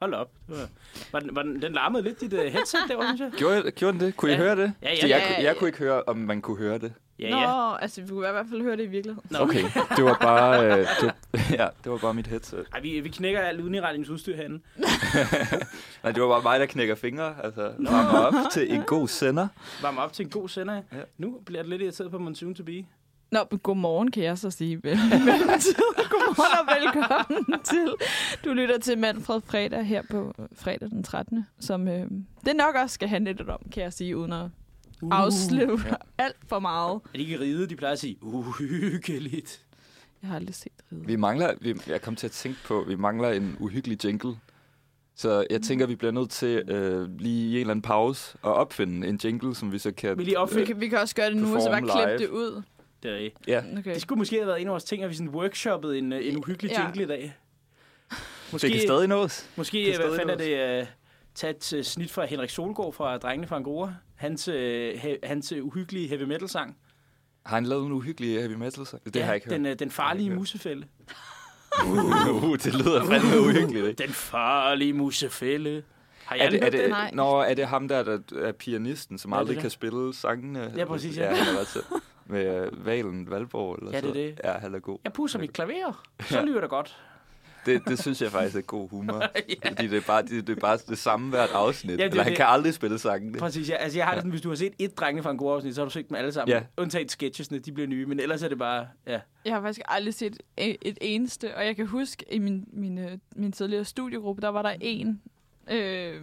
hold op. Var, var, den, var den, den larmede lidt, dit uh, headset derovre, synes jeg. Gjorde, gjorde den det? Kunne I Ja. høre det? Ja, ja, jeg, ja, kunne- ja. jeg kunne ikke høre, om man kunne høre det. Ja, Nå, ja. altså vi kunne i hvert fald høre det i virkeligheden. Nå. Okay, det var bare, øh, det, ja, det var bare mit headset. Ej, vi, vi knækker alt udnedretningsudstyr herinde. Nej, det var bare mig, der knækker fingre. Altså, varmer op til en god sender. Varme op til en god sender. Ja. Ja. Nu bliver det lidt irriteret på Monsoon to be. Nå, godmorgen kan jeg så sige. godmorgen og velkommen til. Du lytter til Manfred Fredag her på øh, fredag den 13. Som øh, det nok også skal handle lidt om, kan jeg sige, uden at Uh. afsløre ja. alt for meget. Er de ikke ride? De plejer at sige, uhyggeligt. Jeg har aldrig set ride. Vi mangler, vi, jeg kom til at tænke på, vi mangler en uhyggelig jingle. Så jeg tænker, vi bliver nødt til øh, lige i en eller anden pause at opfinde en jingle, som vi så kan... Vi lige Vi opfinde. kan, vi kan også gøre det nu, og så bare klippe det ud. Det, er det. Ja, Okay. det skulle måske have været en af vores ting, at vi sådan workshoppede en, øh, en uhyggelig Ja. jingle i dag. det kan stadig nås. Måske, kan hvad stadig fanden er det, uh, tage et uh, snit fra Henrik Solgaard fra Drengene fra Angora. Hans, uh, he, hans uh, uhyggelige heavy metal sang. Har han lavet en uhyggelig heavy metal sang? Det har jeg ikke hørt. den, uh, den farlige hørt. musefælde. uh, det lyder fandme uhyggeligt, ikke? Den farlige musefælde. Har jeg Er det, er hørt det, Nej. Nå, er det ham der, der er pianisten, som Ja, det er aldrig det. kan spille sangene? Ja, præcis, ja. Ja, Med uh, Valen Valborg eller Ja, det er så. det. Ja, han er god. Jeg pusser mit klaver, så Ja. lyder det godt. Det, det synes jeg faktisk er god humor. Fordi det er bare det, det, er bare det samme hvert afsnit. Ja, Ja, det er Eller han det. kan aldrig spille sangene. Præcis, ja. Altså, jeg har det sådan, hvis du har set et Drengene fra Angora afsnit, så har du set dem alle sammen. Ja. Undtaget sketchesne, de bliver nye, men ellers er det bare, ja. Jeg har faktisk aldrig set et, et eneste, og jeg kan huske, i min, min, øh, min tidligere studiegruppe, der var der en, øh,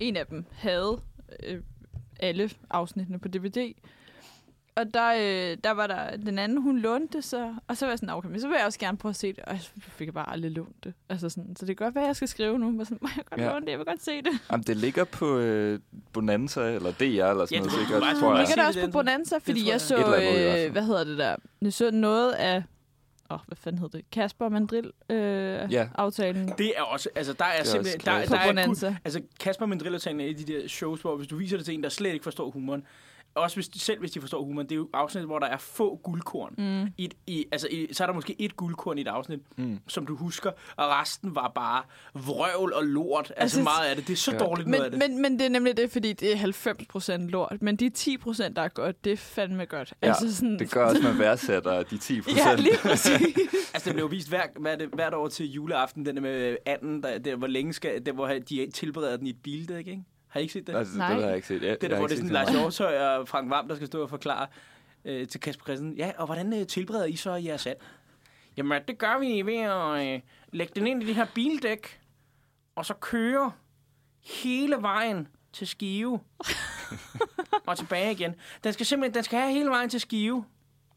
en af dem havde øh, alle afsnittene på DVD. Og der, øh, der var der, den anden, hun lånte det så, og så var jeg sådan, okay, men så vil jeg også gerne prøve at se det, og så fik jeg bare aldrig lånt det. Altså sådan, så det kan godt være, at jeg skal skrive nu, men sådan, må jeg godt Ja. låne det, jeg vil godt se det. Jamen, det ligger på øh, Bonanza eller DR eller sådan Ja, noget sikkert, tror jeg. ligger Ligger der det også på Bonanza, fordi jeg jeg. så, andet øh, hvad hedder det der, jeg så noget af, åh, oh, hvad fanden hed det, Kasper Mandrill øh, Ja. aftalen Det er også, altså der er, er simpelthen, der, på der er altså Kasper Mandrillertagen er et af de der shows, hvor hvis du viser det til en, der slet ikke forstår humoren, også hvis, selv hvis de forstår humoren, det er jo afsnit, hvor der er få guldkorn. Mm. I, i, altså, i, så er der måske et guldkorn i et afsnit, Mm. som du husker, og resten var bare vrøvl og lort. Altså, altså meget af det. Det er så ja. dårligt noget af Men, det. men, men det er nemlig det, fordi det er 90% lort. Men de 10%, der er godt, det er fandme godt. Ja, altså sådan, Det gør også, at man værdsætter de 10 procent. Ja, lige præcis. Altså, det blev vist hver, hvad det, hvert år til juleaften, den der med anden, der, der, hvor længe skal, der, hvor de tilbereder den i et bildæk, ikke? Har I ikke set det? Altså, Nej. det har jeg ikke set. Jeg, Det er jeg der, hvor det er sådan Lars. Hjortøj og Frank Vam, der skal stå og forklare øh, til Kasper Christensen. Ja, og hvordan øh, tilbereder I så jeres and? Jamen, det gør vi ved at øh, lægge den ind i det her bildæk, og så køre hele vejen til Skive. og tilbage igen. Den skal simpelthen den skal have hele vejen til Skive,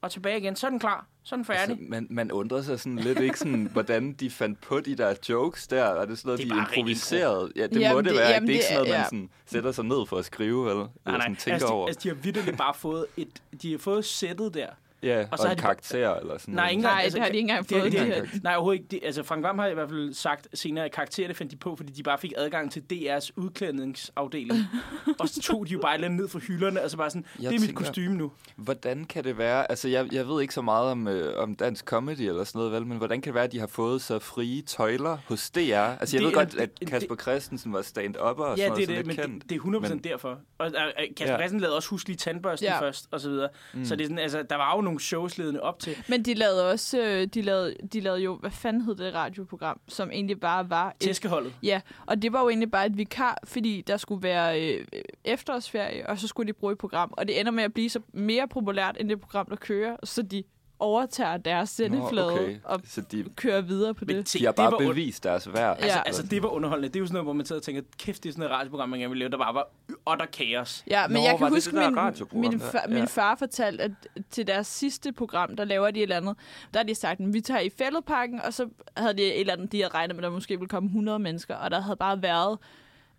og tilbage igen. Så er den klar. Så er den færdig. Altså, man, man undrer sig sådan lidt ikke sådan, hvordan de fandt på de der jokes der. Er det sådan noget, Det er de improviserede? Ja, det må Jamen, det det- være. jamen, det er ikke det sådan noget, er- man ja. sådan sætter sig ned for at skrive, eller, eller sådan tænker altså, de, over. altså, de har vidderligt bare fået et, de har fået sættet der. Ja, og og, så og har en de- karakter eller sådan Nej, noget. ikke Nej, engang, det har de ikke engang det, fået, det, de det, det, nej, overhovedet ikke. Det, altså, Frank Vam har i hvert fald sagt senere, at karakterer, det fandt de på, fordi de bare fik adgang til DR's udklædningsafdeling. og så tog de jo bare ned fra hylderne, og så bare sådan, Jeg det er mit tænker- kostume nu. Hvordan kan det være, altså jeg, jeg ved ikke så meget om, øh, om dansk comedy eller sådan noget, vel, men hvordan kan det være, at de har fået så frie tøjler hos DR? Altså jeg Det ved er- godt, at det- Kasper Christensen var stand-upper og Ja, sådan det noget, er så det, lidt men kendt. det, det er 100% Men- derfor. Og uh, Kasper Ja. Christensen lavede også huslige tandbørsten Ja. først, og så videre. Mm. Så det er sådan, altså, der var jo nogle shows ledende op til. Men de lavede også, øh, de lavede, de lavede jo, hvad fanden hed det radioprogram, som egentlig bare var et, Tæskeholdet. Ja, og det var jo egentlig bare et vikar, fordi der skulle være øh, efterårsferie, og så skulle de bruge et program. Og det ender med at blive så mere populært end det program, der kører, så de overtager deres sendeflade Nå, okay. og Så de, kører videre på det. de har det bare var un- bevist deres værd. Altså, Ja. altså, det var underholdende. Det er jo sådan noget, hvor man sidder og tænker, kæft, det er sådan et radioprogram, man gerne vil lave, der bare var utter kaos. Ja, men Nå, jeg var kan det huske, det min, min, far, Ja. min far fortalte, at til deres sidste program, der laver de et eller andet, der har de sagt, at vi tager i fældeparken, og så havde de et eller andet, de havde regnet med, at der måske ville komme 100 mennesker, og der havde bare været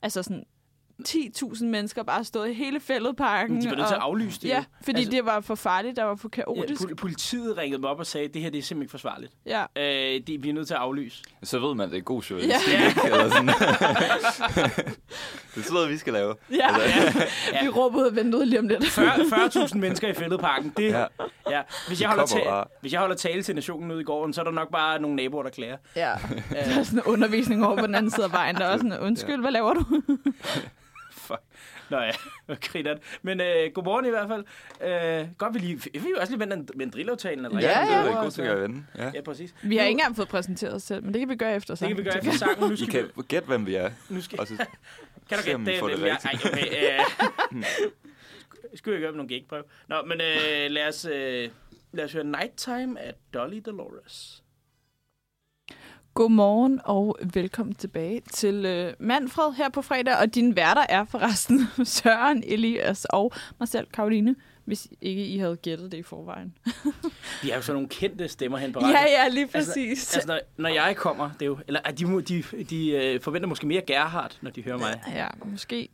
altså sådan 10.000 mennesker bare stået i hele fældeparken. De var nødt til at og- aflyse det. Ja, fordi altså, det var for farligt, der var for ja, kaotisk. pol- politiet ringede mig op og sagde, at det her det er simpelthen ikke forsvarligt. Ja. Øh, det, vi er nødt til at aflyse. Så ved man, at det er god journalistik, Ja. ikke? Eller sådan. det er sådan noget, vi skal lave. Ja, Ja. vi råber ud og venter lige om lidt. 40 40.000 mennesker i fældeparken. Det, Ja. ja. Hvis, jeg holder kommer ta- bare. hvis jeg holder tale til nationen ude i gården, så er der nok bare nogle naboer, der klager. Ja. Der er sådan en undervisning over på den anden side af vejen. Der er også sådan, undskyld, hvad laver du? Fuck. Nå ja, grineren. Men øh, godmorgen i hvert fald. Øh, godt, vi lige... Vi vil jo også lige vende en, med en drillaftalen. Eller Ja, det ja. er da en god ting at vende. Ja. Ja, præcis. Vi har Nu- ikke engang fået præsenteret os selv, men det kan vi gøre efter Det sangen. kan vi gøre efter sangen. Nu I skal kan vi... gætte, hvem vi er. Nu skal, Og så kan du gætte vi det? det hvem jeg- rigtigt. Ej, okay. Øh, skal vi gøre med nogle gækprøve? Nå, men øh, lad, os, øh, lad os høre Nighttime af Dolly Dolores. Godmorgen og velkommen tilbage til øh, Manfred her på fredag. Og dine værter er forresten Søren, Elias og mig selv, Karoline. Hvis ikke I havde gættet det i forvejen. Vi har jo sådan nogle kendte stemmer hen på Ja, radioen. ja, lige Altså, præcis. Altså, når, når jeg kommer, det er jo... Eller de, de, de øh, forventer måske mere Gerhard, når de hører mig. Ja, måske.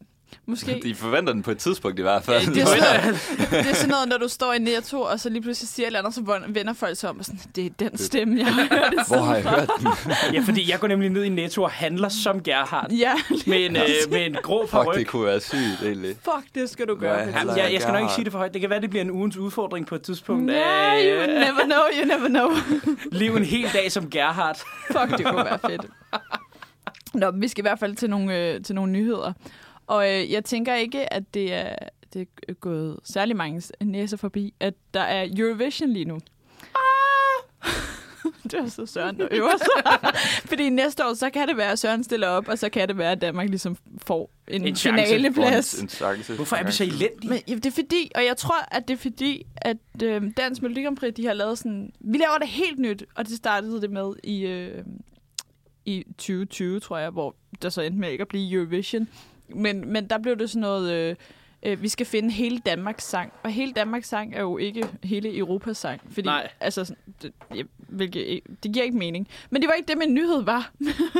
Måske. de forventer den på et tidspunkt i hvert fald. Ja, det er sådan noget, det er sådan noget, når du står i Netto, og så lige pludselig siger et eller andet, så vender folk sig om og sådan, det er den stemme, jeg har hørt Hvor har jeg hørt den? ja, fordi jeg går nemlig ned i Netto og handler som Gerhard. Ja, Med en, øh, med en grå Fuck, det kunne være sygt, egentlig. fuck, det skal du gøre. Jamen, jeg, jeg skal nok ikke sige det for højt. Det kan være, det bliver en ugens udfordring på et tidspunkt. Nej, you af, øh, never know, you never know. Leve en hel dag som Gerhard. Fuck, det kunne være fedt. Nå, vi skal i hvert fald til nogle, øh, til nogle nyheder. Og øh, jeg tænker ikke, at det er, det er gået særlig mange næser forbi, at der er Eurovision lige nu. det er så Søren, der øver sig. Fordi næste år, så kan det være, at Søren stiller op, og så kan det være, at Danmark ligesom får en, En en finaleplads. En chance. Hvorfor er vi så elendige? Men ja, det er fordi, og jeg tror, at det er fordi, at øh, Dansk Melodi Grand Prix, de har lavet sådan, vi laver det helt nyt, og det startede det med i, øh, i 2020, tror jeg, hvor der så endte med ikke at blive Eurovision. Men, men der blev det sådan noget, øh, øh, vi skal finde hele Danmarks sang, og hele Danmarks sang er jo ikke hele Europas sang, fordi, Nej. altså, det, ja, hvilket, det giver ikke mening. Men det var ikke det, min nyhed var.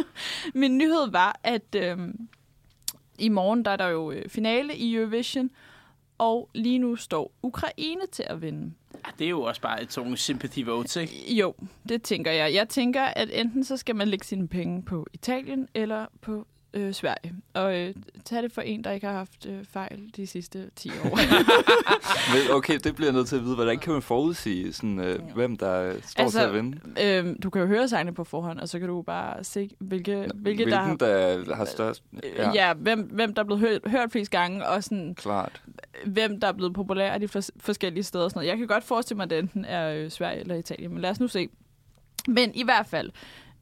min nyhed var, at øh, i morgen der er der jo øh, finale i Eurovision, og lige nu står Ukraine til at vinde. Det er jo også bare et sådan sympathy vote, ikke? Jo, det tænker jeg. Jeg tænker, at enten så skal man lægge sine penge på Italien eller på øh, Sverige. Og øh, tag det for en, der ikke har haft øh, fejl de sidste 10 år. Men okay, det bliver jeg nødt til at vide. Hvordan kan man forudsige, sådan, øh, hvem der står Altså, til at vinde? øhm, du kan jo høre sangene på forhånd, og så kan du bare se, hvilke, hvilke Hvilken, der har... Øh, der har størst... Ja, ja hvem, hvem der er blevet hørt, hørt flest gange, og sådan, klart. hvem der er blevet populære de fors- forskellige steder. Og sådan noget. Jeg kan godt forestille mig, at det enten er øh, Sverige eller Italien, men lad os nu se. Men i hvert fald,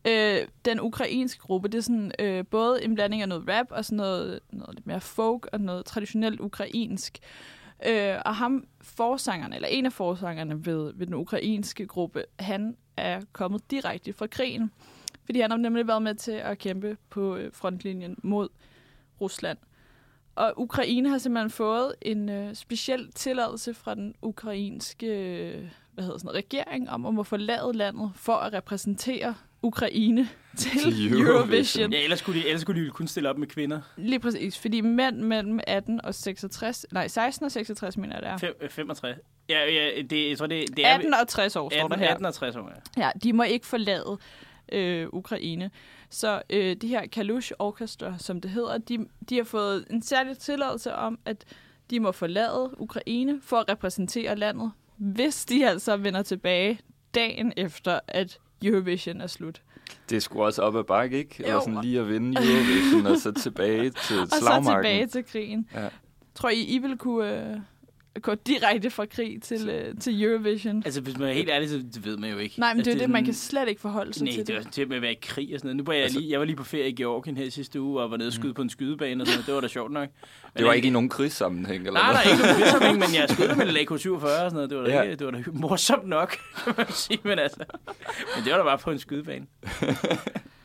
øh, den ukrainske gruppe, det er sådan øh, både en blanding af noget rap og sådan noget, noget lidt mere folk og noget traditionelt ukrainsk. Øh, og ham, forsangeren, eller en af forsangerne ved, ved den ukrainske gruppe, han er kommet direkte fra krigen. Fordi han har nemlig været med til at kæmpe på øh, frontlinjen mod Rusland. Og Ukraine har simpelthen fået en øh, speciel tilladelse fra den ukrainske øh, hvad hedder sådan, regering om at må forlade landet for at repræsentere Ukraine til, Til Eurovision. Eurovision. Ja, ellers skulle de, ellers skulle de kun stille op med kvinder. Lige præcis, fordi mænd mellem 18 og 66, nej 16 og 66 mener jeg det er. Fem, øh, 65. Ja, ja det, jeg tror, det, det er... 18 og 60 år står 18, der her. 18 og 60 år, ja. Ja, de må ikke forlade øh, Ukraine. Så øh, de her Kalush Orchestra, som det hedder, de, de har fået en særlig tilladelse om, at de må forlade Ukraine for at repræsentere landet, hvis de altså vender tilbage dagen efter, at Eurovision er slut. Det er sgu også op ad bakke, ikke? Eller Jo. sådan lige at vinde Eurovision, og så tilbage til Og så slagmarken. tilbage til krigen. Ja. Tror I, I vil kunne øh, gå direkte fra krig til, øh, til Eurovision? Altså, hvis man er helt ærlig, så det ved man jo ikke. Nej, men det altså, er det, man sådan- kan slet ikke forholde sig Nej, til det det. var til med at være i krig og sådan noget. Nu var jeg, Altså- lige, jeg var lige på ferie i Georgien her i sidste uge, og var nede og skyde på en skydebane og sådan noget. Det var da sjovt nok. Men Det var ikke i nogen krigssammenhæng, eller Nej, hvad? nej, ikke nogen krigssamling, men jeg skød med en AK-47 og sådan noget. Det var da, Ja. ikke, det var da morsomt nok, kan man sige. Men, altså, men det var da bare på en skydebane.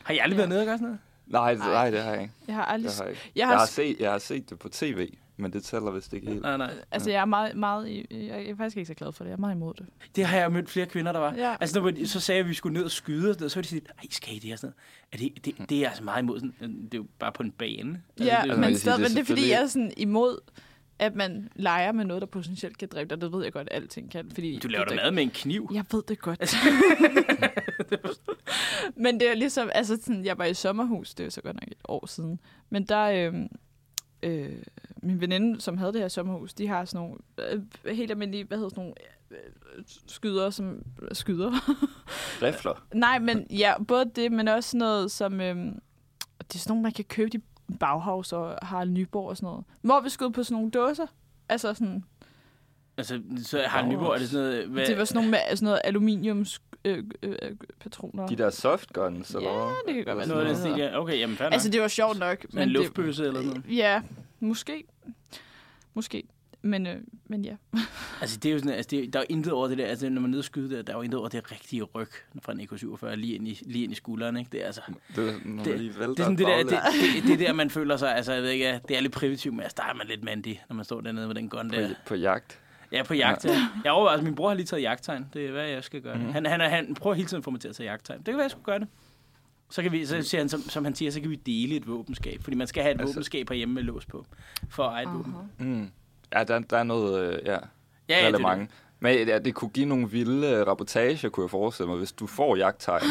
Har I aldrig været nede og gøre sådan noget? Nej, det- nej, det har jeg ikke. Jeg har aldrig... Det har jeg ikke. Jeg Jeg har har, set, jeg har set det på tv. Men det tæller vist ikke helt. Nej, nej. Altså, jeg er meget, meget i, jeg er faktisk ikke så glad for det. Jeg er meget imod det. Det har jeg mødt flere kvinder, der var. Ja. Altså, når vi, så sagde jeg, at vi skulle ned og skyde, og så var de sådan, ej, skal I det? Og sådan. Er det, det, det er altså meget imod, sådan, det er jo bare på en bane. Altså, Ja, det, man men, sige, stadig, det er men det er fordi, jeg er sådan imod, at man leger med noget, der potentielt kan dræbe dig. Det ved jeg godt, at alting kan. Fordi du laver da mad med en kniv. Jeg ved det godt. men det er ligesom, altså sådan, jeg var i sommerhus, det er jo så godt nok et år siden. Men der, øh, øh, min veninde, som havde det her sommerhus, de har sådan nogle øh, helt almindelige, hvad hedder sådan nogle øh, skyder, som skyder. Rifler. Nej, men ja, både det, men også sådan noget som, øh, det er sådan nogle, man kan købe i Bauhaus og Harald Nyborg og sådan noget. Hvor vi skød på sådan nogle dåser. Altså sådan, Altså, så har Nyborg, er det sådan noget... Hvad, det var sådan nogle med sådan noget aluminiums øh, øh, øh, patroner. De der softguns, eller Ja, det kan godt være noget af sådan stil, ja. Okay, jamen fair Altså, nok. det var sjovt nok. Sådan en det- luftbøsse eller noget. Ja, måske. Måske. Men, øh, men ja. Altså, det er jo sådan, altså, det er, der er jo intet over det der, altså, når man er nede og der, der er jo intet over det rigtige ryg fra en EK-47 lige ind i, lige ind i skulderen, ikke? Det er altså... Det, er, når Det- man lige vælter Det er sådan det der, det, det, det, der, man føler sig, altså jeg ved ikke, det er lidt primitivt, men altså, der er man lidt mandig, når man står dernede med den gun der. på, på jagt. Ja, på jagt. Ja. Jeg overvejer, altså, min bror har lige taget jagttegn. Det er, hvad jeg skal gøre. Mhm. Mm. Han, han, han prøver hele tiden at få mig til at tage jagttegn. Det kan være, jeg skulle gøre det. Så, kan vi, så siger han, som, som han siger, så kan vi dele et våbenskab. Fordi man skal have et Altså- våbenskab herhjemme med lås på, for at eje et våben. Mm. Ja, der, der er noget, øh, ja, Ja, ja, det, er relevant. Men ja, det kunne give nogle vilde øh, rapportager, kunne jeg forestille mig, hvis du får jagttegn.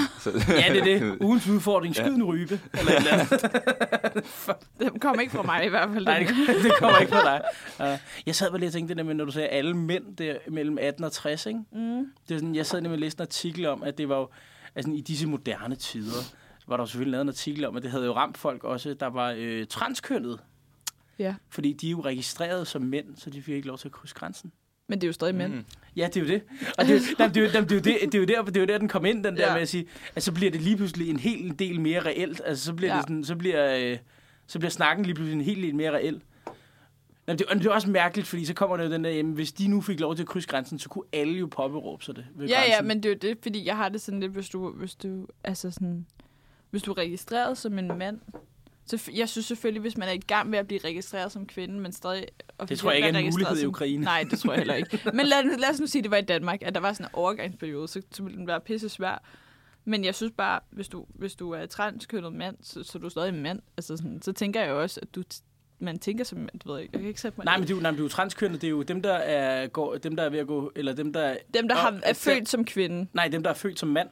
Ja, det er det. Ugens udfordring, skyd en rybe. Eller et eller andet. Det kom ikke fra mig i hvert fald. Nej, det, kommer ikke fra dig. Uh, jeg sad bare lige og tænkte det der med, når du sagde alle mænd der mellem 18 og 60, ikke? Mm. Det er sådan, jeg sad nemlig og læste en artikel om, at det var jo, altså i disse moderne tider, var der jo selvfølgelig lavet en artikel om, at det havde jo ramt folk også, der var øh, transkønnet. Ja. Fordi de er jo registreret som mænd, så de fik ikke lov til at krydse grænsen. Men det er jo stadig mænd. Mm. Ja, det er jo det. Og det, er jo- det, er jo- det, er jo- det, er det, det, er jo der, det er jo der, den kom ind, den der Ja. med at sige, at så bliver det lige pludselig en hel del mere reelt. Altså, så bliver, Ja. det sådan, så bliver, øh, så bliver snakken lige pludselig en helt del mere reel. Jamen, det, og det er også mærkeligt, fordi så kommer der jo den der, jamen, hvis de nu fik lov til at krydse grænsen, så kunne alle jo påberåbe sig det ved Ja, ja, grænsen. men det er jo det, fordi jeg har det sådan lidt, hvis du, hvis du, altså sådan, hvis du er registreret som en mand, så jeg synes selvfølgelig, hvis man er i gang med at blive registreret som kvinde, men stadig... Det tror jeg ikke er en mulighed i Ukraine. Nej, det tror jeg heller ikke. Men lad, lad os nu sige, at det var i Danmark, at der var sådan en overgangsperiode, så, så ville den være pisse svær. Men jeg synes bare, hvis du, hvis du er transkønnet mand, så, så er du stadig en mand. Altså sådan, så tænker jeg jo også, at du, man tænker som mand, du ved ikke, jeg kan ikke sætte mig Nej, men det er jo, nej, men det er jo transkønnet, det er jo dem, der er, går, dem, der er ved at gå, eller dem, der er, Dem, der har, Nå, er født som kvinde. nej, dem, der er født som mand.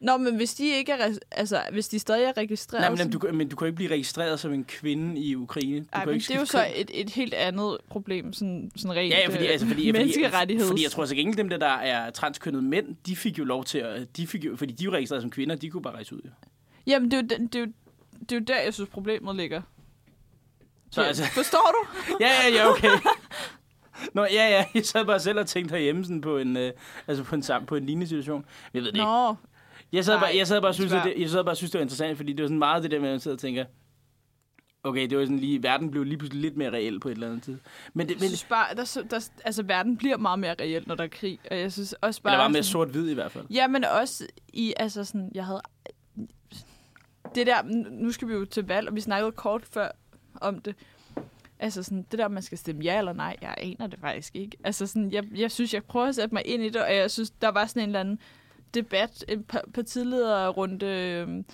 Nå, men hvis de ikke er, altså, hvis de stadig er registreret Nej, men, som... du, men du kan ikke blive registreret som en kvinde i Ukraine. Du Ej, men det er jo skifte så køn. et, et helt andet problem, sådan, sådan rent Ja, ja, fordi, øh, altså, fordi, fordi, menneskerettigheds. fordi jeg tror så gengæld, dem der, der er transkønnede mænd, de fik jo lov til at, de fik jo, fordi de er jo registreret som kvinder, de kunne bare rejse ud. Jo. Jamen, det er, jo, det, er jo, det er jo der, jeg synes, problemet ligger. Så ja, altså, Forstår du? ja, ja, ja, okay. Nå, ja, ja, jeg sad bare selv og tænkte herhjemme sådan på en, øh, altså på en, sam, på en lignende situation. Jeg ved det ikke. Jeg sad, bare, jeg sad bare og synes, at det, jeg sad bare synes, det var interessant, fordi det var sådan meget det der med, at man sidder og tænker, okay, det var sådan lige, verden blev lige pludselig lidt mere reel på et eller andet tid. Men, det, jeg men synes bare, der, der, altså, verden bliver meget mere reelt, når der er krig. Og jeg synes også bare... eller var mere sort-hvid i hvert fald. Ja, men også i, altså sådan, jeg havde... Det der, nu skal vi jo til valg, og vi snakkede kort før om det. Altså sådan, det der, man skal stemme ja eller nej, jeg aner det faktisk ikke. Altså sådan, jeg, jeg synes, jeg prøver at sætte mig ind i det, og jeg synes, der var sådan en eller anden debat, en pa- partilederrunde øhm,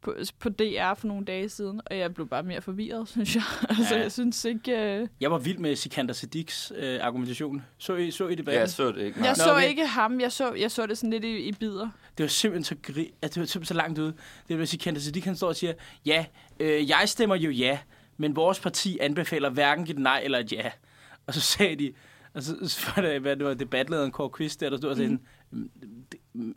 på, på DR for nogle dage siden, og jeg blev bare mere forvirret, synes jeg. altså, Ja. jeg synes ikke... Øh, Jeg var vild med Sikander Siddiqs øh, argumentation. Så I, så I debatten? Ja, jeg så det ikke. Nej. jeg Nå, så okay. ikke ham, jeg så, jeg så det sådan lidt i, i bidder. Det var simpelthen så, gri- det var simpelthen så langt ude. Det var Sikander Siddiq, han står og siger, ja, øh, jeg stemmer jo ja, men vores parti anbefaler hverken et nej eller et ja. Og så sagde de, og så, så var det, hvad det var, debatlederen Kåre Kvist, der, der stod og sagde Mm. sådan, "Mm, det, mm,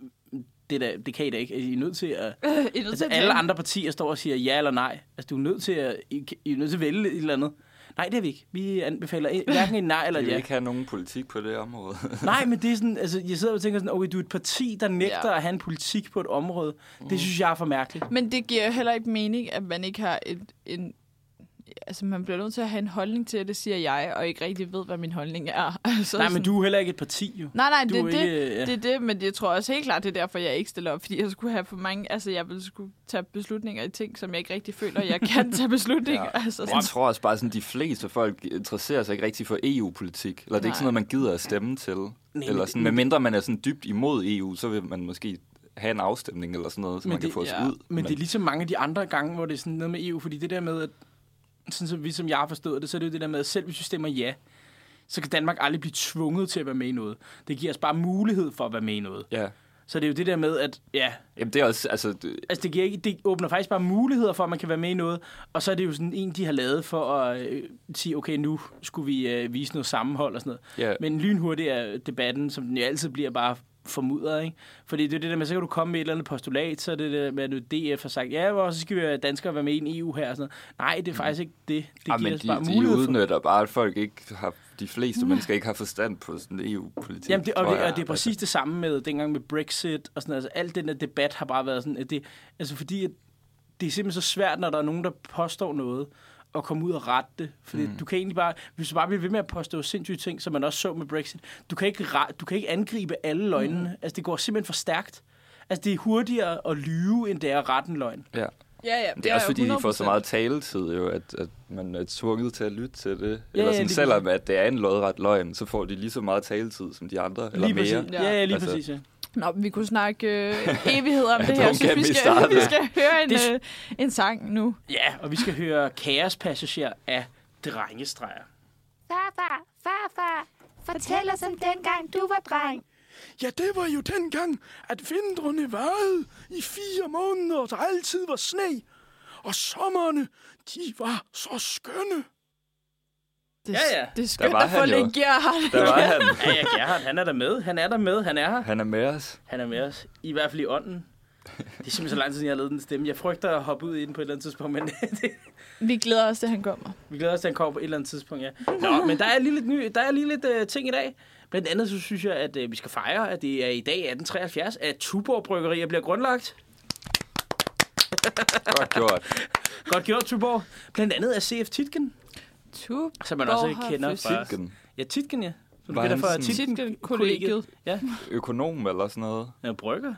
det, der, det kan I da ikke. I er nødt til at... Øh, I er nødt Altså, til at alle andre partier står og siger ja eller nej. Altså, du er nødt til at, I, I er nødt til at vælge et eller andet. Nej, det er vi ikke. Vi anbefaler en- hverken et nej eller De et vil ja. ikke have nogen politik på det område. Nej, men det er sådan, altså, jeg sidder og tænker sådan, okay, du er et parti, der nægter Ja. at have en politik på et område. Det synes jeg er for mærkeligt. Men det giver heller ikke mening, at man ikke har et, en, altså, man bliver nødt til at have en holdning til, at det siger jeg, og ikke rigtig ved, hvad min holdning er. Altså, Nej, men sådan- du er heller ikke et parti, jo. Nej, nej, Du det er det. ikke, ja. Det er det, men jeg tror også helt klart, det er derfor, jeg ikke stiller op, fordi jeg skulle have for mange, altså jeg ville skulle tage beslutninger i ting, som jeg ikke rigtig føler, jeg kan tage beslutninger. Ja. Altså, Jeg tror også bare, sådan, de fleste folk interesserer sig ikke rigtig for EU-politik. Eller det er ikke sådan noget, man gider at stemme til. Nej, eller men- sådan, medmindre man er sådan dybt imod EU, så vil man måske have en afstemning eller sådan noget, så Men man kan det- få os ja. ud. Men det er ligesom mange af de andre gange, hvor det er sådan noget med EU, fordi det der med, at sådan som vi som jeg har forstået det, så er det jo det der med, at selv hvis vi stemmer ja, så kan Danmark aldrig blive tvunget til at være med i noget. Det giver os bare mulighed for at være med i noget. Ja. Så det er jo det der med, at ja, Jamen, det er også, altså, det, altså det, giver ikke, det åbner faktisk bare muligheder for, at man kan være med i noget. Og så er det jo sådan en, de har lavet for at øh, sige, okay, nu skulle vi øh, vise noget sammenhold og sådan noget. ja, Men lynhurtigt er debatten, som den jo altid bliver, bare formudret, ikke? Fordi det er det der med, så kan du komme med et eller andet postulat, så er det der med, at DF har sagt, ja, og så skal vi danskere være med i en EU her og sådan noget. Nej, det er faktisk ikke det. Det ja, giver men de, bare de mulighed for... udnytter bare, at folk ikke har, de fleste mennesker ikke har forstand på sådan EU-politik. Jamen, det, og, det, og det er præcis det samme med dengang med Brexit og sådan. Altså, alt den der debat har bare været sådan, at det, altså fordi at det er simpelthen så svært, når der er nogen, der påstår noget, at komme ud og rette det. Fordi mm. du kan egentlig bare, hvis du bare bliver ved med at påstå sindssyge ting, som man også så med Brexit, du kan ikke, du kan ikke angribe alle løgnene. Mm. Altså, det går simpelthen for stærkt. Altså, det er hurtigere at lyve, end det er at rette en løgn. Ja. Ja, ja. Det er også fordi, de får så 100%. meget taletid, jo, at, at man er tvunget til at lytte til det. Ja, Eller ja, sådan, selvom at det er en lodret løgn, så får de lige så meget taletid som de andre, eller lige mere. præcis. Ja, ja, lige Altså- præcis, ja. Nå, vi kunne snakke øh, evigheder om det her. Jeg synes, vi skal, vi skal høre en, Det- øh, en sang nu. Ja, og vi skal høre Kaospassager af Drengestreger. Farfar, farfar, fortæl os om dengang du var dreng. Ja, det var jo dengang, at vintrene varede i fire måneder, og der altid var sne. Og sommerne, de var så skønne. Det, Ja, ja. det er skønt var at få lidt Gerhard. Der var han. Ja, ja, Gerhard, han er der med. Han er der med. Han er her. Han er med os. Han er med os. I hvert fald i ånden. Det er simpelthen så lang tid siden, jeg har lavet den stemme. Jeg frygter at hoppe ud i den på et eller andet tidspunkt, men det, Vi glæder os til, at han kommer. vi glæder os til, at han kommer på et eller andet tidspunkt, ja. Nå, men der er lige lidt, ny, der er lige lidt uh, ting i dag. Blandt andet så synes jeg, at uh, vi skal fejre, at det er i dag 1873, at Tuborg Bryggerier bliver grundlagt. Godt gjort. Godt gjort, Tuborg. Blandt andet af C.F. Titgen, Tup. som man også kender fra... Titgen. Ja, Titgen, ja. Som Var kender han fra Titgen-kollegiet. Ja, Økonom eller sådan noget. ja, brygger,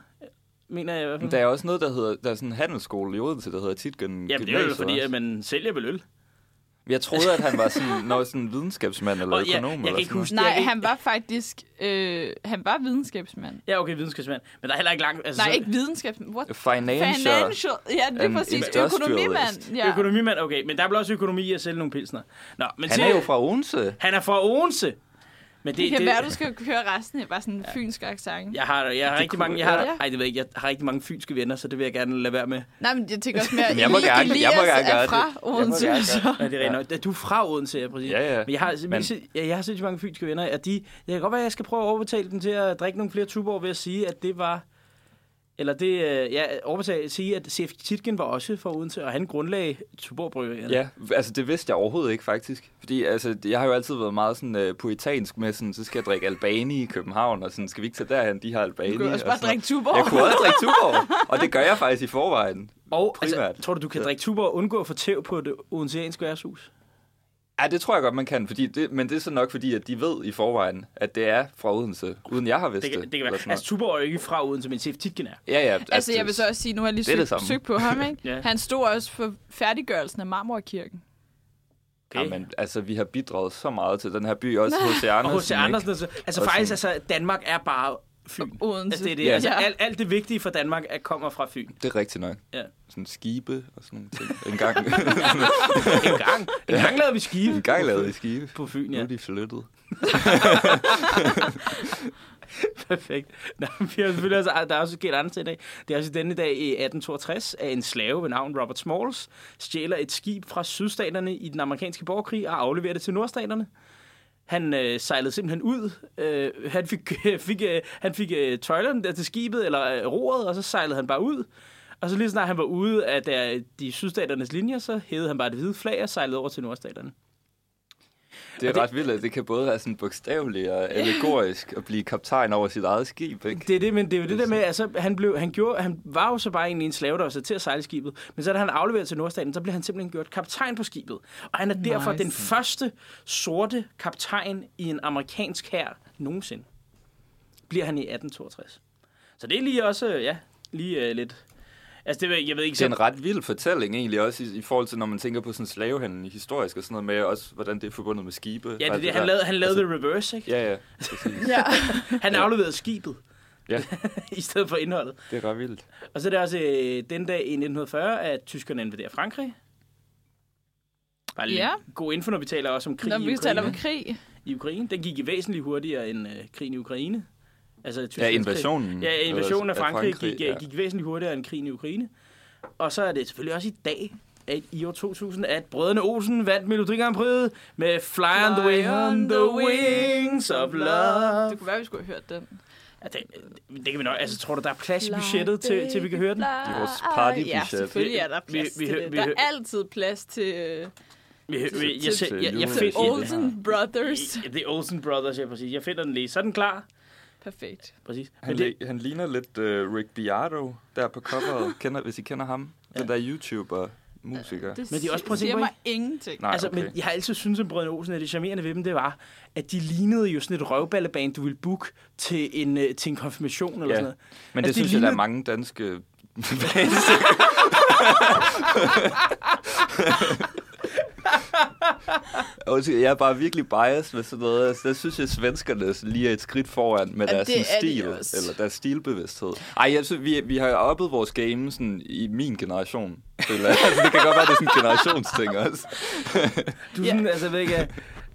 mener jeg i hvert fald. Der er også noget, der hedder, der er sådan en handelsskole i Odense, der hedder Titgen Jamen, det er jo fordi, også. at man sælger vel øl. Jeg troede, at han var sådan, noget sådan videnskabsmand eller Og ja, økonom. jeg eller kan ikke sådan huske- Nej, han var faktisk... Øh, han var videnskabsmand. Ja, okay, videnskabsmand. Men der er heller ikke langt... Altså, Nej, så- ikke videnskabsmand. What? Financial. Financial. Ja, det er præcis. Økonomimand. Ja. Økonomimand, okay. Men der er også økonomi i at sælge nogle pilsner. Nå, men Han til- er jo fra Odense. Han er fra Odense. Men det, Det kan det, være, du skal høre resten. Det er bare sådan en fynsk accent. Jeg har, jeg har rigtig kunne- mange, jeg har, ja. ej, det ved jeg ikke, jeg har rigtig mange fynske venner, så det vil jeg gerne lade være med. Nej, men jeg tænker også mere, Jeg må gerne- jeg må Elias gerne er gøre fra det. Jeg må Odense. gerne så- Ja, det er rent nok. Du er fra Odense, ja, præcis. Ja, ja. Men jeg har, men... Jeg, jeg har sindssygt mange fynske venner, at de, det kan godt være, at jeg skal prøve at overbetale dem til at drikke nogle flere tuborg ved at sige, at det var, eller det, øh, ja, overbetale, sige, at C.F. Titgen var også fra Odense, og han grundlagde Tuborg Bryggerierne. Ja, altså det vidste jeg overhovedet ikke faktisk. Fordi altså, jeg har jo altid været meget sådan uh, puritansk med sådan, så skal jeg drikke Albani i København, og sådan, skal vi ikke tage derhen, de har Albani. Du kan også og bare sådan drikke. Tuborg. Jeg kunne også drikke Tuborg, og det gør jeg faktisk i forvejen. Og altså, Primært. tror du, du kan drikke Tuborg og undgå at få tæv på det odenseanske værtshus? Ja, det tror jeg godt, man kan, fordi det, men det er så nok fordi, at de ved i forvejen, at det er fra Odense, uden jeg har vidst Det, det. kan, det kan eller være. Altså, Tuborg er jo ikke fra Odense, men C.F. Titgen er. Ja, ja. Altså, jeg vil så også sige, nu har jeg lige det det søgt, søgt på ham, ikke? Ja. Han stod også for færdiggørelsen af Marmorkirken. Okay. Ja, men altså, vi har bidraget så meget til den her by, også hos Andersen. Og H.C. Andersen, altså, altså faktisk, altså, Danmark er bare Fyn. Odense. Altså, det er det. Ja. Altså, alt, alt det vigtige for Danmark er, kommer fra Fyn. Det er rigtigt nok. Ja. Sådan skibe og sådan nogle ting. En gang, En gang, en gang lavede vi skive en gang lavede i skibe. på Fyn, Nu ja. er de flyttet. Perfekt. Nå, vi har selvfølgelig også, der er også sket andet til i dag. Det er også denne dag i 1862, at en slave ved navn Robert Smalls stjæler et skib fra sydstaterne i den amerikanske borgerkrig og afleverer det til nordstaterne. Han øh, sejlede simpelthen ud. Øh, han fik, fik, øh, han fik øh, tøjlerne der til skibet, eller øh, roret, og så sejlede han bare ud. Og så lige snart han var ude af der, de sydstaternes linjer, så hævede han bare det hvide flag og sejlede over til nordstaterne. Det er ret vildt, at det kan både være sådan bogstaveligt og allegorisk at blive kaptajn over sit eget skib, ikke? Det er det, men det er jo det der med, altså, han, blev, han, gjorde, han var jo så bare egentlig en slave, der var sat til at sejle skibet. Men så da han afleveret til Nordstaten, så blev han simpelthen gjort kaptajn på skibet. Og han er derfor Nice. den første sorte kaptajn i en amerikansk hær nogensinde. Bliver han i 1862. Så det er lige også, ja, lige uh, lidt... Altså, det, ved- jeg ved ikke Det er en ret vild fortælling egentlig, også i, i forhold til, når man tænker på sådan slavehandel historisk og sådan noget med, også hvordan det er forbundet med skibe. Ja, det, er Alt det, han lavede, han lavede Altså- the reverse, ikke? Ja, ja. Ja. Han afleverede skibet. Ja. I stedet for indholdet. Det er ret vildt. Og så er det også øh, den dag i 1940, at tyskerne invaderer Frankrig. Bare lige Ja. god info, når vi taler også om krig Når i vi taler Ukraine. om krig. I Ukraine. Den gik i væsentligt hurtigere end øh, krigen i Ukraine. Altså, Ja, invasionen. Ja, invasionen af Frankrig, Frankrig gik, ja. ja. gik væsentligt hurtigere end krigen i Ukraine. Og så er det selvfølgelig også i dag, at i år 2000, at brødrene Olsen vandt Melodi Grand Prix med Fly, on the on the wings of love. Det kunne være, vi skulle have hørt den. Ja, det, det kan vi nok. Altså, tror du, der er plads i budgettet til, til vi kan høre den? Det er vores partybudget. Ja, selvfølgelig er der Vi- plads vi til hø- det. vi Der er altid plads til øh, Vi, vi, jeg, til- jeg, til jeg, jeg, Eurovision. find, Olsen Brothers. The Olsen Brothers, ja, præcis. Jeg finder den lige. Så er den klar. Perfekt. Præcis. Han, Men det, det... han ligner lidt uh, Rick Beato der på coveret, kender, hvis I kender ham. Den der YouTuber, musiker. Det Men de er også- prøv at siger mig ingenting. Nej, altså, okay. men jeg har altid syntes, at Brødrene Olsen, at det charmerende ved dem, det var, at de lignede jo sådan et røvballeband, du ville booke til en, øh, til en konfirmation eller Ja. sådan noget. Men det altså, det synes jeg, der er mange danske Undskyld, jeg er bare virkelig biased med sådan noget. Altså, der synes jeg, at svenskerne lige er et skridt foran med Ja, deres det sådan, er de stil, også. eller deres stilbevidsthed. Ej, jeg synes, vi, vi har oppet vores game sådan, i min generation. altså, det kan godt være, det er sådan en generationsting også. Du er Ja. sådan, altså, jeg ved ikke,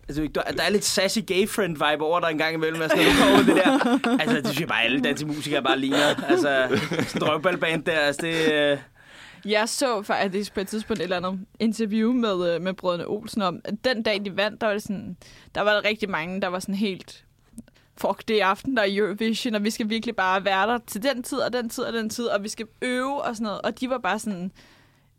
altså, der, der er lidt sassy gay friend vibe over der en gang imellem, altså, når du kommer det der. Altså, det synes jeg bare, alle danske musikere bare ligner. Altså, sådan en der, altså, det... Øh, jeg så faktisk på et tidspunkt et eller andet interview med, øh, med brødrene Olsen om, at den dag, de vandt, der var, det sådan, der var der rigtig mange, der var sådan helt fuck, det i aften, der er Eurovision, og vi skal virkelig bare være der til den tid, og den tid, og den tid, og vi skal øve og sådan noget. Og de var bare sådan,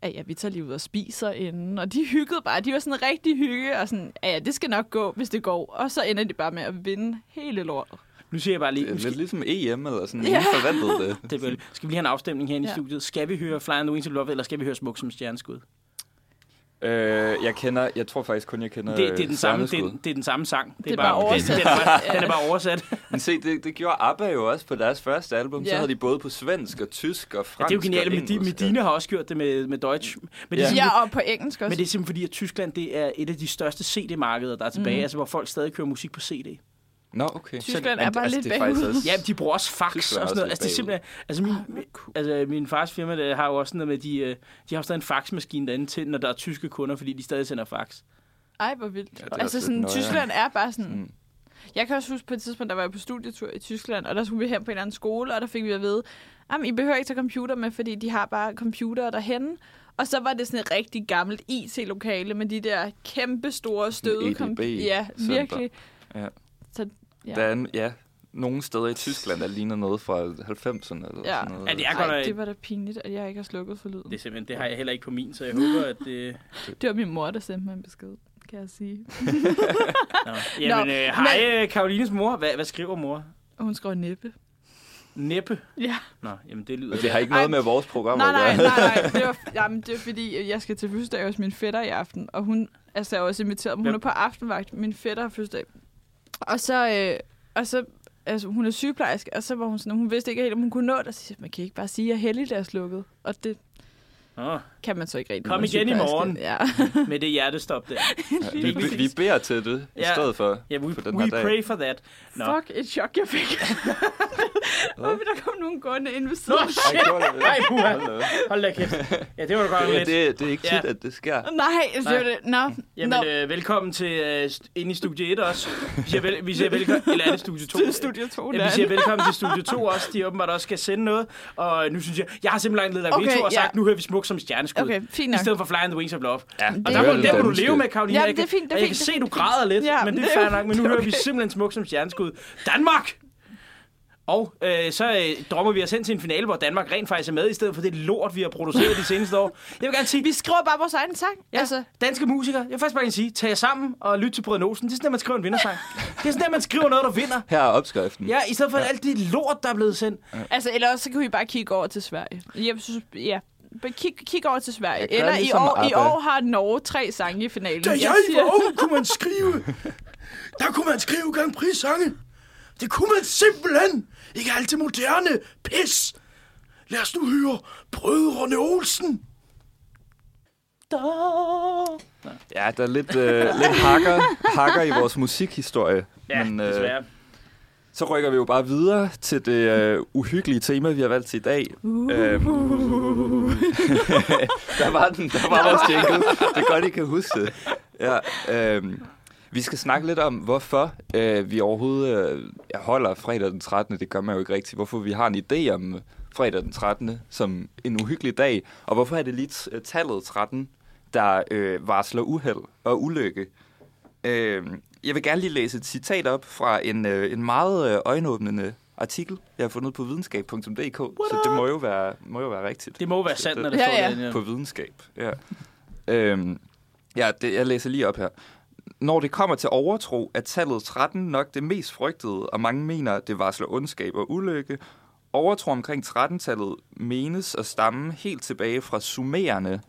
ja, ja, vi tager lige ud og spiser inden, og de hyggede bare. De var sådan rigtig hygge, og sådan, ja, ja, det skal nok gå, hvis det går. Og så ender de bare med at vinde hele lortet nu siger jeg bare lige... Det er skal, lidt ligesom EM, eller sådan. Ja. Ingen forventede det. det er skal vi lige have en afstemning herinde ja. i Ja. studiet? Skal vi høre Fly on the Wings of Love, eller skal vi høre Smuk som stjerneskud? Øh, jeg kender, jeg tror faktisk kun, jeg kender Det, det, er den samme, det, er, det er den samme sang. Det, er bare oversat. Det, det er bare, Ja. den er bare oversat. Men se, det, det gjorde ABBA jo også på deres første album. Så Ja. havde de både på svensk og tysk og Ja, fransk det er jo genialt. engelsk. Medina har også gjort det med, med Deutsch. Men det, er Ja. simpelthen, Ja, og på engelsk også. men det er simpelthen fordi, at Tyskland det er et af de største CD-markeder, der er tilbage. Mhm. Altså, hvor folk stadig kører musik på CD. Nå, okay. Tyskland er bare lidt er faktisk bagud. også- Ja, de bruger også fax Tyskland og sådan noget. lidt Altså, det er simpelthen... Altså, min, altså, min fars firma der har jo også sådan noget med, de, øh, de har stadig en faxmaskine derinde til, når der er tyske kunder, fordi de stadig sender fax. Ej, hvor vildt. Ja, altså sådan, lidt nøjeren. Tyskland er bare sådan... Mm. Jeg kan også huske på et tidspunkt, der var jeg på studietur i Tyskland, og der skulle vi hen på en eller anden skole, og der fik vi at vide, at I behøver ikke tage computer med, fordi de har bare computere derhenne. Og så var det sådan et rigtig gammelt IT-lokale med de der kæmpe store støde EDB Ja, virkelig. Ja. Så, ja. Der er, en- ja, nogle steder i Tyskland, der ligner noget fra 90'erne eller Ja. sådan noget. Ja, det er godt Ej, det var da pinligt, at jeg ikke har slukket for lyden. Det er simpelthen, det har jeg heller ikke på min, så jeg håber, at det... Det var min mor, der sendte mig en besked, kan jeg sige. Nå. Jamen, Nå, øh, hej, Karolines mor. Hvad, hvad skriver mor? Og hun skrev næppe. Næppe. Ja. Nå, jamen det lyder... Men det har ikke noget Ej, med vores program Nej, at nej, gøre. nej, nej. Det var, jamen, det var fordi, jeg skal til fødselsdag hos min fætter i aften, og hun altså, jeg er også inviteret, men hun er på aftenvagt. Min fætter har fødselsdag. Og så, øh, og så altså, hun er sygeplejerske, og så var hun sådan, hun vidste ikke helt, om hun kunne nå det. Og så siger man kan ikke bare sige, at jeg er slukket. Og det Nå, kan man så ikke rigtig. Kom igen i morgen. Ja. med det hjertestop der. Ja, vi, vi, vi beder til det i Ja. stedet for. Ja, we, For den we her dag. pray for that. Nå. Fuck, et chok, jeg fik. Hvorfor der kom nogen gående ind ved Nå, siden? af? shit. Ej, gjorde det? Ej, puha. Hold da op. Hold da kæft. Ja, det var da godt lidt. det, det er ikke tit, Ja. at det sker. Nej, det var det. Nå, Jamen, Nå. øh, velkommen til øh, ind i studie 1 også. Vi siger, vel, vi siger velkommen... Eller er det studie 2? Til studie 2 Ja, vi siger velkommen til studie 2 også. De åbenbart også skal sende noget. Og nu synes jeg... Jeg har simpelthen af Okay, veto og sagt, ja. nu hører vi smuk som stjerneskud. Okay, fint I nok. stedet for Fly on the Wings of Love. Ja, Og Det der, er må, der må du leve med, Karoline. Jamen, Jeg det er kan- fint, det er og jeg fint, kan se, du fint. græder lidt, Ja, men det er fair nok. Men nu er hører vi simpelthen smuk som stjerneskud. Danmark! Og øh, så øh, drømmer vi os hen til en finale, hvor Danmark rent faktisk er med, i stedet for det lort, vi har produceret de seneste år. Jeg vil gerne sige, Vi skriver bare vores egen sang. Ja, Altså, danske musikere, jeg vil faktisk bare gerne sige, tag jer sammen og lyt til Brødre Olsen. Det er sådan, at man skriver en vindersang. Det er sådan, at man skriver noget, der vinder. Her er opskriften. Ja, i stedet for ja. alt det lort, der er blevet sendt. altså, eller også så kan vi bare kigge over til Sverige. Jeg synes, ja. Kig, kig over til Sverige. Jeg Eller i ligesom år, i år har Norge tre sange i finalen. Da jeg var ung, kunne man skrive. Der kunne man skrive Grand Prix-sange. Det kunne man simpelthen. Ikke alt det moderne pis. Lad os nu høre Brødrene Olsen. Ja, der er lidt, øh, lidt hakker, hakker i vores musikhistorie. Ja, Men, øh, desværre. Så rykker vi jo bare videre til det øh, uhyggelige tema, vi har valgt til i dag. Uh. Øhm, der var den, der var vores jingle. Det er godt, I kan huske det. Ja, øhm, vi skal snakke lidt om, hvorfor øh, vi overhovedet øh, holder fredag den 13. Det gør man jo ikke rigtigt. Hvorfor vi har en idé om øh, fredag den 13. som en uhyggelig dag. Og hvorfor er det lige tallet 13, der øh, varsler uheld og ulykke. Øh, jeg vil gerne lige læse et citat op fra en, øh, en meget øh, øjenåbnende artikel, jeg har fundet på videnskab.dk, så det må jo være, må jo være rigtigt. Det må være sandt, når det Ja, står ja. derinde. Ja. På videnskab, ja. øhm, ja, det, jeg læser lige op her. Når det kommer til overtro, er tallet 13 nok det mest frygtede, og mange mener, det varsler ondskab og ulykke. Overtro omkring 13-tallet menes at stamme helt tilbage fra sumererne,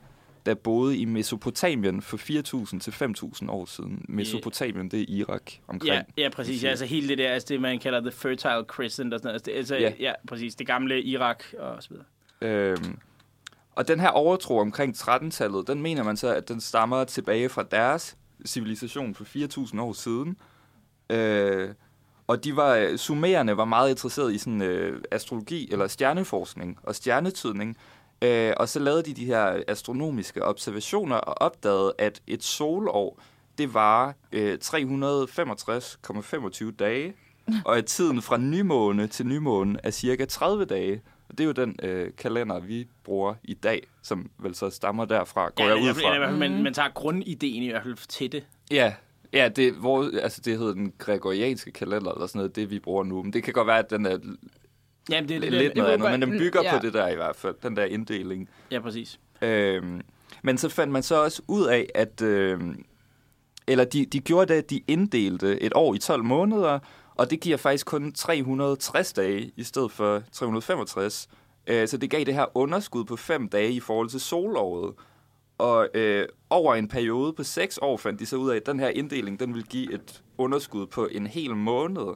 der boede i Mesopotamien for 4.000 til 5.000 år siden. Mesopotamien, det er Irak omkring. Ja, ja, præcis. Ja, altså hele det der, altså det man kalder the fertile crescent og sådan noget. Altså, det, altså, Ja. præcis. Det gamle Irak og så videre. Øhm, og den her overtro omkring 13-tallet, den mener man så, at den stammer tilbage fra deres civilisation for 4.000 år siden. Øh, og de var, sumererne var meget interesseret i sådan, øh, astrologi eller stjerneforskning og stjernetydning. Øh, og så lavede de de her astronomiske observationer og opdagede, at et solår, det var øh, 365,25 dage, og at tiden fra nymåne til nymåne er cirka 30 dage. Og det er jo den øh, kalender, vi bruger i dag, som vel så stammer derfra, går jeg ud fra. eller, Mhm. man, man tager grundideen i hvert fald til det. Ja, ja det, hvor, altså det hedder den gregorianske kalender, eller sådan noget, det vi bruger nu. Men det kan godt være, at den er Jamen, det er lidt, lidt, noget andet, men den bygger ja. på det der i hvert fald, den der inddeling. Ja, præcis. Øhm, men så fandt man så også ud af, at... Øhm, eller de, de gjorde det, at de inddelte et år i 12 måneder, og det giver faktisk kun 360 dage i stedet for 365. Øh, så det gav det her underskud på 5 dage i forhold til solåret. Og øh, over en periode på 6 år fandt de så ud af, at den her inddeling den ville give et underskud på en hel måned.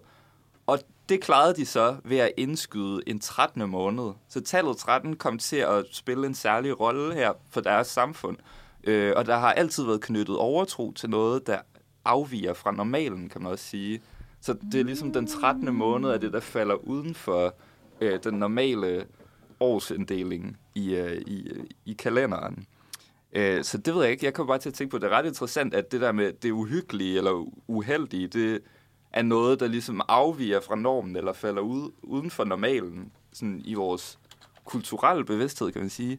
Og det klarede de så ved at indskyde en 13. måned. Så tallet 13 kom til at spille en særlig rolle her for deres samfund. Øh, og der har altid været knyttet overtro til noget, der afviger fra normalen, kan man også sige. Så det er ligesom den 13. måned af det, der falder uden for øh, den normale årsinddeling i, øh, i, i kalenderen. Øh, så det ved jeg ikke. Jeg kommer bare til at tænke på, at det er ret interessant, at det der med det uhyggelige eller uheldige, det er noget, der ligesom afviger fra normen eller falder ud, uden for normalen sådan i vores kulturelle bevidsthed, kan man sige.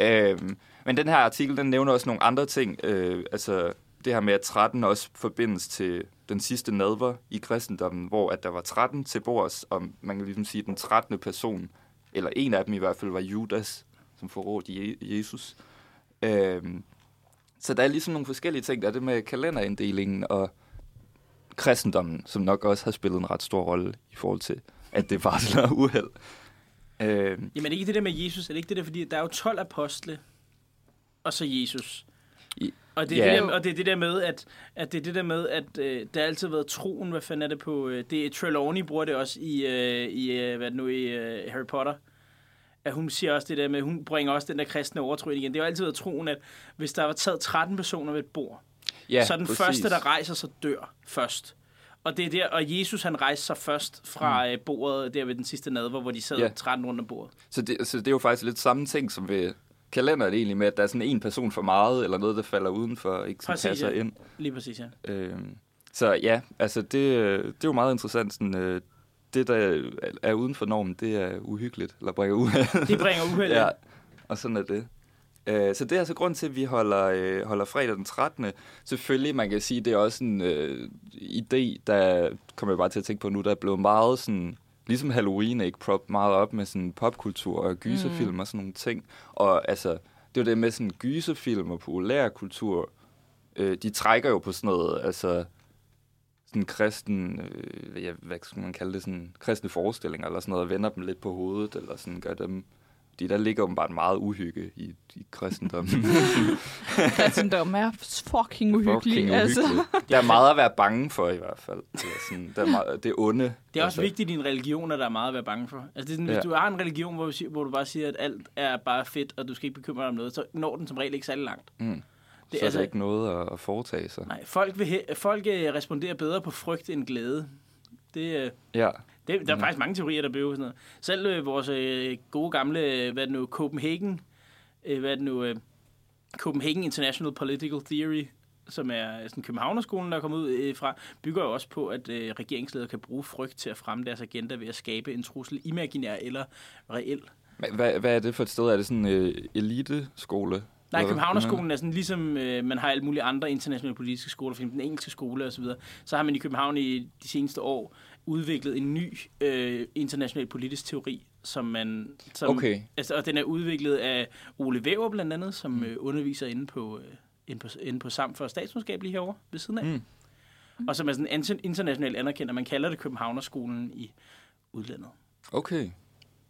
Øhm, men den her artikel, den nævner også nogle andre ting. Øh, altså det her med, at 13 også forbindes til den sidste nadver i kristendommen, hvor at der var 13 til bords, og man kan ligesom sige, at den 13. person, eller en af dem i hvert fald, var Judas, som forrådte Je- Jesus. Øhm, så der er ligesom nogle forskellige ting. Der er det med kalenderinddelingen og kristendommen, som nok også har spillet en ret stor rolle i forhold til, at det varsler uheld. Øhm, Jamen, er det ikke det der med Jesus? Er det ikke det der, fordi der er jo 12 apostle, og så Jesus. I- Og det, er Ja. det der, og det er det der med, at, at det er det der med, at øh, der har altid været troen, hvad fanden er det på, øh, det er Trelawney bruger det også i, øh, i øh, hvad nu, i øh, Harry Potter, at hun siger også det der med, hun bringer også den der kristne overtro ind igen. Det har altid været troen, at hvis der var taget 13 personer ved et bord, ja, så den præcis. første, der rejser sig, dør først. Og det er der, og Jesus han rejste sig først fra mm. bordet der ved den sidste nadver, hvor de sad Ja. ja. 13 rundt om bordet. Så det, så det er jo faktisk lidt samme ting som ved kalenderen egentlig, med at der er sådan en person for meget, eller noget, der falder udenfor, ikke sådan Præcis, passer ja. ind. Lige præcis, ja. Øhm, så ja, altså det, øh, det er jo meget interessant. Sådan, øh, det, der er uden for normen, det er uhyggeligt, eller bringer uheld. Det bringer uheld. ja, ja. og sådan er det. Øh, så det er altså grund til, at vi holder, øh, holder fredag den 13. Selvfølgelig, man kan sige, det er også en øh, idé, der kommer jeg bare til at tænke på nu, der er blevet meget sådan ligesom Halloween ikke prop meget op med sådan popkultur og gyserfilm mm. og sådan nogle ting. Og altså, det er jo det med sådan gyserfilm og populærkultur, øh, de trækker jo på sådan noget, altså sådan kristen, øh, ja, hvad skal man kalde det, sådan kristne forestillinger eller sådan noget, og vender dem lidt på hovedet, eller sådan gør dem, fordi der ligger åbenbart meget uhygge i, i kristendommen. Kristendom er fucking uhyggelig. Fucking altså. Der er meget at være bange for i hvert fald. Det er, sådan, der er meget, det er onde. Det er også vigtigt i en religion, at der er meget at være bange for. Altså, det er sådan, hvis Ja. du har en religion, hvor du, siger, hvor du bare siger, at alt er bare fedt, og du skal ikke bekymre dig om noget, så når den som regel ikke særlig langt. Mm. Det er så altså- er der ikke noget at, at foretage sig. Nej, folk, vil he- folk øh, responderer bedre på frygt end glæde. Det, øh, Ja. Det, der er Mm. faktisk mange teorier, der bygger sådan noget. Selv øh, vores øh, gode gamle, øh, hvad er det nu, Copenhagen, øh, hvad er det nu, øh, Copenhagen International Political Theory, som er sådan Københavnerskolen, der er kommet ud øh, fra, bygger jo også på, at øh, regeringsledere kan bruge frygt til at fremme deres agenda ved at skabe en trussel, imaginær eller reel. Hvad, hvad er det for et sted? Er det sådan en øh, eliteskole? Nej? Københavnerskolen er sådan ligesom, øh, man har alle mulige andre internationale politiske skoler, eksempel den engelske skole osv., så, så har man i København i de seneste år udviklet en ny øh, international politisk teori, som man... Som, Okay. Altså, og den er udviklet af Ole Væver blandt andet, som øh, underviser inde på, øh, inde på, inde på Sam for Statskundskab lige herovre ved siden af. Mm. Og som er sådan internationalt anerkendt, og man kalder det Københavnerskolen i udlandet. Okay.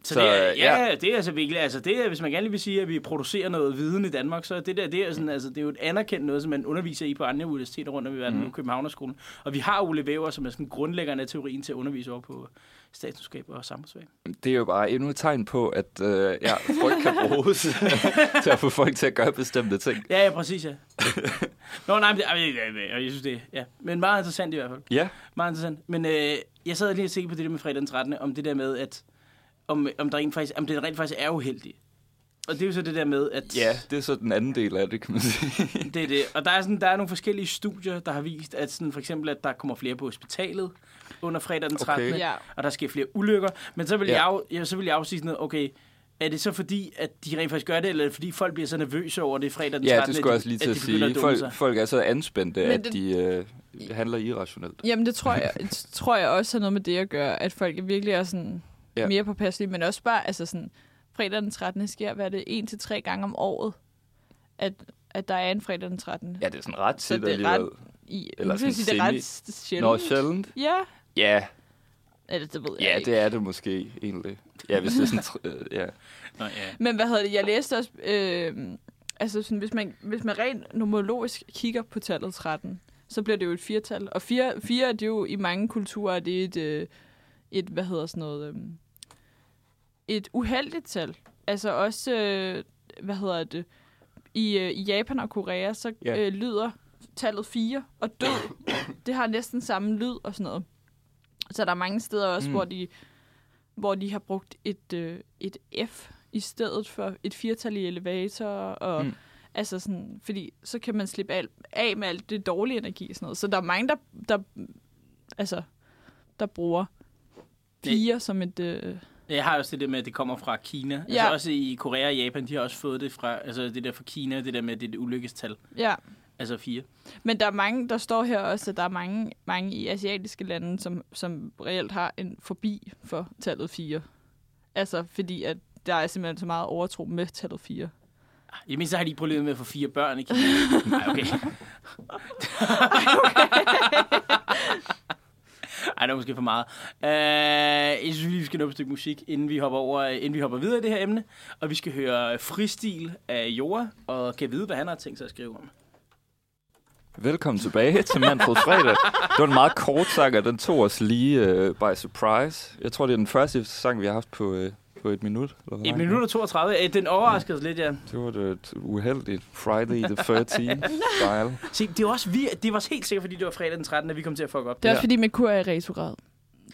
Så, Så, det er, ja, ja. ja, det er altså virkelig, altså det er, hvis man gerne vil sige, at vi producerer noget viden i Danmark, så det der, det er sådan, altså det er jo et anerkendt noget, som man underviser i på andre universiteter rundt om i verden, mm. Københavnerskolen. Og vi har Ole Væver, som er sådan grundlæggeren af teorien til at undervise over på statskundskab og samfundsfag. Det er jo bare endnu et tegn på, at øh, ja, frygt kan bruges til at få folk til at gøre bestemte ting. Ja, ja, præcis, ja. Nå, nej, men det, jeg, jeg synes det, ja. Men meget interessant i hvert fald. Ja, Meget interessant. Men øh, jeg sad lige og tænkte på det der med fredag den 13. om det der med, at om, om, der rent faktisk, om det rent faktisk er uheldigt. Og det er jo så det der med, at... ja, det er så den anden del af det, kan man sige. Det er det. Og der er, sådan, der er nogle forskellige studier, der har vist, at sådan, for eksempel, at der kommer flere på hospitalet under fredag den 13. Okay. Ja. Og der sker flere ulykker. Men så vil, Ja. ja. jeg, ja, så vil jeg afsige sådan noget, okay, er det så fordi, at de rent faktisk gør det, eller er det fordi, folk bliver så nervøse over det fredag den 13. Ja, det skulle jeg at også lige de- til at begynder sige. dumme Folk, sig? folk er så anspændte, Men at det- de øh, handler irrationelt. Jamen, det tror jeg, tror jeg også har noget med det at gøre, at folk virkelig er sådan Ja. mere påpasselige, men også bare, altså sådan, fredag den 13. sker, hvad er det, en til tre gange om året, at, at der er en fredag den 13. Ja, det er sådan ret Så tit det er alligevel. ret- I, Eller sådan sige, det er ret sjældent. Nå, sjældent? Ja, Ja, eller det ved jeg ja, ikke. det er det måske egentlig. Ja, hvis det er sådan... øh, ja. Nå, ja. Men hvad hedder det? Jeg læste også, øh, altså sådan, hvis man, hvis man rent numerologisk kigger på tallet 13, så bliver det jo et firtal. Og fire, fire det er jo i mange kulturer, det er et, øh, et hvad hedder sådan noget, øh, et uheldigt tal. Altså også, øh, hvad hedder det, i, øh, i Japan og Korea, så Ja. øh, lyder tallet 4 og død, det har næsten samme lyd og sådan noget. Så der er mange steder også, Mm. hvor, de, hvor de har brugt et, øh, et F i stedet for et firtal i elevator. Og, Mm. mm. altså sådan, fordi så kan man slippe al, af med alt det dårlige energi og sådan noget. Så der er mange, der, der, altså, der bruger fire som et... Øh, Jeg har også det der med, at det kommer fra Kina. Ja. Ja. Altså også i Korea og Japan, de har også fået det fra, altså det der fra Kina, det der med det, det ulykkestal. ja. Altså fire. Men der er mange, der står her også, at der er mange, mange i asiatiske lande, som, som reelt har en forbi for tallet 4. Altså, fordi at der er simpelthen så meget overtro med tallet 4. I det mindste har de ikke problemet med at få fire børn i Kina. Nej, okay. Ej, det er måske for meget. Uh, jeg synes lige, vi skal nå et stykke musik, inden vi hopper over, inden vi hopper videre i det her emne. Og vi skal høre Fristil af Jora, og kan vide, hvad han har tænkt sig at skrive om. Velkommen tilbage til Manfred Fredag. Det var en meget kort sang, og den tog os lige uh, by surprise. Jeg tror, det er den første sang, vi har haft på, uh, på et minut. Eller Et minut og 32. Øh, Den overraskede os lidt, ja. Det var det et uheldigt Friday the 13th style. Se, det var også vi, det var helt sikkert, fordi det var fredag den 13. at vi kom til at fuck op. Det er Ja. også fordi, Merkur er i retrograd.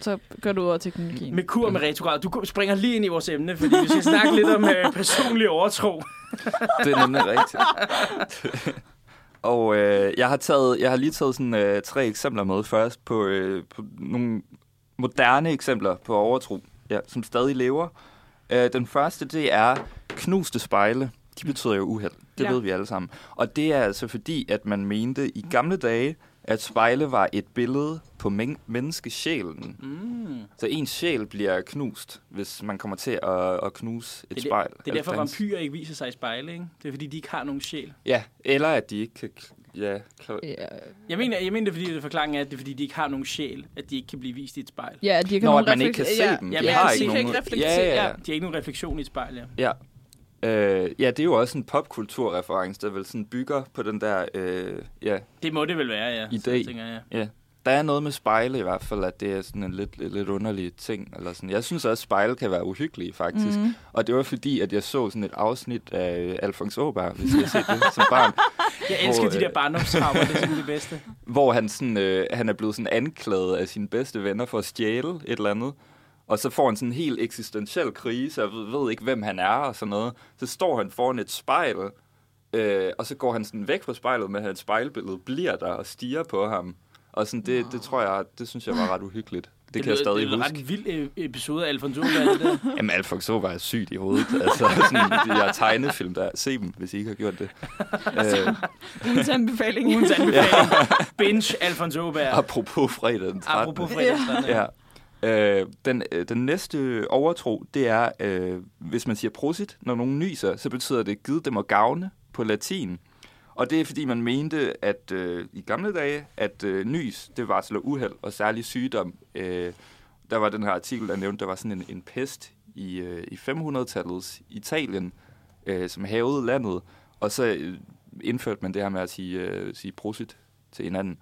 Så går du over teknologien. Med kur med retrograd. Du springer lige ind i vores emne, fordi vi skal snakke lidt om øh, personlig overtro. Det er nemlig rigtigt. Og øh, jeg, har taget, jeg har lige taget sådan, øh, tre eksempler med først på, øh, på nogle moderne eksempler på overtro, ja, som stadig lever. Øh, den første, det er knuste spejle. De betyder jo uheld. Det Ja. ved vi alle sammen. Og det er altså fordi, at man mente i gamle dage, at spejle var et billede på men- menneskesjælen. Mm. Så ens sjæl bliver knust, hvis man kommer til at, at knuse et Det spejl. det er derfor, vampyrer ikke viser sig i spejle, ikke? Det er, fordi de ikke har nogen sjæl. Ja, eller at de ikke kan... Ja, klar. Ja, Jeg mener, jeg mener det er, fordi det forklaringen er, at det er, fordi de ikke har nogen sjæl, at de ikke kan blive vist i et spejl. ja de kan Når nogen man ikke kan se ja, dem. Ja, de de har ikke, ikke nogen- ikke reflektere. Ja, ja, ja. De har ikke nogen refleksion i et spejl, ja. Ja. Øh, ja, det er jo også en popkulturreference, der vel sådan bygger på den der... Øh, ja, Det må det vel være, ja. Idé. Så tænker jeg, ja. ja. Der er noget med spejle i hvert fald, at det er sådan en lidt, lidt, lidt underlig ting. Eller sådan. Jeg synes også, at spejle kan være uhyggelige, faktisk. Mm. Og det var fordi, at jeg så sådan et afsnit af Alfons Åberg, hvis jeg set det som barn. Jeg elsker Hvor, de øh, der barndomstraumer, det er simpelthen det bedste. hvor han, sådan, øh, han er blevet sådan anklaget af sine bedste venner for at stjæle et eller andet. Og så får han sådan en helt eksistentiel krise, og ved, ved ikke, hvem han er og sådan noget. Så står han foran et spejl, øh, og så går han sådan væk fra spejlet, men hans spejlbillede bliver der og stiger på ham. Og sådan, det, det tror jeg, det synes jeg var ret uhyggeligt. Det, det kan jeg lyder- stadig det er huske. Det er en ret vild øh, episode af Alfonso det. Jamen, Alfons var sygt i hovedet. Altså, sådan, de her tegnefilm der. Se dem, hvis I ikke har gjort det. øh, Ugens anbefaling. Ugens anbefaling. Binge Alfonso Åberg. apropos fredag den 13. Apropos fredagsstranden. Ja. Øh, den, øh, den næste overtro, det er, øh, hvis man siger prosit, når nogen nyser, så betyder det givet dem at gavne på latin. Og det er, fordi man mente, at øh, i gamle dage, at øh, nys, det var varsler uheld og særlig sygdom. Øh, der var den her artikel, der nævnte, der var sådan en, en pest i, øh, i 500-tallets Italien, øh, som havede landet. Og så øh, indførte man det her med at sige, øh, sige prosit til hinanden.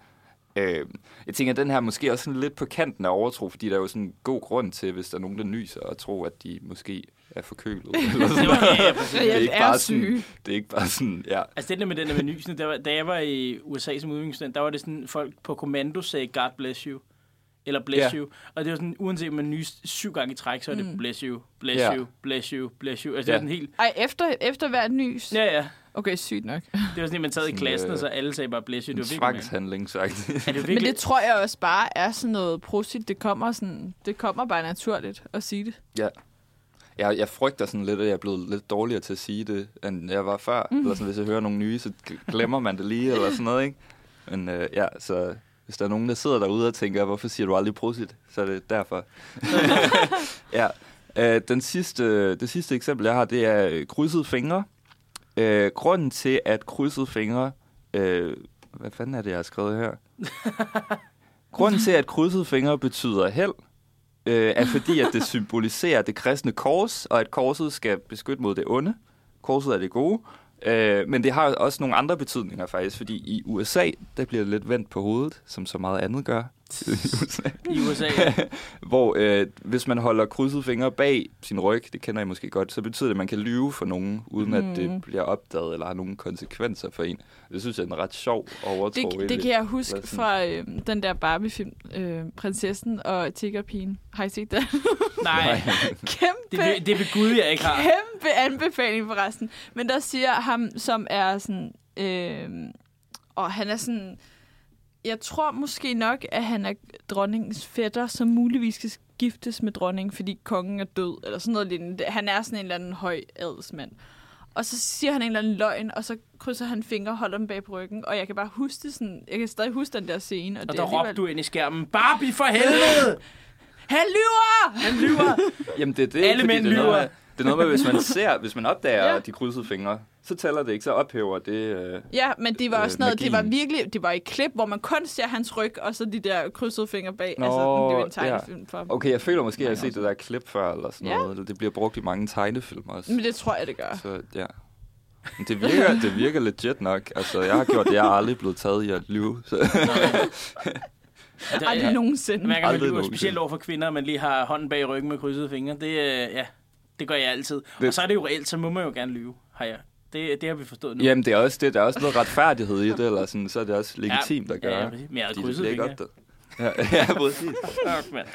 Øh, jeg tænker, at den her måske også sådan lidt på kanten af overtro, fordi der er jo sådan en god grund til, hvis der er nogen, der nyser og tror, at de måske er forkølet. Eller sådan. Det ja, ja. Ja, Det er ikke er bare sådan, det er ikke bare sådan, ja. Altså det der med den der med nysene, der var, da jeg var i USA som udviklingsland, der var det sådan, folk på kommando sagde, God bless you. Eller bless Ja. you. Og det var sådan, uanset om man nyste syv gange i træk, så er det Mm. bless you, bless Ja. you, bless you, bless you. Altså det Ja. var sådan helt, Ej, efter, efter hvert nys. ja ja. Okay, sygt nok. Det var sådan, at man sad i Sådan, klassen, øh, og så alle sagde bare bless you. En Det var tvangshandling, sagt. ja, det Men det tror jeg også bare er sådan noget prosit. Det kommer, sådan, det kommer bare naturligt at sige det. Jeg, jeg frygter sådan lidt, at jeg er blevet lidt dårligere til at sige det, end jeg var før. Mm. Eller sådan, hvis jeg hører nogle nye, så glemmer man det lige, eller sådan noget, ikke? Men øh, ja, så hvis der er nogen, der sidder derude og tænker, hvorfor siger du aldrig prosit, så er det derfor. ja. Øh, den sidste, det sidste eksempel, jeg har, det er øh, krydsede fingre. Øh, grunden til, at krydsede fingre... Øh, hvad fanden er det, jeg har skrevet her? grunden til, at krydsede fingre betyder held, øh, er fordi, at det symboliserer det kristne kors, og at korset skal beskytte mod det onde. Korset er det gode. Øh, men det har også nogle andre betydninger faktisk, fordi i USA, der bliver det lidt vendt på hovedet, som så meget andet gør i USA. i USA. Ja. Hvor øh, hvis man holder krydset fingre bag sin ryg, det kender I måske godt, så betyder det, at man kan lyve for nogen, uden mm. at det Mhm. bliver opdaget eller har nogen konsekvenser for en. Det synes jeg er en ret sjov overtro. Det, det kan jeg huske sådan- fra øh, den der Barbie-film, øh, Prinsessen og Tiggerpigen. Har I set det? Nej, Kæmpe, det, vil- det vil Gud, jeg ikke har. kæmpe anbefaling forresten. Men der siger ham, som er sådan... Øh, og han er sådan... Jeg tror måske nok, at han er dronningens fætter, som muligvis skal giftes med dronningen, fordi kongen er død, eller sådan noget lignende. Han er sådan en eller anden høj adelsmand. Og så siger han en eller anden løgn, og så krydser han fingre og holder dem bag på ryggen. Og jeg kan bare huske det sådan... Jeg kan stadig huske den der scene. Og, Og det der er alligevel- råbte du ind i skærmen, Barbie for helvede! Han lyver! Han lyver! Jamen det er det, Alle mænd er lyver. Det er noget med, hvis man ser, hvis man opdager Ja. ja. de krydsede fingre, så tæller det ikke, så ophæver det... Øh, Ja, men det var Øh, også noget, det var virkelig, det var et klip, hvor man kun ser hans ryg, og så de der krydsede fingre bag. Nå, altså, det var en ja. tegnefilm for okay, jeg føler måske, at jeg har set det der klip før, eller sådan Ja. noget. Det bliver brugt i mange tegnefilm også. Men det tror jeg, det gør. Så ja. Men det virker, det virker legit nok. Altså, jeg har gjort det. Jeg er aldrig blevet taget i at lyve. Så. Det, Aldrig jeg nogensinde. mærker, at man Aldrig lyver specielt over for kvinder, man lige har hånden bag ryggen med krydsede fingre. Det, øh, ja, det gør jeg altid. Det- Og så er det jo reelt, så må man jo gerne lyve, har jeg. Det, det har vi forstået nu. Jamen, det er også det. Der er også noget retfærdighed i det, eller sådan, så er det også legitimt at gøre. Ja, ja. Men jeg havde det krydset bliver ikke. Ja, ja, præcis. Fuck, mand.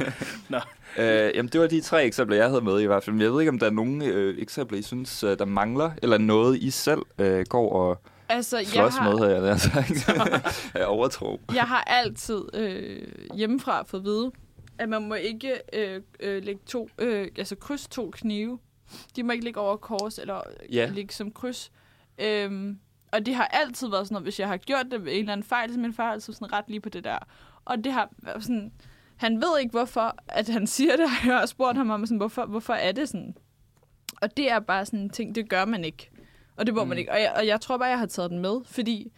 Øh, jamen, det var de tre eksempler, jeg havde med i hvert fald. Men jeg ved ikke, om der er nogle øh, eksempler, I synes, øh, der mangler, eller noget, I selv øh, går og Altså, jeg slås har, med, havde jeg sagt. Jeg overtro. jeg har altid øh, hjemmefra fået at vide, at man må ikke øh, øh, lægge to, øh, altså kryds to knive. De må ikke ligge over kors, eller Ja. ja. ligge som kryds. Øhm, Og det har altid været sådan, at hvis jeg har gjort det ved en eller anden fejl, så er min far altid sådan ret lige på det der. Og det har været sådan... Han ved ikke, hvorfor at han siger det, og jeg har spurgt ham om, sådan, hvorfor, hvorfor er det sådan? Og det er bare sådan en ting, det gør man ikke. Og det må mm. man ikke. Og jeg, og jeg tror bare, jeg har taget den med, fordi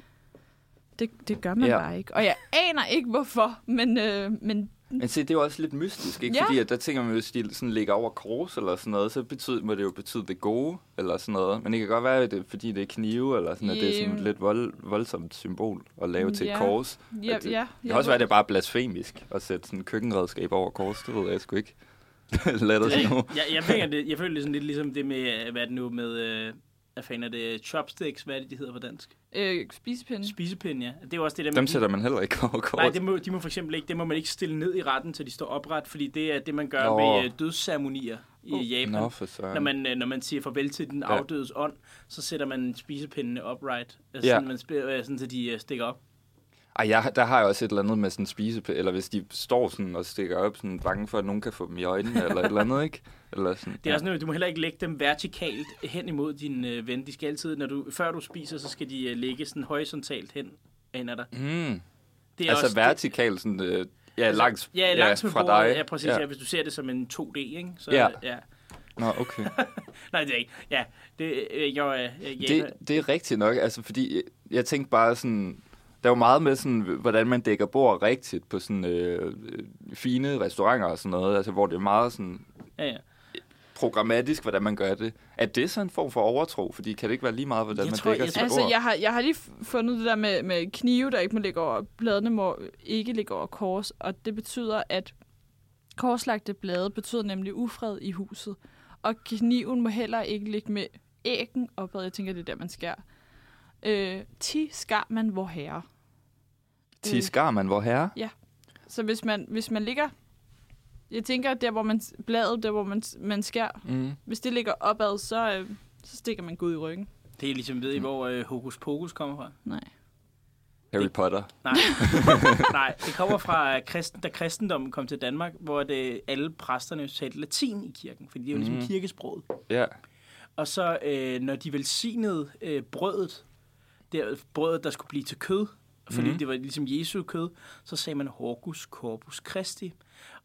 det, det gør man ja. bare ikke. Og jeg aner ikke, hvorfor, men, øh, men Men se, det er jo også lidt mystisk, ikke? Ja. Fordi at der tænker man, hvis de sådan ligger over kors eller sådan noget, så betyder, må det jo betyde det gode, eller sådan noget. Men det kan godt være, at det, fordi det er knive, eller sådan, at det er sådan et Jamen. lidt vold, voldsomt symbol at lave til et Ja. kors. ja, det, ja, det jeg kan også være, at det er bare blasfemisk at sætte sådan en køkkenredskab over kors. Det ved jeg sgu ikke. Lad os nu. jeg, jeg, tænker, det, jeg føler det sådan lidt ligesom det med, hvad er det nu med, øh, hvad fanden er det, chopsticks, hvad er det, de hedder på dansk? Øh, spisepinde. Spisepinde, ja. Det er jo også det der. Dem sætter man heller ikke over kors. Nej, det må, de må for eksempel ikke, det må man ikke stille ned i retten, så de står opret, fordi det er det, man gør Nå. med øh, dødsceremonier i Oh. Japan. Nå, for søren. Når man, øh, når man siger farvel til den Ja. afdødes ånd, så sætter man spisepindene upright, altså Ja. sådan, man spiller, øh, sådan, så de øh, stikker op. Ej, jeg, der har jeg også et eller andet med sådan spise, eller hvis de står sådan og stikker op, sådan bange for, at nogen kan få dem i øjnene, eller et eller andet, ikke? Eller sådan, Det er også noget, du må heller ikke lægge dem vertikalt hen imod din øh, ven. De skal altid, når du, før du spiser, så skal de øh, ligge sådan horisontalt hen, hen ad dig. Mm. Det er Altså også, vertikalt, sådan, øh, ja, Altså, langs, Ja, langs med fra bordet. dig. Ja, præcis. Ja. ja. Hvis du ser det som en 2D, ikke? Så, Ja. ja. Nå, okay. Nej, det er ikke. Ja, det øh, jeg, øh, jeg, det, det er rigtigt nok, altså fordi jeg, jeg tænkte bare sådan, der er jo meget med sådan, hvordan man dækker bord rigtigt på sådan øh, øh, fine restauranter og sådan noget, altså hvor det er meget sådan ja, ja. programmatisk, hvordan man gør det. Er det sådan en form for overtro? Fordi kan det ikke være lige meget, hvordan Jeg man tror- dækker jeg sit Altså, bord? jeg har, jeg har lige fundet det der med, med knive, der ikke må ligge over. Bladene må ikke ligge over kors, og det betyder, at korslagte blade betyder nemlig ufred i huset. Og kniven må heller ikke ligge med æggen opad. Jeg tænker, det er der, man skærer. Øh, ti skar man hvor herre. Ti skar man, hvor herre? Så hvis man, hvis man ligger... Jeg tænker, der hvor man bladet, der hvor man, man skærer, Mm. hvis det ligger opad, så, øh, så stikker man Gud i ryggen. Det er ligesom, ved I, hvor øh, Hokus Pokus kommer fra? Nej. Harry Potter. Nej, Nej det kommer fra, øh, kristen, da kristendommen kom til Danmark, hvor det, alle præsterne talte latin i kirken, fordi det er jo ligesom Mhm. kirkesproget. Ja. Og så, øh, når de velsignede øh, brødet, der, brødet, der skulle blive til kød, fordi Mhm. det var ligesom Jesu kød, så sagde man Horcus Corpus Christi.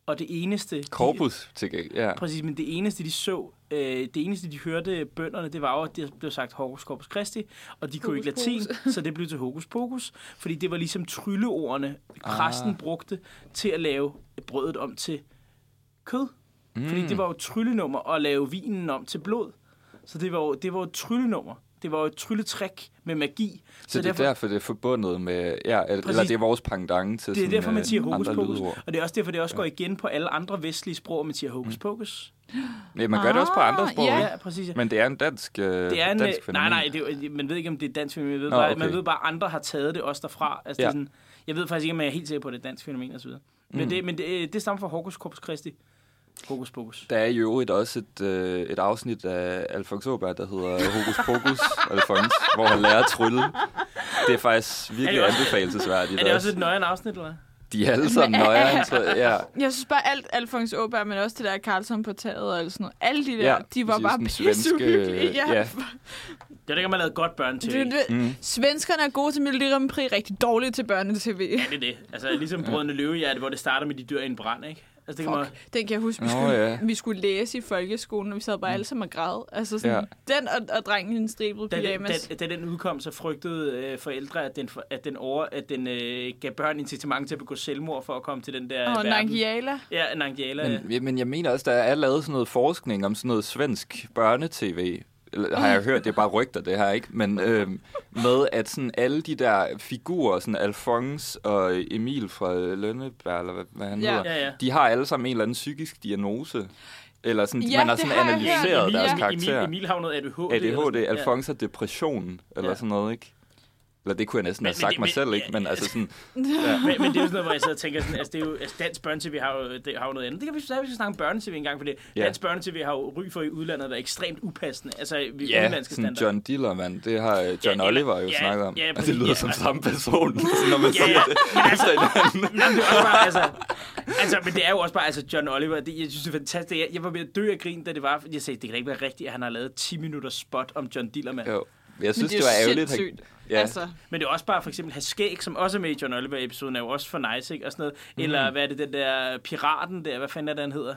Og det eneste... de- Corpus, tænker jeg. Ja. Præcis, men det eneste, de så, øh, det eneste, de hørte bønderne, det var jo, at det blev sagt Horcus Corpus Christi, og de kunne ikke Hokus latin, så det blev til Hokus Pokus, fordi det var ligesom trylleordene, præsten Ah. brugte til at lave brødet om til kød. Mm. Fordi det var jo et tryllenummer at lave vinen om til blod. Så det var jo, det var jo et tryllenummer. Det var jo et trylletræk med magi. Så det er derfor, det er forbundet med... Ja, eller Præcis. det er vores pendant til det er sådan, derfor, man øh, siger hokus pokus. lydord. Og det er også derfor, det også går igen på alle andre vestlige sprog, man siger hokus pokus. Ja, man gør det også på andre Ah, sprog, ja. Ja, præcis. Ja. Men det er en dansk, øh, Det er en, dansk øh, fænomen. nej, nej, det er, man ved ikke, om det er et dansk fænomen. Man ved, Nå, bare, okay. man ved bare, at andre har taget det også derfra. Altså, ja. Det er sådan, jeg ved faktisk ikke, om jeg er helt sikker på, at det er dansk fænomen og så videre. Men, Mm. det, men det, det stammer fra Hokus Corpus Christi. Hokus Pokus. Der er i øvrigt også et, øh, et afsnit af Alfons Åberg, der hedder Hokus Pokus Alfons, hvor han lærer at trylle. Det er faktisk Er virkelig det også- anbefalelsesværdigt. Er det også et nøjeren afsnit, eller? De er alle sammen nøjere. Så, ja. Jeg synes bare alt Alfons Åberg, men også det der Carlson på taget og alt sådan noget. Alle de der, Ja, de var bare pisse uhyggelige. Ja. ja. Det er ikke, om man lavet godt. Det, det, Mm. Svenskerne er gode til Melodi Grand Prix, rigtig dårlige til børnetv. Ja, det er det. Altså, ligesom Brødrene Løvehjerte, hvor det starter med, de dør i en brand, ikke? Altså, det kan man, den kan jeg huske, vi Nå, skulle, ja. vi skulle læse i folkeskolen, og vi sad bare alle sammen og græd. Altså sådan, den og, og drengen i en stribet da, den, pyjamas. da, da den udkom, så frygtede øh, forældre, at den, at den, over, at den øh, gav børn incitament til at begå selvmord for at komme til den der Og verden. Nangiala. Ja, Nangiala. Men, ja, men jeg mener også, der er lavet sådan noget forskning om sådan noget svensk børnetv. Har jeg hørt, det er bare rygter, det her, ikke? Men øh, med, at sådan alle de der figurer, sådan Alfons og Emil fra Lønneberg, eller hvad, hvad han Ja. hedder, Ja, ja. de har alle sammen en eller anden psykisk diagnose. Eller sådan, Ja, man har sådan analyseret deres Ja. karakterer. Emil, Emil har jo noget ADHD. eller ADHD, Alfons har depression, eller Ja. sådan noget, ikke? Eller det kunne jeg næsten Men- have men sagt det- mig men- selv, ikke? Men altså sådan, Ja. Men, men det er jo sådan noget, hvor jeg sidder og tænker sådan, altså, det er jo, altså dansk børnetv har jo, det har jo noget andet. Det kan vi så vi skal snakke om børnetv en gang, for det. Ja. Dansk børnetv har jo ry for i udlandet at være ekstremt upassende. Altså, vi ja, udenlandske sådan standarder. John Dillermand, det har øh, John Ja, eller- Oliver jo ja, snakket om. ja, præcis, det lyder ja. som samme person, når man Ja, siger ja. det. Men altså, efter hinanden. Nå, men det er også bare, altså, altså, men det er jo også bare, altså, John Oliver, det, jeg synes, det er fantastisk. Jeg, jeg var ved at dø af grin, da det var, jeg sagde, det kan da ikke være rigtigt, at han har lavet 10 minutters spot om John Dillermand. Jo. Jeg synes, Men det, det er var ærgerligt. sindssygt. Ja, Altså, Men det er også bare for eksempel have skæg, som også er med i John Oliver-episoden, er jo også for nice, ikke? Og sådan noget. Eller hvad er det, den der piraten der, hvad fanden er det, han hedder?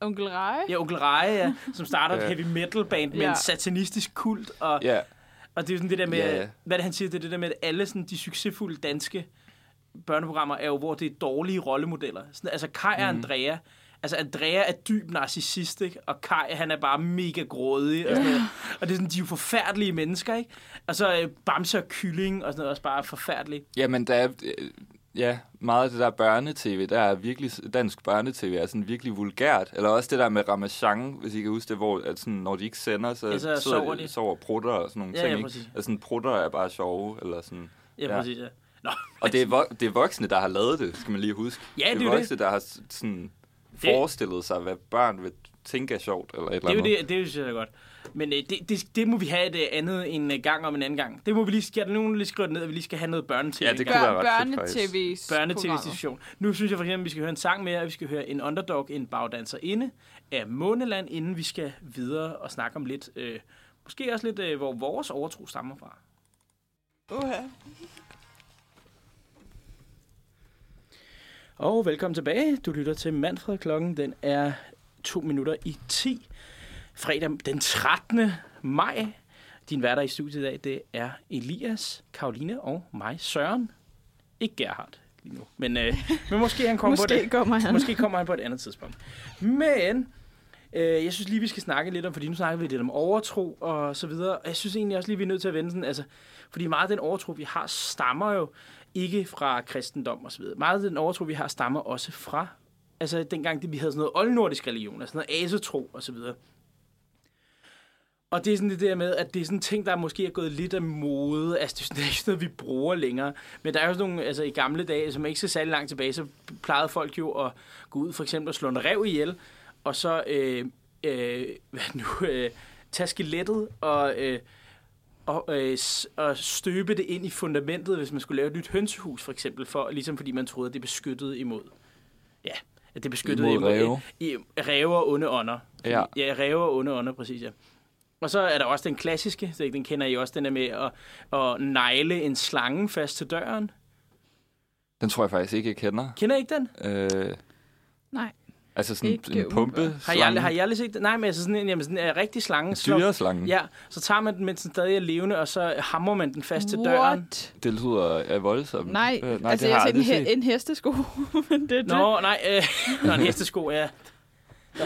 onkel Rej. Ja, Onkel Reje, ja, som starter et heavy metal band med Ja. en satanistisk kult. Og, ja. og det er jo sådan det der med, Ja, ja. hvad det, han siger, det er det der med, at alle sådan, de succesfulde danske børneprogrammer er jo, hvor det er dårlige rollemodeller. Sådan, altså Kai og Mm. Andrea, altså Andrea er dyb narcissist, ikke? og Kai, han er bare mega grådig. Og, sådan noget. og det er sådan, de er jo forfærdelige mennesker, ikke? Og så øh, Bamse og Kylling og sådan noget, også bare forfærdelige. Jamen, der er... øh, Ja, meget af det der børnetv, der er virkelig, dansk børnetv er sådan virkelig vulgært. Eller også det der med Ramachan, hvis I kan huske det, hvor at sådan, når de ikke sender, så, Ja, så sover de. sover prutter og sådan nogle Ja, ting. ja, ikke? Altså, sådan, prutter er bare sjove, eller sådan. Ja, Ja. præcis, ja. Nå, Og det er, vo- det er voksne, der har lavet det, skal man lige huske. Ja, det det er voksne, der har sådan Det- forestillet sig, hvad børn vil tænke er sjovt, eller et det eller er jo andet. det, det synes jeg er godt. Men øh, det, det, det, må vi have et øh, andet en øh, gang om en anden gang. Det må vi lige, skal der nogen lige skrive ned, at vi lige skal have noget børnetv. Ja, det kunne være ret fedt, Børne-tv's Børne-tv-station. Nu synes jeg for eksempel, at vi skal høre en sang mere, og vi skal høre en underdog, en bagdanser inde af Måneland, inden vi skal videre og snakke om lidt, øh, måske også lidt, øh, hvor vores overtro stammer fra. Uh-huh. Og velkommen tilbage. Du lytter til Manfred klokken. Den er to minutter i 10. Fredag den 13. maj. Din værter i studiet i dag, det er Elias, Karoline og mig, Søren. Ikke Gerhard lige nu. Men, øh, men måske han kommer på det. Måske kommer han. Måske kommer han på et andet tidspunkt. Men øh, jeg synes lige, vi skal snakke lidt om, fordi nu snakker vi lidt om overtro og så videre. Og jeg synes egentlig også lige, vi er nødt til at vende sådan, altså, fordi meget af den overtro, vi har, stammer jo ikke fra kristendom og så videre. Meget af den overtro, vi har, stammer også fra, altså dengang det, vi havde sådan noget oldnordisk religion, altså noget asetro og så videre. Og det er sådan det der med, at det er sådan ting, der måske er gået lidt af mode. Altså, det er sådan, ikke sådan noget, vi bruger længere. Men der er jo sådan nogle, altså i gamle dage, som ikke så særlig langt tilbage, så plejede folk jo at gå ud for eksempel og slå en rev ihjel, og så øh, øh, hvad nu, øh, tage skelettet og, øh, og, øh, og støbe det ind i fundamentet, hvis man skulle lave et nyt hønsehus, for eksempel, for, ligesom fordi man troede, at det beskyttede imod, ja, at det beskyttede Imod ræve. i, i, ræve og onde ånder. Ja. Ja, ræve og onde ånder, præcis, ja. Og så er der også den klassiske, så den kender I også, den der med at, at negle en slange fast til døren. Den tror jeg faktisk ikke, jeg kender. Kender I ikke den? Øh, Nej. Altså sådan Ikke en pumpe Har I aldrig, har I aldrig set det? Nej, men altså sådan en, jamen sådan en rigtig slange. så- Dyreslangen. Ja, så tager man den, mens den stadig er levende, og så hammer man den fast til døren. What? Det lyder er voldsomt. Nej, Øh, nej altså det jeg har har set en, he- en hestesko. men det er det. Nå, nej, øh, nå, en hestesko, ja.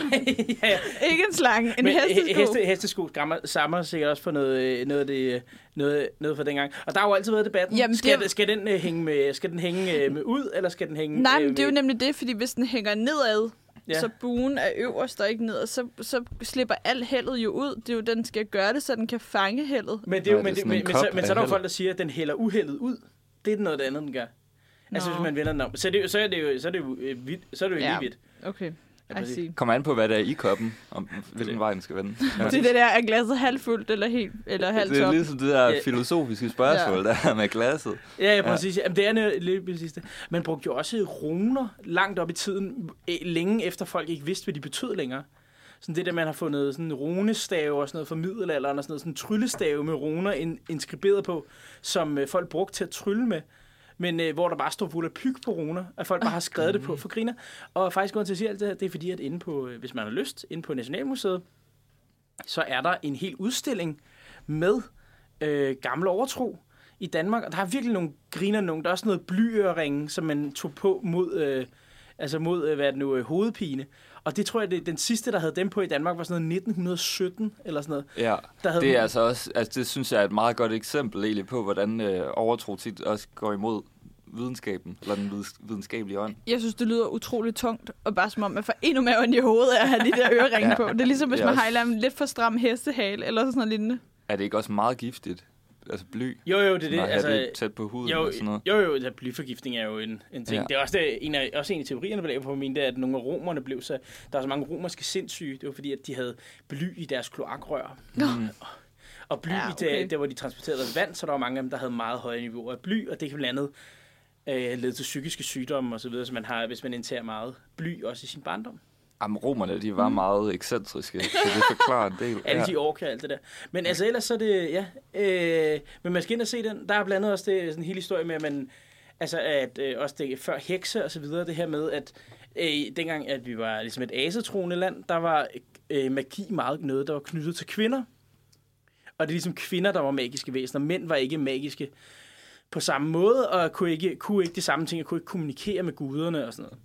ja, ja. Ikke en slange, en Men he- hestesko. heste, hestesko stammer sikkert også fra noget, øh, noget, af det, øh, noget, noget fra dengang. Og der har jo altid været debatten. Jamen, skal, det er- skal den øh, hænge, med, skal den hænge øh, med ud, eller skal den hænge Nej, øh, men det er jo med- nemlig det, fordi hvis den hænger nedad, Ja. så buen er øverst og ikke nedad, så, så slipper alt heldet jo ud. Det er jo, den skal gøre det, så den kan fange heldet. Men, det er jo, men, det er det, men, men, så, men så er der jo folk, der siger, at den hælder uheldet ud. Det er noget andet, den gør. Altså, Nå. hvis man vender den om. Så, det, er jo- så er det jo, så er det jo, øh, så er det jo Ja. lige vidt. Okay, Ja, see. Kommer an på, hvad der er i koppen, om hvilken vej den skal vende. Ja. Det er det der, er glasset halvfuldt eller helt eller halvt Det er ligesom det der Ja. filosofiske spørgsmål, der er med glasset. Ja, ja, præcis. Ja. Jamen, det er noget lidt præcis det. Man brugte jo også runer langt op i tiden, længe efter folk ikke vidste, hvad de betød længere. Sådan det der, man har fundet sådan runestave og sådan noget fra middelalderen og sådan noget, sådan en tryllestave med runer in, inskriberet på, som øh, folk brugte til at trylle med. Men øh, hvor der bare står volapyk på runer, at folk bare har skrevet det på for griner. Og faktisk grund til at sige alt det her, det er fordi, at inde på, øh, hvis man har lyst, inde på Nationalmuseet, så er der en hel udstilling med øh, gamle overtro i Danmark. Og der er virkelig nogle griner nogen. Der er også noget blyøring, som man tog på mod, øh, altså mod øh, hvad er det nu, øh, hovedpine. Og det tror jeg, det den sidste, der havde dem på i Danmark, var sådan noget 1917 eller sådan noget. Ja, Der havde det er altså også, altså det synes jeg er et meget godt eksempel egentlig på, hvordan øh, overtro tit også går imod videnskaben, eller den videns- videnskabelige ånd. Jeg synes, det lyder utroligt tungt, og bare som om, man får endnu mere ondt i hovedet af at have de der øreringe Ja. på. Det er ligesom, hvis man også- har en lidt for stram hestehale, eller sådan noget lignende. Er det ikke også meget giftigt? Altså bly, Jo, jo, det er det. Altså, det tæt på huden jo, og sådan noget. jo, jo, ja, blyforgiftning er jo en, en ting. Ja. Det er også, det, en af, også en af teorierne, der på min, det er, at nogle af romerne blev så... Der er så mange romerske sindssyge. Det var fordi, at de havde bly i deres kloakrør. Mm. Og bly, Ja, okay. okay. der, hvor de transporterede vand, så der var mange af dem, der havde meget høje niveauer af bly, og det kan blandt andet øh, lede til psykiske sygdomme osv., så, videre, så man har, hvis man indtager meget bly også i sin barndom. Jamen, romerne, de var meget ekscentriske, så det forklarer en del. Alle de orker alt det der. Men altså ellers så er det, ja. Øh, men man skal ind og se den. Der er blandt andet også det, sådan en hel historie med, at man, altså at øh, også det, før hekse og så videre, det her med, at øh, dengang, at vi var ligesom et asetroende land, der var øh, magi meget noget, der var knyttet til kvinder. Og det er ligesom kvinder, der var magiske væsener. Mænd var ikke magiske på samme måde, og kunne ikke, kunne ikke de samme ting, og kunne ikke kommunikere med guderne og sådan noget.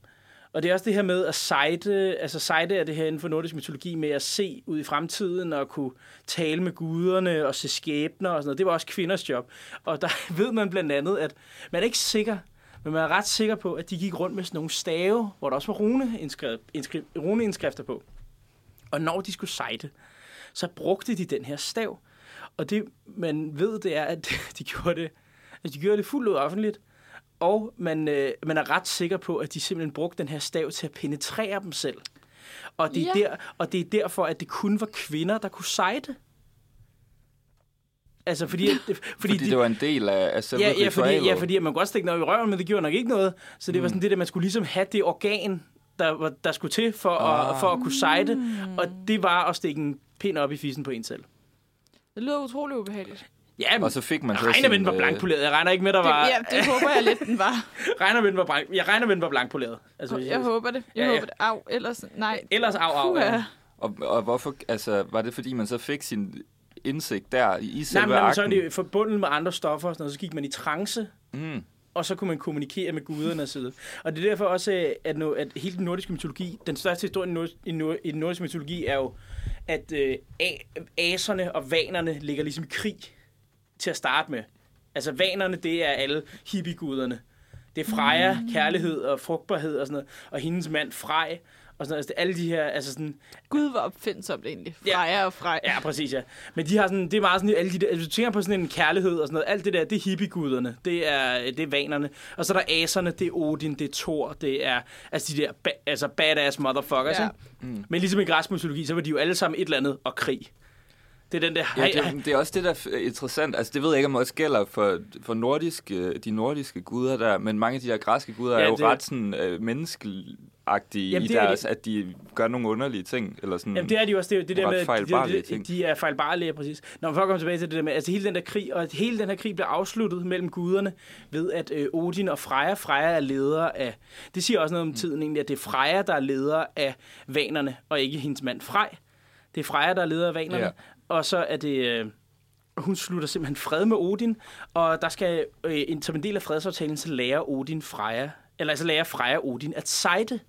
Og det er også det her med at sejte, altså sejte er det her inden for nordisk mytologi med at se ud i fremtiden og kunne tale med guderne og se skæbner og sådan noget. Det var også kvinders job. Og der ved man blandt andet, at man er ikke sikker, men man er ret sikker på, at de gik rundt med sådan nogle stave, hvor der også var runeindskri- indskri- runeindskrifter på. Og når de skulle sejte, så brugte de den her stav. Og det, man ved, det er, at de gjorde det, at de gjorde det fuldt ud offentligt. Og man, øh, man er ret sikker på, at de simpelthen brugte den her stav til at penetrere dem selv. Og det, er Ja. der, og det er derfor, at det kun var kvinder, der kunne sejte. Altså, fordi... At, fordi, Fordi de, det var en del af, af selve ja, ja, fordi, ja, fordi man kunne godt stikke noget i røven, men det gjorde nok ikke noget. Så det var sådan det, der man skulle ligesom have det organ, der, var- der skulle til for, ah. at, for at kunne sejte. Og det var at stikke en pind op i fissen på en selv. Det lyder utrolig ubehageligt. Ja, men Og så fik man jeg så regner med, sin, den var øh, blankpoleret. Jeg regner ikke med, der Det, var... ja, det håber jeg lidt, den var. regner med, den var blank, jeg regner med, den var blankpoleret. Altså, Jeg håber det. Jeg Ja, ja. håber det. Au, ellers... Nej. Ellers au, au, ja. Og, og hvorfor, altså, var det fordi, man så fik sin indsigt der i Nej, selve men så er akten? det forbundet med andre stoffer og sådan noget. Så gik man i trance, Mm. og så kunne man kommunikere med guderne og så videre. Og det er derfor også, øh, at, nu, at hele den nordiske mytologi, den største historie i, nord, i, nord, i den nordiske mytologi er jo, at øh, a- aserne og vanerne ligger ligesom i krig til at starte med. Altså vanerne, det er alle hippieguderne. Det er Freja, mm. kærlighed og frugtbarhed og sådan noget. Og hendes mand Frej. Og sådan noget. Altså, det alle de her, altså sådan, Gud var opfindsomt egentlig. Ja. Freja og Frej. Ja, præcis, ja. Men de har sådan, det er meget sådan, alle de der, hvis du tænker på sådan en kærlighed og sådan noget, alt det der, det er hippieguderne, det er, det er vanerne. Og så er der aserne, det er Odin, det er Thor, det er, altså de der, ba- altså badass motherfuckers, Ja. ja. mm. Men ligesom i græsk mytologi, så var de jo alle sammen et eller andet og krig. Det er den der, Ja, hej, det, det er også det, der er interessant. Altså, det ved jeg ikke, om også gælder for, for nordiske, de nordiske guder der, men mange af de der græske guder Ja, er jo det- ret sådan øh, menneskeagtige Jamen, i det er deres, de. at de gør nogle underlige ting. Eller sådan. Jamen, det er de også. Det, er det der med, fejlbarlige de, de, ting. de er fejlbarlige, præcis. Når man får komme tilbage til det der med, altså hele den der krig, og hele den her krig bliver afsluttet mellem guderne ved, at øh, Odin og Freja, Freja er leder af, det siger også noget om tiden egentlig, at det er Freja, der er leder af vanerne, og ikke hendes mand Frej. Det er Freja, der er leder af vanerne, Ja og så er det... Øh, hun slutter simpelthen fred med Odin, og der skal, øh, en, som en del af fredsaftalen, så lærer Odin Freja, eller altså lærer Freja Odin at sejte.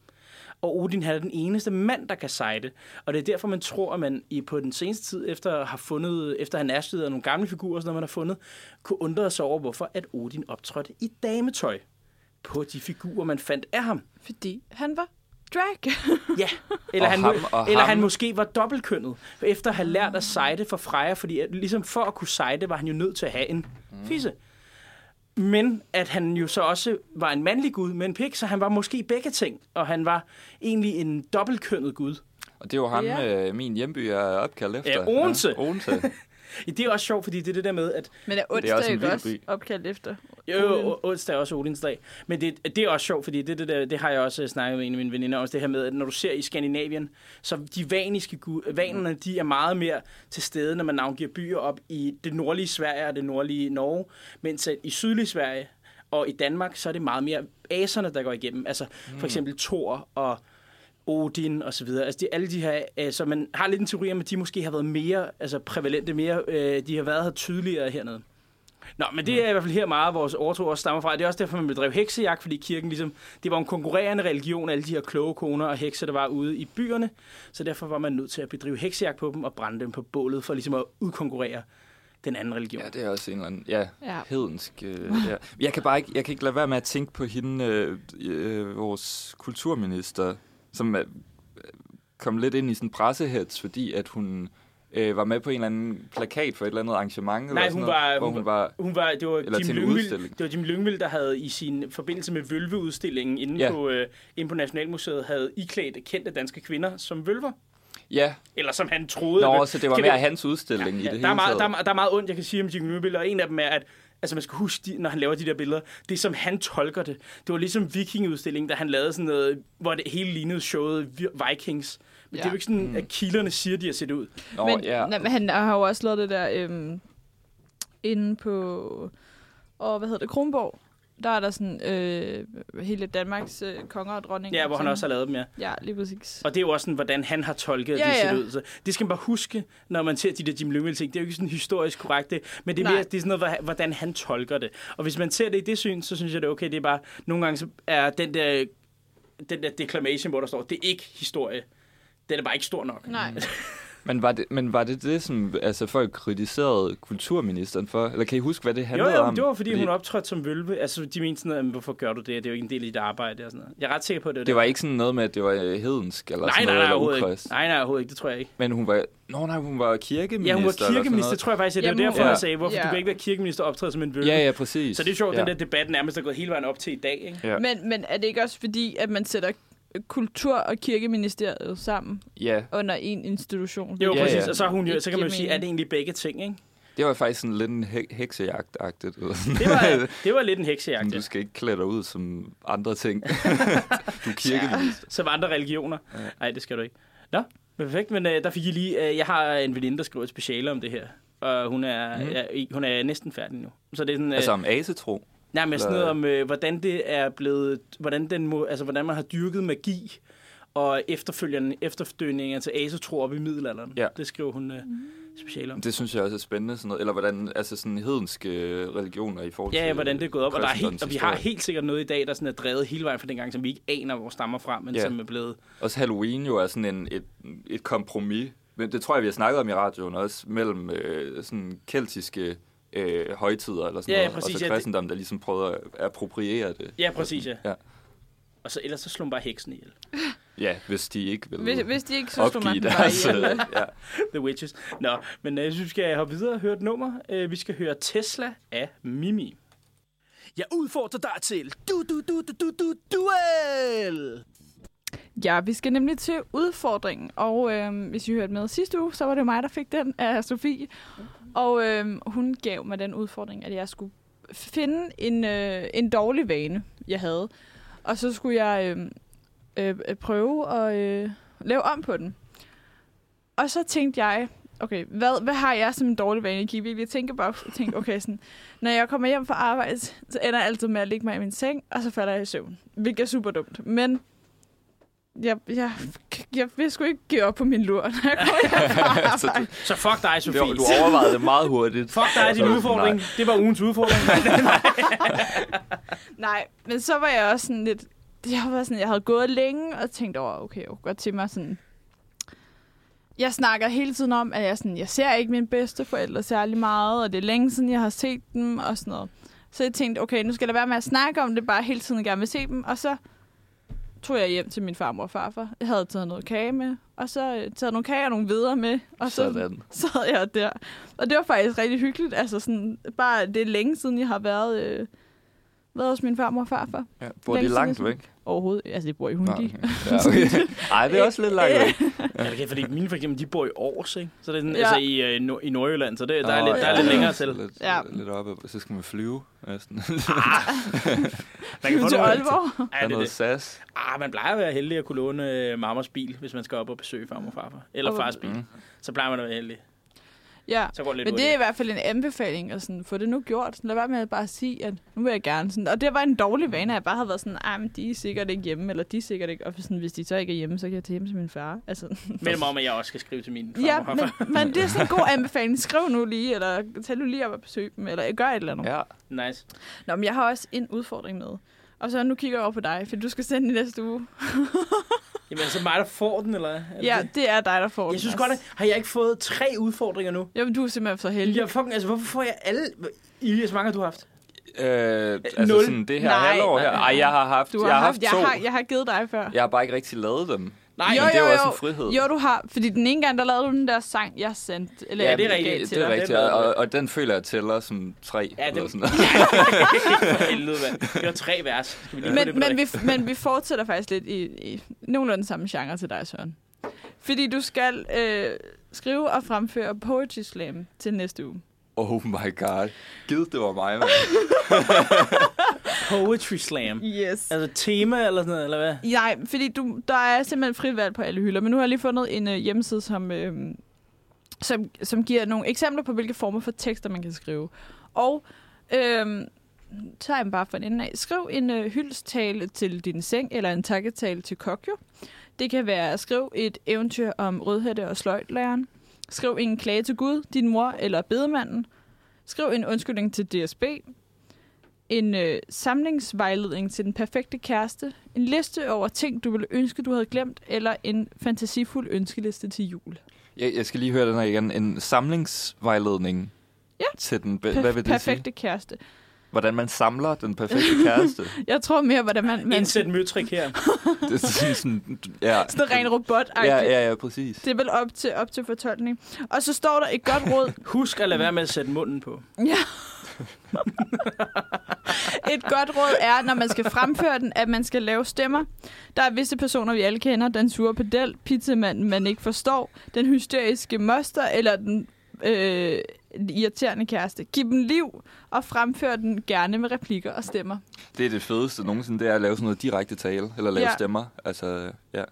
Og Odin er den eneste mand, der kan sejte. Og det er derfor, man tror, at man i, på den seneste tid, efter at have fundet, efter han er nogle gamle figurer, sådan noget, man har fundet, kunne undre sig over, hvorfor at Odin optrådte i dametøj på de figurer, man fandt af ham. Fordi han var drag. Ja, eller, Og han, ham- eller ham- han måske var dobbeltkønnet, efter at have lært at sejte for Freja, fordi at, ligesom for at kunne sejte, var han jo nødt til at have en fisse. Men at han jo så også var en mandlig gud med en pik, så han var måske begge ting, og han var egentlig en dobbeltkønnet gud. Og det er jo ham, Ja. øh, min hjemby er opkaldt efter. Ja, Odense. Ja, Odense. Ja, det er også sjovt, fordi det er det der med, at Men er Det er onsdag også en også by. opkaldt efter? Jo, onsdag er også Odins dag. Men det, det er også sjovt, fordi det, det, der, det har jeg også snakket med en af mine veninder også, det her med, at når du ser i Skandinavien, så de vaniske vanerne, de er meget mere til stede, når man navngiver byer op i det nordlige Sverige og det nordlige Norge, mens at i sydlige Sverige og i Danmark, så er det meget mere aserne, der går igennem. Altså for eksempel Thor og Odin og så videre. Altså de, alle de her, øh, så man har lidt en teori om, at de måske har været mere altså prævalente, mere, øh, de har været her tydeligere hernede. Nå, men det er i hvert fald her meget, vores overtro også stammer fra. Det er også derfor, man bedrev heksejagt, fordi kirken ligesom, det var en konkurrerende religion, alle de her kloge koner og hekse, der var ude i byerne. Så derfor var man nødt til at bedrive heksejagt på dem og brænde dem på bålet, for ligesom at udkonkurrere den anden religion. Ja, det er også en eller anden, ja, Ja. hedensk. Øh, ja. Jeg kan bare ikke, jeg kan ikke lade være med at tænke på hende, øh, øh, vores kulturminister, som øh, kom lidt ind i sådan pressehets, fordi at hun øh, var med på en eller anden plakat for et eller andet arrangement. Nej, eller sådan hun noget, var- hvor hun var... Hun var, det var Eller Jim til Lyngvild, det var Jim Lyngvild, der havde i sin forbindelse med Vølveudstillingen inde, Ja. ja. på, øh, inde på Nationalmuseet, havde iklædt kendte danske kvinder som vølver. Ja, Eller som han troede. Nå, så det var mere vi- hans udstilling i det Ja, hele der, er meget, taget. der, er, der er meget ondt, jeg kan sige om Jim Lyngvild, og en af dem er, at altså man skal huske, de, når han laver de der billeder, det er som han tolker det. Det var ligesom vikingudstillingen, da han lavede sådan noget, hvor det hele lignede showet Vi- Vikings. Men ja. det er jo ikke sådan, at kilderne siger, de har set ud. Nå, men, ja. nej, men han har jo også lavet det der øhm, inde på, og hvad hedder det, Kronborg. Der er der sådan øh, hele Danmarks øh, konger og dronninger. Ja, hvor han også har lavet dem, ja. Ja, lige præcis. Og det er jo også sådan, hvordan han har tolket, Ja, de ser ja. ud. Så det skal man bare huske, når man ser de der Jim Lyngvild ting. Det er jo ikke sådan historisk korrekt, det, men det er, mere, det er sådan noget, hvor- hvordan han tolker det. Og hvis man ser det i det syn, så synes jeg, det er okay. Det er bare, nogle gange så er den der, den der declamation, hvor der står, det er ikke historie. Den er bare ikke stor nok. Nej. Men var, det, men var det det, som altså, folk kritiserede kulturministeren for? Eller kan I huske, hvad det Jo, handlede jo, om? det var fordi, hun optrådte som vølve. Altså, de mente sådan noget, "Men hvorfor gør du det? Det er jo ikke en del af dit arbejde. Og sådan noget. Jeg er ret sikker på, at det var Det var ikke sådan noget med, at det var øh, hedensk eller Nej, sådan nej, noget, nej, eller overhovedet ikke. ukrist. Nej, nej, overhovedet ikke. Det tror jeg ikke. Men hun var... Nå nej, hun var kirkeminister. Ja, hun var eller kirkeminister, tror jeg faktisk. at Det var derfor, ja. jeg sagde, hvorfor Ja. du kan ikke være kirkeminister og optræde som en vølve. Ja, ja, præcis. Så det er sjovt, ja. den der debat nærmest er gået hele vejen op til i dag. Ikke? Ja. Men, men er det ikke også fordi, at man sætter kultur- og kirkeministeriet sammen Ja, under en institution? Jo, Ja, ja, præcis. ja. Og så, er hun jo, så kan man jo sige, er det egentlig begge ting, ikke? det var faktisk sådan lidt en he- heksejagt-agtigt. eller sådan. Det var, det var lidt en heksejagt, ja. du skal ikke klæde dig ud som andre ting. du er kirkeminister. Som andre religioner. Ja. Nej, det skal du ikke. Nå, perfekt. Men uh, der fik I lige... Uh, jeg har en veninde, der skriver et speciale om det her. Og hun er, Mm. er, hun er næsten færdig nu. Så det er sådan... Uh, Altså om asetro. Nej, men sådan noget om, uh, hvordan det er blevet... Hvordan, den må, altså, hvordan man har dyrket magi og efterfølgende efterdønninger til asetro op i middelalderen. Ja. Det skriver hun uh, speciale om. Det synes jeg også er spændende. Sådan noget. Eller hvordan altså sådan hedenske religioner i forhold til... Ja, ja, hvordan det er gået op. Og, der er helt, og vi har helt sikkert noget i dag, der sådan er drevet hele vejen fra dengang, som vi ikke aner, hvor stammer fra, men Ja. som er blevet... Også Halloween jo er sådan en, et, et kompromis. Men det tror jeg, vi har snakket om i radioen også, mellem øh, sådan keltiske øh, højtider eller sådan Ja, ja, noget, præcis, og så ja, det- kristendom, der ligesom prøvede at appropriere det. Ja, præcis, ja. Ja. Og så ellers så slår man bare heksen ihjel. Ja, hvis de ikke vil Hvis, hvis de ikke synes, du opgive man bare deres... ihjel. øh, ja. The Witches. Nå, men øh, jeg synes, vi skal hoppe videre og høre et nummer. Øh, vi skal høre Tesla af Mimi. Jeg udfordrer dig til du du du du du du duel. Ja, vi skal nemlig til udfordringen, og øhm, hvis I hørte med sidste uge, så var det mig, der fik den af Sofie. Og øh, hun gav mig den udfordring, at jeg skulle finde en, øh, en dårlig vane, jeg havde. Og så skulle jeg øhm, øh, øh, prøve at øh, lave om på den. Og så tænkte jeg, okay, hvad, hvad har jeg som en dårlig vane? Jeg virkelig tænke bare, tænke, okay, sådan, når jeg kommer hjem fra arbejde, så ender jeg altid med at ligge mig i min seng, og så falder jeg i søvn. Hvilket er super dumt. Men jeg, jeg, jeg vil sgu ikke give op på min lur, når jeg kommer hjem fra Så arbejde. Så fuck dig, Sofie. Det var, du overvejede det meget hurtigt. Fuck dig, din Så- udfordring. nej. Det var ugens udfordring. Nej, men så var jeg også sådan lidt... Jeg var sådan, jeg havde gået længe og tænkt over, okay, jeg kunne godt til mig sådan... Jeg snakker hele tiden om, at jeg, sådan, jeg ser ikke mine bedste forældre særlig meget, og det er længe siden, jeg har set dem og sådan noget. Så jeg tænkte, okay, nu skal der være med at snakke om det, bare hele tiden gerne vil se dem. Og så tog jeg hjem til min farmor og farfar. Jeg havde taget noget kage med, og så øh, taget nogle kage og nogle videre med. Og så Sådan. sad jeg der. Og det var faktisk rigtig hyggeligt. Altså sådan, bare det er længe siden, jeg har været, øh, været hos min farmor og farfar. Ja, bor de Længe langt siden, væk? Overhovedet. Altså, det bor i Hundi. okay. Ja, okay. Ej, det er også lidt langt væk. ja, det kan, fordi mine for eksempel, de bor i Aarhus, ikke? Så det er sådan, Ja. altså i, øh, Nord- i Nordjylland, så det, der, er Nå, lidt, der er lidt længere til. Lidt, Ja. lidt oppe, så skal man flyve næsten. Man kan få til noget, Aalborg. Ja, er det, er noget. SAS. Ah, man plejer at være heldig at kunne låne øh, mammas bil, hvis man skal op og besøge farmor og farfar. Eller Og- fars bil. Mm. Så plejer man at være heldig. Ja. Så går det lidt Men det er i hvert fald en anbefaling at sådan, få det nu gjort. Sådan, lad være med at bare sige, at nu vil jeg gerne. Sådan. Og det var en dårlig vane, at jeg bare havde været sådan, men de er sikkert ikke hjemme, eller de er sikkert ikke. Og sådan, hvis de så ikke er hjemme, så kan jeg tage hjem til min far. Altså, Mellem om, at jeg også skal skrive til min farmor ja, men, men det er sådan en god anbefaling. Skriv nu lige, eller tag nu lige op og besøg dem, eller gør et eller andet. Ja. Nice. Nå, men jeg har også en udfordring med. Og så nu kigger jeg over på dig, for du skal sende den i næste uge. Jamen, så mig, der får den, eller? Er det Ja, det? det er dig, der får den. Jeg synes godt, at har jeg ikke fået tre udfordringer nu? Jamen, du er simpelthen så heldig. Jeg fucking, altså, hvorfor får jeg alle... Elias, hvor mange har du haft? Øh, altså Nul. sådan det her Nej, halvår her. nej. Ej, jeg har haft, Du har, jeg har haft, haft jeg, to. har, jeg har givet dig før. Jeg har bare ikke rigtig lavet dem. Nej, Jo, Men det er jo, jo også jo. en frihed. Jo, du har. Fordi den ene gang, der lavede du den der sang, jeg sendte. Eller Ja, jeg det er rigtigt. til Det er dig. rigtigt, det er og, og den føler jeg tæller som tre. Ja, eller det- sådan noget. for helvede, mand. Det var tre vers. Skal vi lige få det Men, men, vi, men vi fortsætter faktisk lidt i, i nogenlunde samme genre til dig, Søren. Fordi du skal øh, skrive og fremføre Poetry Slam til næste uge. Oh my god. Gid, det var mig, mand. Poetry slam. Yes. Altså tema eller sådan noget, eller hvad? Nej, fordi du, der er simpelthen frit valg på alle hylder. Men nu har jeg lige fundet en øh, hjemmeside, som, øh, som, som giver nogle eksempler på, hvilke former for tekster, man kan skrive. Og øh, tager jeg bare for en ende af. Skriv en øh, hyldstale til din seng, eller en takketale til Kokjo. Det kan være at skrive et eventyr om rødhætte og sløjtlæreren. Skriv en klage til Gud, din mor eller bedemanden. Skriv en undskyldning til DSB. En øh, samlingsvejledning til den perfekte kæreste. En liste over ting, du ville ønske, du havde glemt. Eller en fantasifuld ønskeliste til jul. Jeg, jeg skal lige høre den her igen. En samlingsvejledning Ja. til den... Hvad vil det perfekte sige? kæreste. Hvordan man samler den perfekte kæreste. Jeg tror mere, hvordan man... man Indsæt møtrik her. det er sådan, sådan ja. sådan en ren robot Ja, ja, ja, præcis. Det er vel op til, op til fortolkning. Og så står der et godt råd. Husk at lade være med at sætte munden på. Ja. Et godt råd er, når man skal fremføre den, at man skal lave stemmer. Der er visse personer, vi alle kender. Den sure pedel, pizzamanden, man ikke forstår, den hysteriske moster eller den øh, irriterende kæreste. Giv dem liv og fremfør den gerne med replikker og stemmer. Det er det fedeste nogensinde, det er at lave sådan noget direkte tale, eller lave Ja. stemmer. Altså, ja.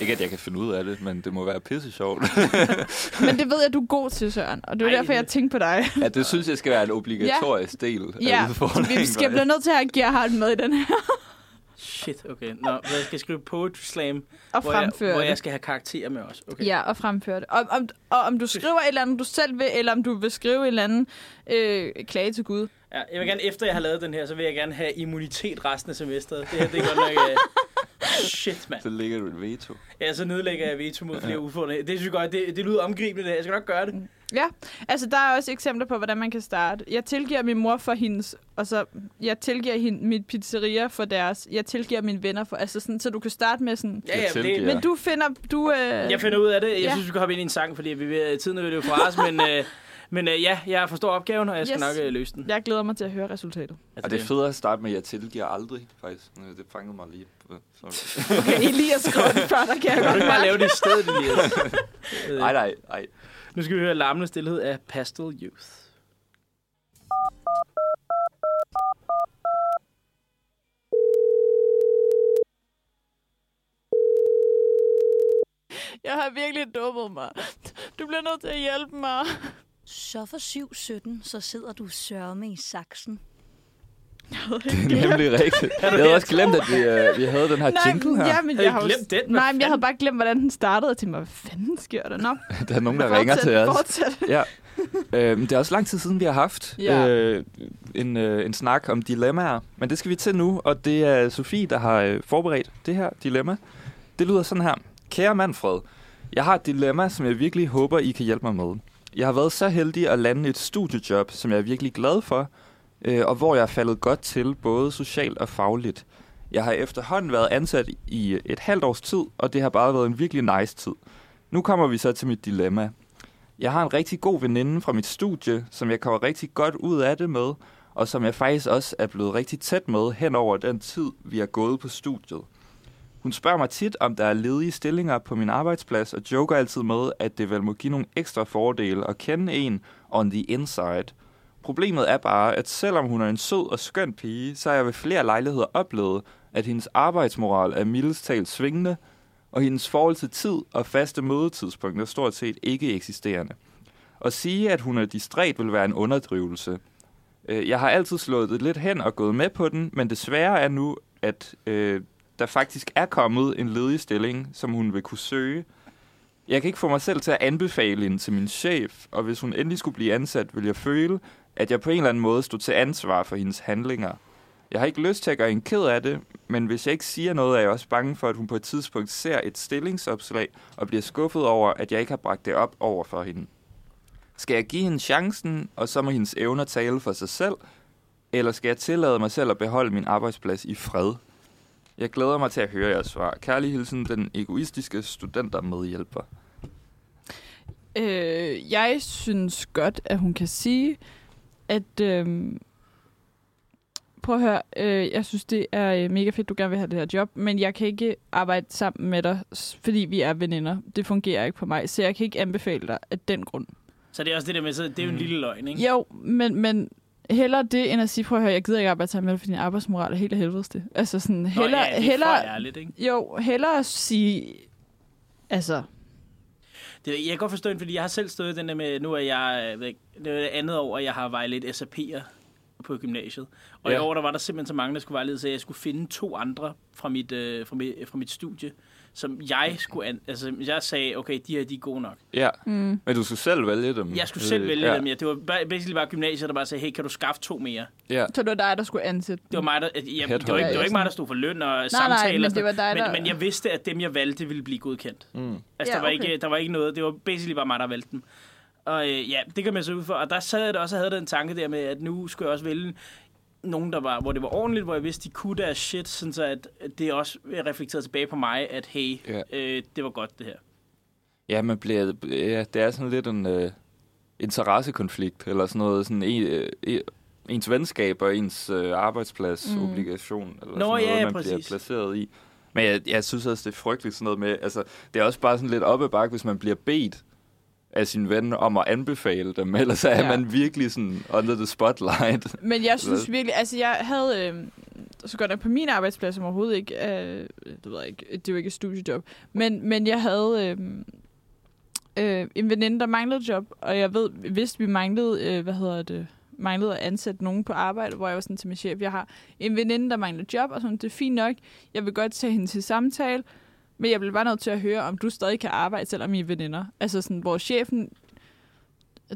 Ikke at jeg kan finde ud af det, men det må være pisse sjovt. Men det ved jeg, du er god til, Søren. Og det er Ej, derfor, jeg tænkte på dig. ja, det synes jeg skal være en obligatorisk del Ja, af udfordringen. vi skal blive nødt til at have Gerhard med i den her Shit, okay. Nå, så jeg skal skrive poetry slam, og hvor jeg, fremføre hvor jeg skal have karakterer med også. Okay. Ja, og fremføre det. Og, om, og om du skriver et eller andet, du selv vil, eller om du vil skrive et eller andet øh, klage til Gud. Ja, jeg vil gerne, efter jeg har lavet den her, så vil jeg gerne have immunitet resten af semesteret. Det her, det er godt nok... Uh, shit, mand. Så ligger du et veto. Ja, så nedlægger jeg veto mod flere udfordringer. Det synes jeg godt, det, det lyder omgribende. Det. Jeg skal nok gøre det. Ja, altså der er også eksempler på, hvordan man kan starte. Jeg tilgiver min mor for hendes, og så jeg tilgiver hende, mit pizzeria for deres, jeg tilgiver mine venner for, altså sådan, så du kan starte med sådan. Ja, ja, Jeg det. Men du finder, du... Øh, jeg finder ud af det. Jeg Ja. synes, vi kan hoppe ind i en sang, fordi vi, vil- tiden er ved det fra os. Men, øh, men øh, ja, jeg forstår opgaven, og jeg skal Yes. nok øh, løse den. Jeg glæder mig til at høre resultatet. Altså, Og det er fedt at starte med, at jeg tilgiver aldrig, faktisk. Øh, Det fangede mig lige. Sorry. Okay, Elias skrev det før, der kan jeg godt bare lave det i stedet, Elias? Øh, Nej, nej, nej. Nu skal vi høre larmende stillhed af Pastel Youth. Jeg har virkelig dummet mig. Du bliver nødt til at hjælpe mig. Så for 7.17, så sidder du sørme i saksen. Det er nemlig rigtigt. Jeg havde også glemt, at vi, øh, vi havde den her jingle her. Ja, men Havde jeg jo- glemt den? Nej, men jeg havde bare glemt, hvordan den startede. Jeg tænkte mig, hvad fanden sker der? Nå, Der er nogen, der ringer til os. Fortsæt. Ja. Øhm, det er også lang tid siden, vi har haft Ja. øh, en, øh, en snak om dilemmaer. Men det skal vi til nu, og det er Sofie, der har øh, forberedt det her dilemma. Det lyder sådan her. Kære Manfred, jeg har et dilemma, som jeg virkelig håber, I kan hjælpe mig med. Jeg har været så heldig at lande et studiejob, som jeg er virkelig glad for, øh, og hvor jeg er faldet godt til, både socialt og fagligt. Jeg har efterhånden været ansat i et halvt års tid, og det har bare været en virkelig nice tid. Nu kommer vi så til mit dilemma. Jeg har en rigtig god veninde fra mit studie, som jeg kommer rigtig godt ud af det med, og som jeg faktisk også er blevet rigtig tæt med hen over den tid, vi har gået på studiet. Hun spørger mig tit, om der er ledige stillinger på min arbejdsplads, og joker altid med, at det vel må give nogle ekstra fordele at kende en on the inside. Problemet er bare, at selvom hun er en sød og skøn pige, så har jeg ved flere lejligheder oplevet, at hendes arbejdsmoral er mildest talt svingende, og hendes forhold til tid og faste mødetidspunkter stort set ikke eksisterende. At sige, at hun er distræt, vil være en underdrivelse. Øh, jeg har altid slået det lidt hen og gået med på den, men desværre er nu, at øh, der faktisk er kommet en ledig stilling, som hun vil kunne søge. Jeg kan ikke få mig selv til at anbefale hende til min chef, og hvis hun endelig skulle blive ansat, vil jeg føle, at jeg på en eller anden måde stod til ansvar for hendes handlinger. Jeg har ikke lyst til at gøre hende ked af det, men hvis jeg ikke siger noget, er jeg også bange for, at hun på et tidspunkt ser et stillingsopslag og bliver skuffet over, at jeg ikke har bragt det op over for hende. Skal jeg give hende chancen, og så må hendes evner tale for sig selv, eller skal jeg tillade mig selv at beholde min arbejdsplads i fred? Jeg glæder mig til at høre jeres svar. Kærlig hilsen, den egoistiske studenter medhjælper. Øh, jeg synes godt, at hun kan sige, at... Øh, prøv at høre, øh, jeg synes, det er øh, mega fedt, du gerne vil have det her job, men jeg kan ikke arbejde sammen med dig, fordi vi er veninder. Det fungerer ikke på mig, så jeg kan ikke anbefale dig af den grund. Så det er også det der med, så det er jo en lille løgn, ikke? Jo, men, men hellere det, end at sige, prøv at høre, jeg gider ikke arbejde sammen med dig, fordi din arbejdsmoral er helt af helvedes det. Altså sådan, Nå, hellere, ja, det er hellere, ærligt, ikke? jo, hellere at sige, altså, Det, jeg kan godt forstå det, fordi jeg har selv stået den der med, nu er jeg, ikke, det er det andet år, at jeg har vejledt SAP'er på gymnasiet. Og ja. i år, der var der simpelthen så mange, der skulle vejlede, så jeg skulle finde to andre fra mit, øh, fra mit, fra mit studie, som jeg skulle, an, altså jeg sagde, okay, de her, de er gode nok. Ja, mm, men du skulle selv vælge dem. Jeg skulle selv Øh, vælge ja. dem, ja. Det var ba- basically bare gymnasiet, der bare sagde, hey, kan du skaffe to mere? Ja. så det var dig, der skulle ansætte Det var mig, der, ja, det, var ikke, det var ikke mig, der stod for løn og nej, samtaler. men og sådan det var dig, der- men, men jeg vidste, at dem, jeg valgte, ville blive godkendt. Mm. Altså, Ja, der, var okay. ikke, der var ikke noget. Det var basically bare mig, der valgte dem. Og øh, ja, det kan man så ud for. Og der sad jeg da også og havde den tanke der med, at nu skulle jeg også vælge nogen, der var, hvor det var ordentligt, hvor jeg vidste, de kunne deres shit, sådan så at det også reflekterede tilbage på mig, at hey, Ja. øh, det var godt det her. Ja, man bliver, ja, det er sådan lidt en øh, interessekonflikt, eller sådan noget, sådan en, øh, en- ens venskab og ens øh, arbejdsplads, Mm. obligation, eller Nå, sådan noget, ja, man præcis. bliver placeret i. Men jeg, jeg synes også, det er frygteligt sådan noget med, altså, det er også bare sådan lidt op ad bakke, hvis man bliver bedt af sin ven om at anbefale dem, ellers er Ja. man virkelig sådan under the spotlight. Men jeg synes virkelig, altså jeg havde, øh, så godt nok på min arbejdsplads, som overhovedet ikke, øh, det ved jeg ikke, det jo ikke et studiejob, men, men jeg havde øh, øh, en veninde, der manglede job, og jeg ved, hvis vi manglede, øh, hvad hedder det, manglede at ansætte nogen på arbejde, hvor jeg var sådan til min chef, jeg har en veninde, der manglede job, og sådan, det er fint nok, jeg vil godt tage hende til samtale, men jeg bliver bare nødt til at høre, om du stadig kan arbejde, selvom I er veninder. Altså sådan, hvor chefen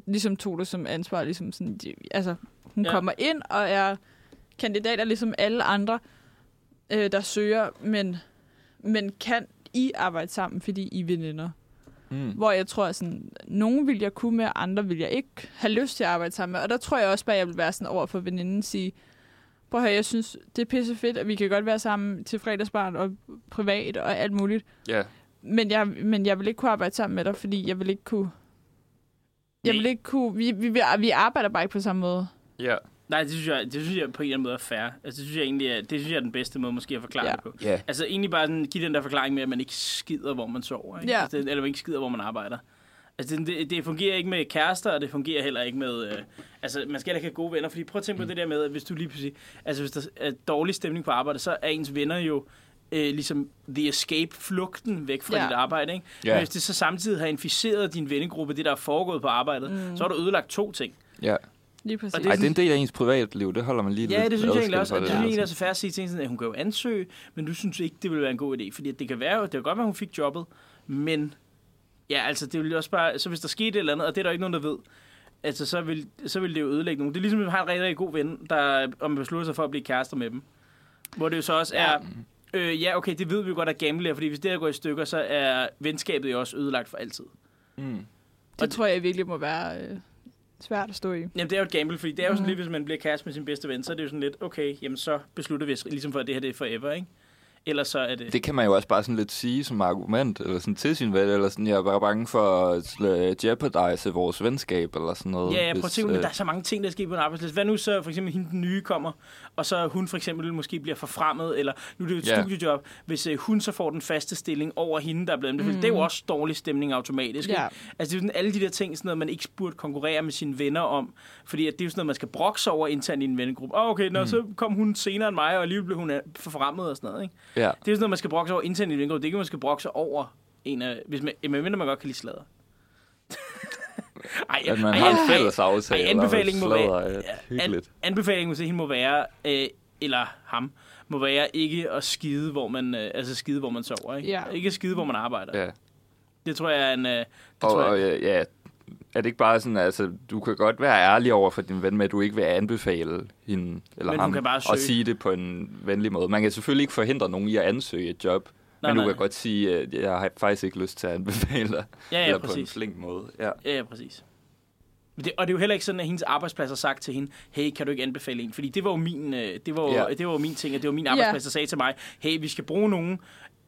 ligesom tog det som ansvar, ligesom sådan, de, altså, hun Ja. ja. kommer ind og er kandidater ligesom alle andre, øh, der søger, men, men kan I arbejde sammen, fordi I er veninder? Mm. Hvor jeg tror, at sådan, nogen vil jeg kunne med, andre vil jeg ikke have lyst til at arbejde sammen med. Og der tror jeg også bare, at jeg vil være sådan over for veninden sige, prøv at høre, jeg synes, det er pisse fedt, at vi kan godt være sammen til fredagsbarn og privat og alt muligt. Ja, Men jeg, men jeg vil ikke kunne arbejde sammen med dig, fordi jeg vil ikke kunne... Jeg vil ikke kunne... Vi, vi, vi, arbejder bare ikke på samme måde. ja, Nej, det synes jeg, det synes jeg på en eller anden måde er fair. Altså, det synes jeg egentlig er, det synes jeg er den bedste måde måske at forklare Ja. det på. ja. Altså egentlig bare sådan, give den der forklaring med, at man ikke skider, hvor man sover. Ikke? Ja. Altså, eller man ikke skider, hvor man arbejder. Altså det, det, det fungerer ikke med kærester, og det fungerer heller ikke med... Øh, altså man skal heller ikke have gode venner, fordi prøv at tænke på det der med, at hvis du lige pludselig... Altså hvis der er dårlig stemning på arbejde, så er ens venner jo øh, ligesom the escape, flugten væk fra Ja. dit arbejde. Ikke? Ja. Men hvis det så samtidig har inficeret din vennegruppe, det der er foregået på arbejdet, mm. så har du ødelagt to ting. ja. Lige præcis. Og det- Ej, det er en del af ens privatliv, det holder man lige Ja, lidt det synes jeg egentlig også. Og det synes jeg er fair at sige en sådan, at hun kan jo ansøge, men du synes ikke, det ville være en god idé. Fordi det kan være, det kan godt være, hun fik jobbet, men ja, altså det ville også bare, så hvis der skete et eller andet, og det er der ikke nogen, der ved, altså så vil, så vil det jo ødelægge nogen. Det er ligesom, at man har en rigtig, rigtig god ven, der om man beslutter sig for at blive kærester med dem. Hvor det jo så også er, øh, ja okay, det ved vi jo godt, at gamble er, fordi hvis det her går i stykker, så er venskabet jo også ødelagt for altid. Mm. Det tror jeg virkelig må være øh, svært at stå i. Jamen, det er jo et gamble, fordi det er jo sådan Mhm. lidt, hvis man bliver kæreste med sin bedste ven, så er det jo sådan lidt, okay, jamen så beslutter vi os ligesom for, at det her det er forever, ikke? Ellers så er det... Det kan man jo også bare sådan lidt sige som argument, eller sådan til sin ven, eller sådan, jeg er bare bange for at øh, jeopardize vores venskab, eller sådan noget. Ja, ja, prøv at tænke, øh... der er så mange ting, der sker på en arbejdsplads. Hvad nu så for eksempel hende den nye kommer, og så hun for eksempel måske bliver forfremmet, eller nu er det jo et Ja. studiejob, hvis øh, hun så får den faste stilling over hende, der er blevet anbefalet. Mm. Det er jo også dårlig stemning automatisk. Ja. Ikke? Altså det er jo sådan alle de der ting, sådan noget, man ikke burde konkurrere med sine venner om, fordi at det er jo sådan noget, man skal brokse over internt i en vennegruppe. Åh, oh, okay, nå, mm. så kom hun senere end mig, og alligevel blev hun øh, forfremmet og sådan noget. Ikke? Ja, Det er jo sådan noget, man skal brokse over internt i en vennegruppe. Det er ikke, man skal brokse over en af, hvis man, medmindre man godt kan lide sladder. Ej, at man ej, har en fælles aftale. ej, anbefalingen må være- hyggeligt. anbefalingen hos hende må være, øh, eller ham, må være ikke at skide, hvor man, øh, altså skide, hvor man sover. Ikke, Ja. ikke skide, hvor man arbejder. Ja. Det tror jeg er en... Øh, det Og, tror og jeg, ja, ja, er det ikke bare sådan, altså, du kan godt være ærlig over for din ven med, at du ikke vil anbefale hende eller Men ham, kan bare og søge. sige det på en venlig måde. Man kan selvfølgelig ikke forhindre nogen i at ansøge et job, Nej, men du nej. kan godt sige, at jeg har faktisk ikke lyst til at anbefale dig. ja, ja, eller på en præcis. flink måde. Ja. Ja, ja, præcis. Men Det, og det er jo heller ikke sådan, at hendes arbejdsplads har sagt til hende, hey, kan du ikke anbefale en? Fordi det var jo min, øh, det var, jo- Ja. det var jo min ting, at det var min arbejdsplads, der sagde til mig, hey, vi skal bruge nogen,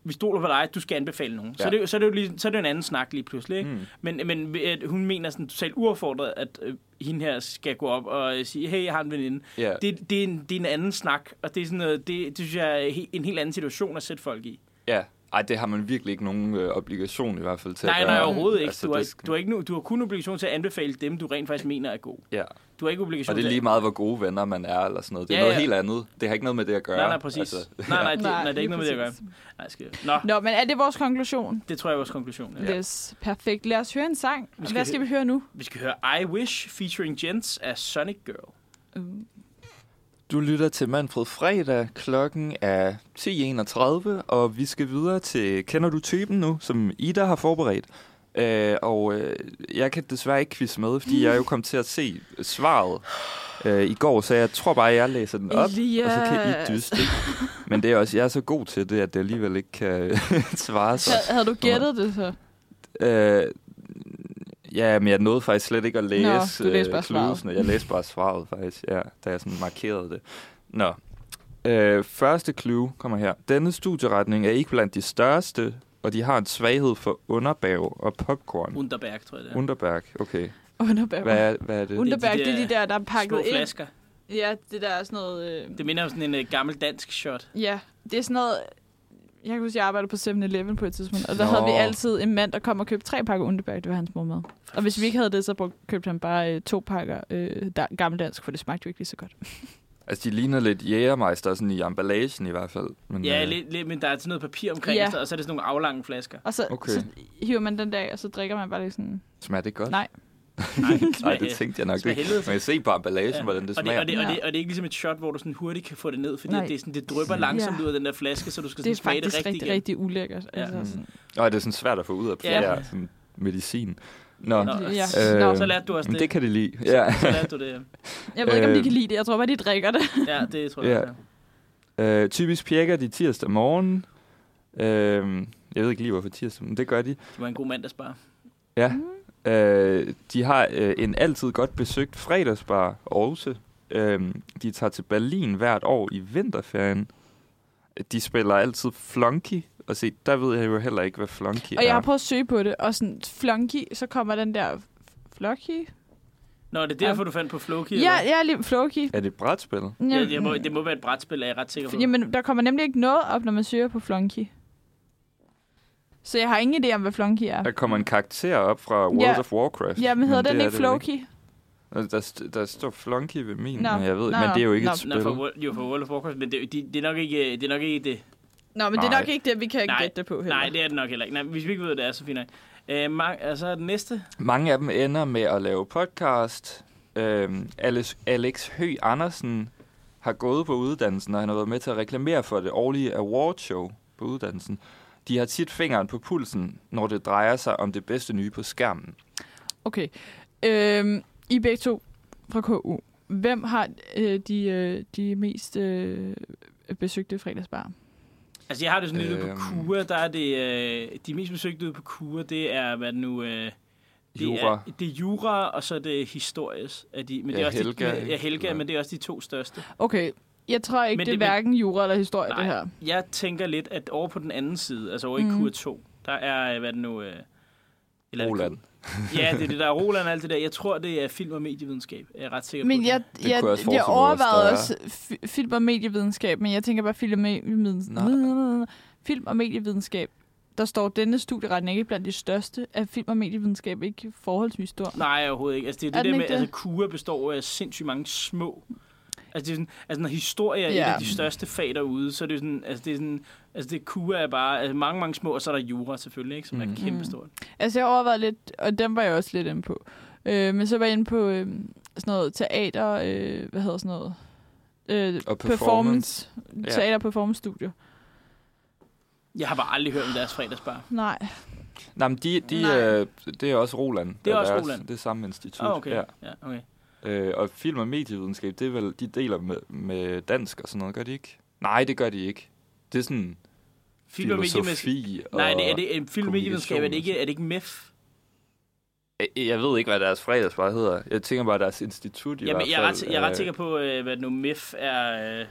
vi stoler på dig, du skal anbefale nogen. Så, Ja. det, er jo- så, er det jo lige, så er det jo en anden snak lige pludselig. Ikke? Mm. Men, men at hun mener sådan totalt uaffordret, at øh, hende her skal gå op og øh, sige, hey, jeg har en veninde. Ja. Det, det, er en, det er en anden snak, og det er sådan noget, det, det synes jeg er en helt anden situation at sætte folk i. ja. Ej, det har man virkelig ikke nogen øh, obligation i hvert fald til Nej, at nej, overhovedet ikke. Altså, Du har, skal- du, har ikke, nu- du har kun obligation til at anbefale dem, du rent faktisk mener er god. Ja, Du har ikke obligation og det er lige meget, hvor gode venner man er, eller sådan noget. Det er Ja, noget ja. helt andet. Det har ikke noget med det at gøre. Nej, nej, præcis. Altså, nej, nej, det, nej, det er ikke noget med det at gøre. Nej, skal Nå, Nå, men er det vores konklusion? det tror jeg er vores konklusion. Ja. Ja. Yes, perfekt. Lad os høre en sang. Vi skal Hvad skal vi høre nu? Vi skal høre I Wish featuring Gents af Sonic Girl. Uh. Du lytter til Manfred Fredag. Klokken er 10.31, og vi skal videre til Kender du typen nu, som Ida har forberedt. Øh, og øh, jeg kan desværre ikke quizze med, fordi jeg er jo kommet til at se svaret øh, i går, så jeg tror bare, jeg læser den op, og så kan I dyste. Men det er også, jeg er så god til det, at det alligevel ikke kan svare sig. Havde du gættet det så? Øh, ja, men jeg nåede faktisk slet ikke at læse du læste bare øh. Jeg læste bare svaret faktisk, ja, da jeg sådan markerede det. Nå. Øh, første clue kommer her. Denne studieretning er ikke blandt de største, og de har en svaghed for underbag og popcorn. Underberg, tror jeg det er. Underberg, okay. Underberg. Hvad er, hvad er det? Underberg, de det er de der der, er Små pakket ind. flasker. Ja, det der er sådan noget... Øh, Det minder om sådan en uh, gammel dansk shot. ja, det er sådan noget... Jeg kan huske, jeg arbejdede på 7-Eleven på et tidspunkt, og der Nå. havde vi altid en mand, der kom og købte tre pakker Underberg. Det var hans mormad. Og hvis vi ikke havde det, så brugte- købte han bare øh, to pakker øh, da, gammeldansk, for det smagte jo ikke lige så godt. Altså, de ligner lidt jægermeister, sådan i emballagen i hvert fald. Men, Ja, øh, lidt, lidt, men der er sådan noget papir omkring, Ja. ja. og så er det sådan nogle aflange flasker. Og så, Okay. okay. så hiver man den der, og så drikker man bare lige sådan... Smager det godt? Nej. Nej, Nej, det tænkte jeg nok smager ikke. helvede. Man kan se på emballagen, ja. hvordan det og, det, smager. og, det, og, Ja. det, og det er ikke ligesom et shot, hvor du sådan hurtigt kan få det ned, fordi Nej. det, er sådan, det drypper langsomt ud af den der flaske, så du skal Det sådan er smage det faktisk rigtigt rigtig, igen. rigtig ulækkert. Ja. Altså, Mm. sådan. Og det er sådan svært at få ud af Ja. ja. sådan medicin. Nå, Nå, Ja. Øh, Nå, så lærte du også men det. det kan de lide. Ja. Så lærte du det, ja. Jeg ved ikke, om de Øh. kan lide det. Jeg tror bare, de drikker det. Ja, det tror jeg Ja. også. ja. Øh, typisk pjekker de tirsdag morgen. Øh, jeg ved ikke lige, hvorfor tirsdag, men det gør de. Det var en god mandagsbar. Ja. Øh, de har øh, en altid godt besøgt fredagsbar også. Øh, de tager til Berlin hvert år i vinterferien. De spiller altid flunky. Og se, der ved jeg jo heller ikke, hvad flunky Og jeg er. har prøvet at søge på det, og sådan flunky, så kommer den der flocky. Nå, det er derfor, du fandt på Floki? Ja, eller? jeg er lige flocky. Er det et brætspil? ja det, må, det må være et brætspil, er jeg ret sikker på. Jamen, der kommer nemlig ikke noget op, når man søger på flunky. Så jeg har ingen idé om, hvad flunky er. Der kommer en karakter op fra World Ja. of Warcraft. Ja, men hedder det den ikke floky? Altså, Der, st- der står flunky ved min, Nå, men jeg ved nå, men det er jo ikke nå. et spil. Nå, for, World- jo, for World of Warcraft, men det, det, det, er nok ikke, det er nok ikke det. Nå, men det er Nej. nok ikke det, vi kan Nej. gætte det på heller. Nej, det er det nok heller ikke. Nej, hvis vi ikke ved, hvad det er, så fint nok. Øh, Mark, altså det næste. Mange af dem ender med at lave podcast. Øhm, Alex, Alex Høgh Andersen har gået på uddannelsen, og han har været med til at reklamere for det årlige awardshow på uddannelsen. De har tit fingeren på pulsen, når det drejer sig om det bedste nye på skærmen. Okay. Øhm, I begge to fra KU. Hvem har øh, de, øh, de mest øh, besøgte fredagsbar? Altså, jeg har det sådan lidt ude på Øhm. Kura, der er det, øh, de mest besøgte ude på Kura, det er, hvad det nu, øh, det Jura. Er, det er Jura, og så er det Historis. Er de, men det Ja, er også Helga, de, ja, Helga, Ja. men det er også de to største. Okay, jeg tror ikke, Men det er det- men- hverken jura eller historie, Nej. det her. Jeg tænker lidt, at over på den anden side, altså over mm. Mhm. i Kura 2, der er, hvad er det nu... Øh, eller er det Roland. Ja, det er det der er Roland og alt det der. Jeg tror, det er film og medievidenskab. Jeg er ret sikker Men på jeg, Det jeg, jeg også jeg, overvejede også fi- film og medievidenskab, men jeg tænker bare film og medievidenskab. Film og medievidenskab. Der står, denne studieretning er ikke blandt de største. Er film og medievidenskab ikke forholdsvis stor? Nej, overhovedet ikke. Altså, det er, Er det der med, det? altså, KUA består af sindssygt mange små... Altså, det er sådan, altså når historie er Ja. et af de største fag derude, så er det sådan, altså det er sådan, altså det KUA er bare, altså mange, mange små, og så er der jura selvfølgelig, ikke, som Mhm. er kæmpestort. Altså, jeg overvejede lidt, og dem var jeg også lidt inde på. Øh, men så var jeg inde på øh, sådan noget teater, øh, hvad hedder sådan noget? Øh, Og performance. Ja. Teater performance studio. Jeg har bare aldrig hørt om deres fredagsbar. Nej. Nej, men de, de, Nej. øh, det er også Roland. Det er også deres- Roland. Det er samme institut. Ah, okay. Ja. Ja, okay. Øh, og film og medievidenskab, det er vel, de deler med, med dansk og sådan noget, gør de ikke? Nej, det gør de ikke. Det er sådan Film og filosofi og... Nej, det er det en film og medievidenskab, er det ikke, er det ikke MEF? Jeg- Jeg ved ikke, hvad deres fredagsbar hedder. Jeg tænker bare, deres institut i Jamen, hvert jeg er fald. ret, jeg er ret sikker på, øh, hvad nu MEF er... Øh,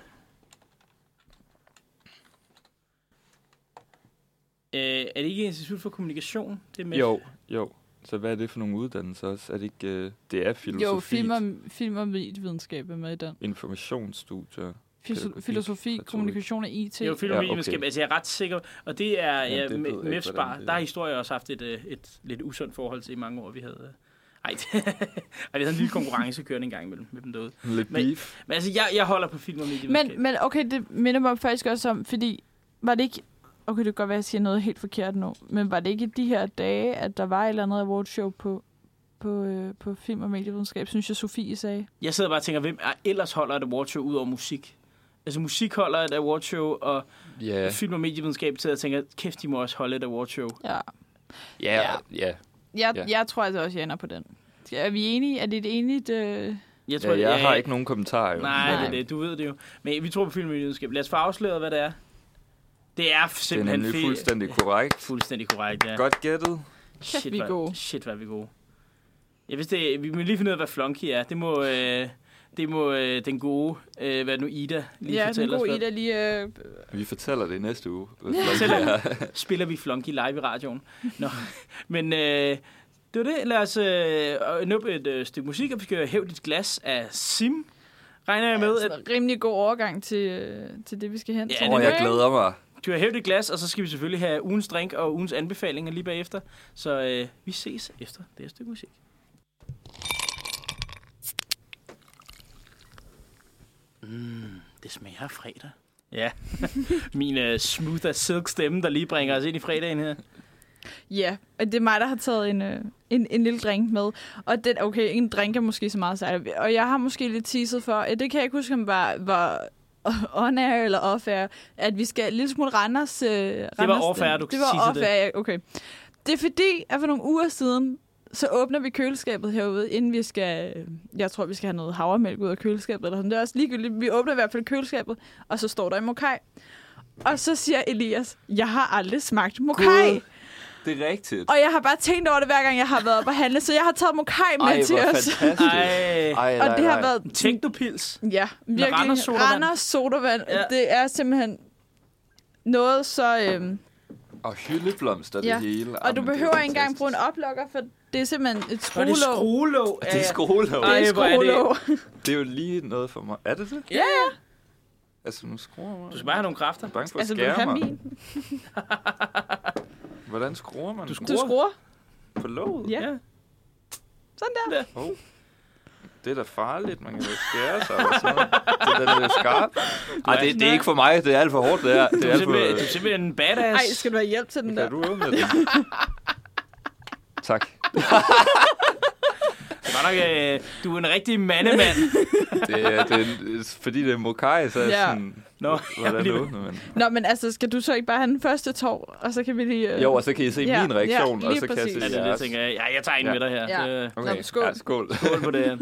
øh, er det ikke Institut for Kommunikation? Det er MEF. Jo, jo. Så hvad er det for nogle uddannelser også? Er det ikke... øh, Det er filosofi. Jo, film og, film og medievidenskab er med i den. Informationsstudier. Filosofi, filosofi kommunikation og IT. Jo film Ja, okay. Altså, jeg er ret sikker. Og det er Ja, ja, MEFS bar. Der har historie også haft et, øh, et lidt usundt forhold til i mange år, vi havde. øh. Ej, det, er sådan en lille konkurrence kørende en gang imellem med dem derude. Lidt Men- beef. Men altså, jeg, jeg holder på film og mediemedskab. Men, men okay, det minder mig faktisk også om, fordi var det ikke... Okay, det kan godt være, at jeg siger noget helt forkert nu, men var det ikke de her dage, at der var et eller andet awardshow på, på, øh, på film og medievidenskab, synes jeg, Sofie sagde? Jeg sidder bare og tænker, hvem er, ellers holder et awardshow ud over musik? Altså musik holder et awardshow, og Ja, ja. film og medievidenskab sidder og tænker, kæft, de må også holde et awardshow. Ja. ja, ja. Jeg, Ja. jeg tror altså også, jeg ender på den. Er vi enige? Er det et enigt... Øh... Jeg ja jeg har ikke nogen kommentarer. Jo. Nej, Nej. det er det. Du ved det jo. Men vi tror på film og medievidenskab. Lad os få afsløret, hvad det er. Det er Det er simpelthen nemlig fe- fuldstændig korrekt. fuldstændig korrekt, ja. Godt gættet. Kæft, vi er hvor- gode. Shit, hvad er vi gode. Jeg vidste, det, vi må lige finde ud af, hvad flunky er. Det må, øh, det må øh, den gode, øh, hvad nu Ida lige Ja, den fortæller gode os. Ida lige... Øh... Vi fortæller det næste uge. Fortæller, spiller vi flunky live i radioen. Nå. Men øh, det var det. Lad os øh, nå et øh, stykke musik, og vi skal hæve dit glas af Sim. Regner jeg med, at Altså, rimelig god overgang til, øh, til det, vi skal hen Ja, til. det Åh, er jeg det. glæder mig. Du har hævet dit glas, og så skal vi selvfølgelig have ugens drink og ugens anbefalinger lige bagefter. Så øh, vi ses efter det her stykke musik. Mm, det smager af fredag. Ja, min uh, smooth as silk stemme, der lige bringer os ind i fredagen her. Ja, og det er mig, der har taget en, øh, en, en lille drink med. Og den, okay, en drink er måske så meget sejt. Og jeg har måske lidt teaset for, at det kan jeg ikke huske, om var, var on air eller off air, at vi skal en lille smule Randers... Øh, det var off air, du Det var teasede off det. okay. Det er fordi, at for nogle uger siden, så åbner vi køleskabet herude, inden vi skal... øh, Jeg tror, vi skal have noget havremælk ud af køleskabet. Eller sådan. Det er også ligegyldigt. Vi åbner i hvert fald køleskabet, og så står der en mokai. Og så siger Elias, jeg har aldrig smagt mokai. Gud. Det er rigtigt. Og jeg har bare tænkt over det, hver gang jeg har været op og handle, så jeg har taget mokai med Ej, til os. Ej, Ej, Og nej, det har været... teknopils. Ja, virkelig. Randers sodavand. Randers sodavand. Ja. Det er simpelthen noget så... Øhm, Og hyldeblomster Ja. det hele. og du Jamen, er behøver ikke engang bruge en oplukker, for det er simpelthen et Og det er skruelåg. skruelåg. Det er skruelåg. Ej, Det er skruelåg. Det er jo lige noget for mig. Er det det? Ja, ja. Altså, nu skruer man. Du skal bare have nogle kræfter. Jeg er bange for at Altså, du skære mig. min? Hvordan skruer man? Du Du Du skruer. på låget? Ja. Ja. Sådan der. Oh. Det er da farligt, man kan jo skære sig og sådan. Det er da lidt skarpt. Ej, det, det er ikke for mig. Det er alt for hårdt, det her. Det Du er er for... du er simpelthen en badass. Ej, skal du have hjælp til den Kan der? du åbne det? tak. Godt nok, øh, du er en rigtig mandemand. Det er, det er, fordi det er mokai, så er Ja. sådan... Nå, Hvordan lige- åbner man? Nå, men altså, skal du så ikke bare have den første tår, og så kan vi lige... Øh... Jo, og så kan I se Ja, min reaktion, ja, og så kan jeg præcis. se Ja, det er det, tænker jeg. Ja, jeg tager en Ja. med dig her. Ja. Det- Nå, skål. Ja, skål. Skål på det her.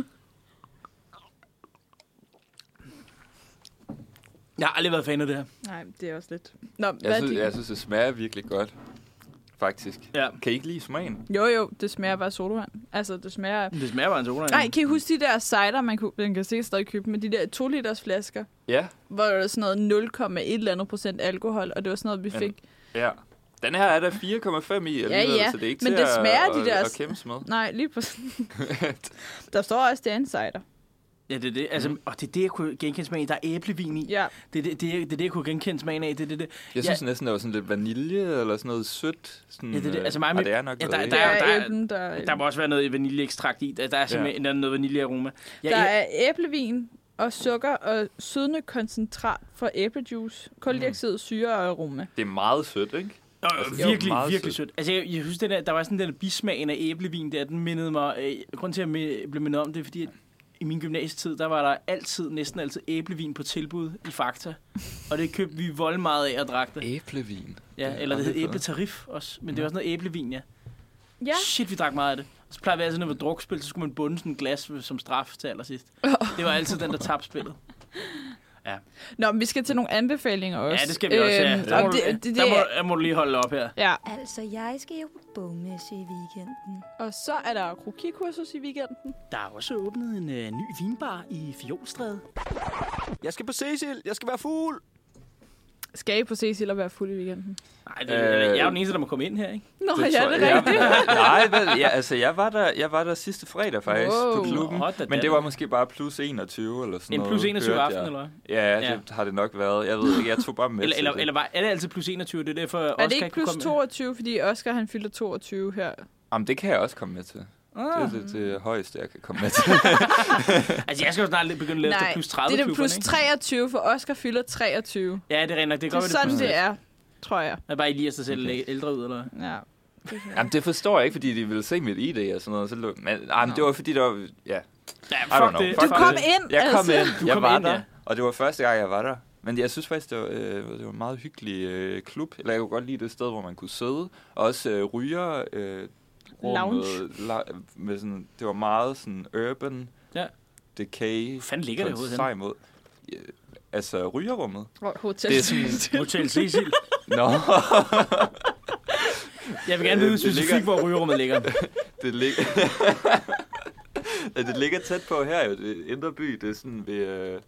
Jeg har aldrig været fan af det her. Nej, det er også lidt... Nå, hvad Jeg er synes, din? jeg synes, det smager virkelig godt. Faktisk. Ja. Kan I ikke lide smagen? Jo, jo, det smager bare sodavand. Altså, det smager... Det smager bare en soda. Nej, kan I huske de der cider, man, kunne, man kan sikkert stadig købe, med de der 2 liters flasker, Ja. hvor der var sådan noget 0,1 eller andet procent alkohol, og det var sådan noget, vi Men- fik. Ja. Den her er der 4,5 i alligevel, ja, så det er ikke men til det smager at, de der- at, at kæmpe med. Nej, lige på Der står også, det er en cider. Ja, det er det. Altså, og det er det, jeg kunne genkende smagen af. Der er æblevin i. Ja. Det er det, det, er, det, er det jeg kunne genkende smagen af. Det er det, det. Jeg Ja. synes næsten, der var sådan lidt vanilje eller sådan noget sødt. Sådan, Ja, det er det. øh, Altså mig med- det er nok ja, noget der- æble. Der der- er der- æblen, der, Der må også være noget vaniljeekstrakt i. Der, der er simpelthen ja. noget vaniljearoma. Ja, der ja, er æblevin og sukker og sødende koncentrat fra æblejuice, koldioxid, syre og aroma. Det er meget sødt, ikke? Jo, Altså, det er virkelig, meget virkelig sødt. sødt. Altså, jeg, jeg synes, den der, der var sådan den der bismagen af æblevin der, den mindede mig... Øh, grunden til, at jeg blev mindet om det, er, fordi i min gymnasietid, der var der altid, næsten altid æblevin på tilbud i Fakta. Og det købte vi vold meget af at drak det. Æblevin. Ja, Det er eller det hed æbletarif også. Men det var sådan noget æblevin, ja. Ja, Shit, vi drak meget af det. Og så plejer vi altid, når vi drukspil, så skulle man bunde sådan en glas som straf til allersidst. Det var altid den, der tabte spillet. Nå, men vi skal til nogle anbefalinger også. Ja, det skal vi også, ja. Øhm, Der må, du, det, det, der må, der må du lige holde op her. ja, Altså, jeg skal jo på bogmesse i weekenden. og så er der krokikursus i weekenden. Der er også åbnet en øh, ny vinbar i Fjolstræde. Jeg skal på Cecil. Jeg skal være fugl. Skal I på Cecil og være fuld i weekenden? Nej, det, øh, jeg er jo den eneste, der må komme ind her, ikke? Nå, Det ja, tror det er rigtigt. Nej, vel, ja, altså, jeg var, der, jeg var der sidste fredag faktisk Wow. på klubben. Nå, da, Men det var måske bare plus 21 eller sådan En noget. plus 21 hørte aften, jeg. eller hvad? Ja, Ja. det har det nok været. Jeg ved ikke, jeg tog bare med Eller, til eller, det. eller var, er det altid plus 21? Det er derfor, Er Oscar det ikke plus komme 22, fordi Oscar han fylder 22 her? Jamen, det kan jeg også komme med til. Ah. Det er det, det højeste, jeg kan komme med til. Altså, jeg skal jo snart begynde at lave efter plus 30 det er det plus ikke? 23, for Oscar fylder 23. Ja, det er rent nok. Det Det er sådan, være, det er, tror jeg. er. bare Elias, der ser lidt ældre ud, eller? Ja. Jamen, det forstår jeg ikke, fordi de ville se mit ID og sådan noget. Så, men jamen, det var fordi, der var... Ja, Ja, I fuck det. Fuck Du kom det. ind, Jeg kom altså. ind, Du jeg kom var ind, der, ja. og det var første gang, jeg var der. Men jeg synes faktisk, det var, øh, det var en meget hyggelig øh, klub. Eller jeg kunne godt lide det sted, hvor man kunne sidde. Og også øh, ryger... Øh, rummet, La, med sådan, det var meget sådan urban Ja. decay. Hvor fanden ligger det på en overhovedet sej henne? måde. Ja, altså rygerrummet. Hotel. Det er sådan... Hotel Cecil. Nå, Jeg vil gerne vide Det specifikt, ligger- hvor rygerummet ligger. det ligger... det ligger tæt på her jo. Det indre by, det er sådan ved... Øh,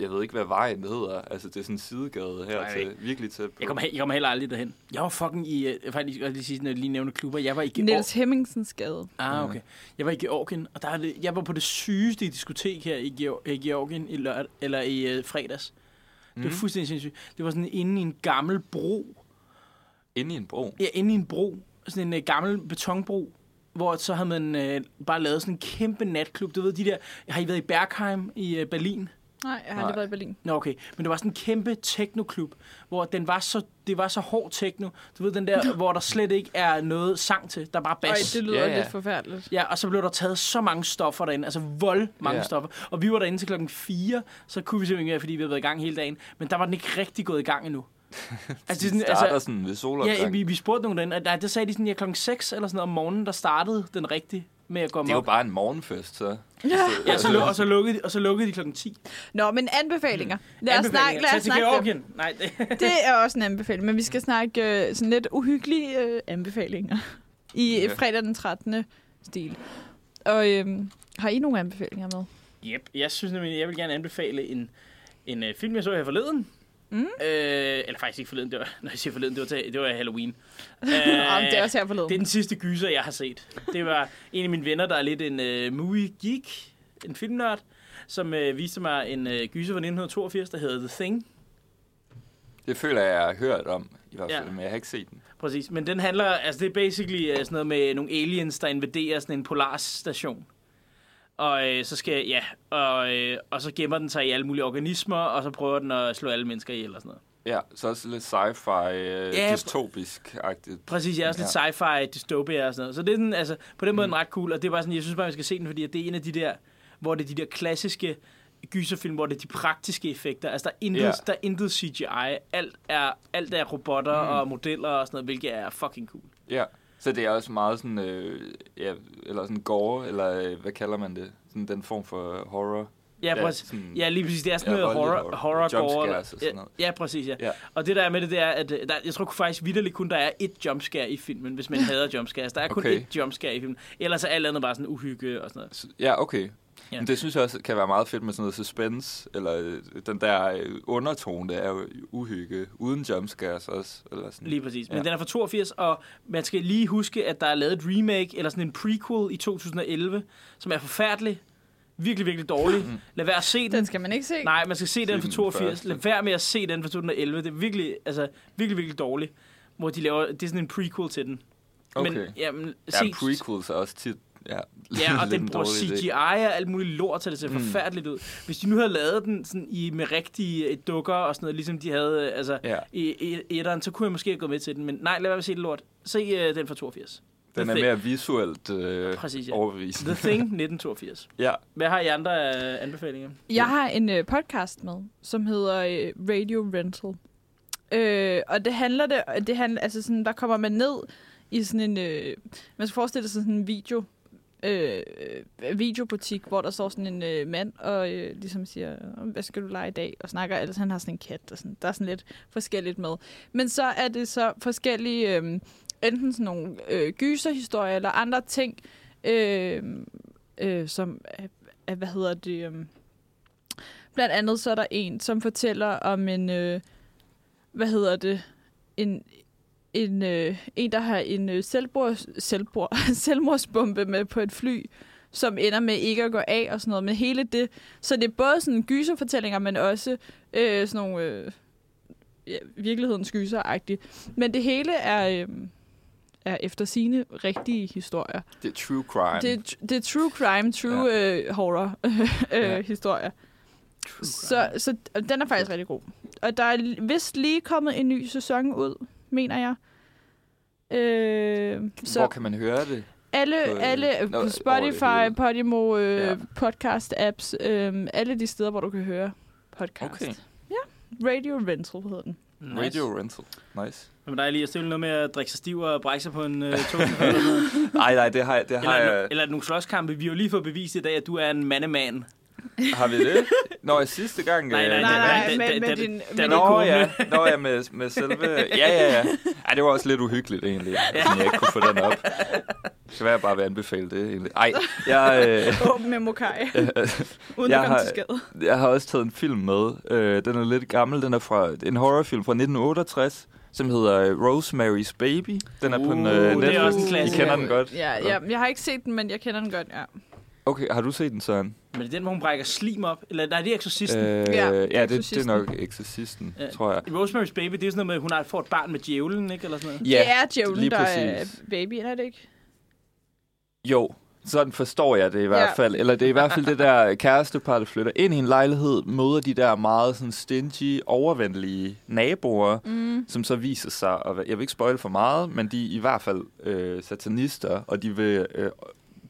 jeg ved ikke, hvad vejen hedder. Altså, det er sådan en sidegade her Nej, til. Virkelig tæt på. Jeg kommer, jeg kommer heller aldrig derhen. Jeg var fucking i... Uh, faktisk godt lige sige, når jeg lige nævner klubber. Jeg var i Georgien. Niels Hemmingsens gade. Ah, okay. Jeg var i Georgien, og der er det, jeg var på det sygeste diskotek her i, Geor- i Georgien i, lørd, eller i uh, fredags. Det var Mhm. fuldstændig sindssygt. Det var sådan inde i en gammel bro. Inde i en bro. Ja, inde i en bro. Sådan en uh, gammel betonbro. Hvor så havde man uh, bare lavet sådan en kæmpe natklub. Du ved, de der... Har I været i Bergheim i uh, Berlin? Nej, jeg har aldrig været i Berlin. Nå, okay. Men det var sådan en kæmpe teknoklub, hvor den var så, det var så hård techno. Du ved, den der, hvor der slet ikke er noget sang til. Der er bare bas. det lyder Ja, ja. lidt forfærdeligt. Ja, og så blev der taget så mange stoffer derinde, altså vold mange Ja. stoffer. Og vi var derinde til klokken 4, så kunne vi simpelthen ikke mere, fordi vi havde været i gang hele dagen. Men der var den ikke rigtig gået i gang endnu. altså, Det sådan, starter sådan ved solopgang. ja, vi, vi spurgte nogen derinde, og der, der sagde de sådan, ja, klokken 6 eller sådan noget om morgenen, der startede den rigtige med at gå det er jo bare en morgenfest, så. Ja, så, lu- og, så lukkede de, og så lukkede de klokken 10. Nå, men anbefalinger. Lad os Anbefalinger. snakke, lad os til snakke dem. Georgien. Nej, det, Det er også en anbefaling, men vi skal snakke øh, sådan lidt uhyggelige øh, anbefalinger i Ja. ja. fredag den 13. stil. Og øhm, har I nogle anbefalinger med? Yep, jeg synes nemlig, jeg vil gerne anbefale en, en uh, film, jeg så her forleden. Mm. Øh, eller faktisk ikke forleden, det var, når jeg siger forleden, det var, til, det var Halloween. Øh, det er også her forleden. det er den sidste gyser, jeg har set. Det var en af mine venner, der er lidt en uh, movie geek, en filmnørd, som uh, viste mig en uh, gyser fra 1982, der hedder The Thing. Det føler jeg, jeg har hørt om, i hvert fald, Ja. men jeg har ikke set den. Præcis, men den handler, altså det er basically uh, sådan noget med nogle aliens, der invaderer sådan en polarstation. Og øh, så skal, ja, og, øh, og så gemmer den sig i alle mulige organismer, og så prøver den at slå alle mennesker ihjel og sådan noget. Ja, så også lidt sci-fi, øh, Ja, dystopisk-agtigt. Præcis, er også lidt sci-fi, dystopia og sådan noget. Så det er den, altså, på den måde mm. ret cool, og det er bare sådan, jeg synes bare, man skal se den, fordi det er en af de der, hvor det er de der klassiske gyserfilm, hvor det er de praktiske effekter. Altså, der er intet, Ja. der er intet CGI. Alt er, alt er robotter mm. og modeller og sådan noget, hvilket er fucking cool. Ja, så det er også meget sådan, øh, ja, eller sådan gore, eller øh, hvad kalder man det? Sådan den form for horror. Ja, Ja, præcis. sådan- Ja, lige præcis. Det er sådan Ja, noget horror, horror. gore. scares og sådan ja, noget. ja, præcis, ja. Ja. Og det der er med det, det er, at øh, der, jeg tror faktisk vidderligt kun, der er et jumpscare i filmen, hvis man hader jumpscares. Der er kun Okay. et jumpscare i filmen. Ellers er alt andet bare sådan uhygge og sådan noget. Ja, okay. Ja. Men det synes jeg også kan være meget fedt med sådan noget suspense, eller øh, den der øh, undertone, der er jo uhygge, uden jumpscares også. Eller sådan. Lige præcis. Men Ja. den er fra 82, og man skal lige huske, at der er lavet et remake, eller sådan en prequel i 2011, som er forfærdelig. Virkelig, virkelig dårlig. Mm. Lad være at se den. Den skal man ikke se. Nej, man skal se den fra den 82. første. Lad være med at se den fra 2011. Det er virkelig, altså, virkelig, virkelig dårligt. Hvor de laver, det er sådan en prequel til den. Okay. Men, jamen, ja, se, prequels er også tit... Ja, Ja, og den en bruger dårlig idé. CGI og alt muligt lort, så det ser Mm. forfærdeligt ud. Hvis de nu havde lavet den sådan i, med rigtige øh, dukker og sådan noget, ligesom de havde øh, altså, Ja, i, i etteren, så kunne jeg måske have gået med til den. Men nej, lad være med at se det lort. Se uh, den fra 82. den The er Thing. mere visuelt øh, Præcis, ja. overbevisende. The Thing 1982. Ja, Hvad har I andre uh, anbefalinger? Jeg har en øh, podcast med, som hedder øh, Radio Rental. Øh, og det handler det, det handler, altså sådan, der kommer man ned i sådan en, øh, man skal forestille sig sådan en video, øh, videobutik, hvor der står sådan en øh, mand og øh, ligesom siger, hvad skal du lege i dag? Og snakker, altså han har sådan en kat, og sådan, der er sådan lidt forskelligt med. Men så er det så forskellige, øh, enten sådan nogle øh, gyserhistorier eller andre ting, øh, øh, som, øh, hvad hedder det, øh, Blandt andet så er der en, som fortæller om en, øh, hvad hedder det, en, en, øh, en der har en øh, selvbord, selvbord, selvmordsbombe med på et fly, som ender med ikke at gå af og sådan noget. Men hele det, så det er både sådan gyserfortællinger, men også øh, sådan nogle øh, ja, virkelighedens gyser Men det hele er, øh, er efter sine rigtige historier. Det er true crime. Det, det er true crime, true ja. øh, horror øh, Ja. historier. Så, så den er faktisk rigtig god. Og der er vist lige kommet en ny sæson ud, mener jeg. Øh, så Hvor kan man høre det? alle, på, øh, alle nå, på over det Spotify. Podimo, øh, Ja. podcast-apps, øh, alle de steder, hvor du kan høre podcast. Okay. Ja, Radio Rental hedder den. Nice. Radio rental. Nice. Men der er lige at stille noget med at drikke sig stiv og brække sig på en øh, tog. Nej, nej, det har, jeg- det har eller, jeg... eller nogle slåskampe. Vi har jo lige fået bevist i dag, at du er en mandemand. Har vi det? Nå, sidste gang... Nej, øh, nej, Nej, nej, med, med din... med Nå kunne ja, Nå ja, med, med selve... Ja, ja, ja. Ej, det var også lidt uhyggeligt egentlig, ja. jeg ikke kunne få den op. Det kan være, jeg bare vil anbefale det egentlig. Ej, jeg, øh, Åben med Mokai, uden Jeg at komme har- til skade. jeg har også taget en film med. Øh, den er lidt gammel. Den er fra en horrorfilm fra 1968, som hedder øh, Rosemary's Baby. Den er på en, Uh, øh, det er Netflix. også en I klassiker. kender den godt? Ja, ja, jeg har ikke set den, men jeg kender den godt, ja. Okay, har du set den, Søren? Men det er den, hvor hun brækker slim op. Eller nej, det er eksorcisten. Øh, Ja, ja, det, det er Exorcisten. nok Exorcisten, Ja. tror jeg. Rosemary's Baby, det er sådan noget med, at hun har får et barn med djævlen, ikke? Eller sådan noget. det er djævlen, lige der er babyen, er det ikke? Jo, sådan forstår jeg det i hvert Ja. fald. Eller det er i hvert fald det der kærestepar, der flytter ind i en lejlighed, møder de der meget sådan stingy, overvendelige naboer, Mm. som så viser sig, og jeg vil ikke spoil for meget, men de er i hvert fald øh, satanister, og de vil øh,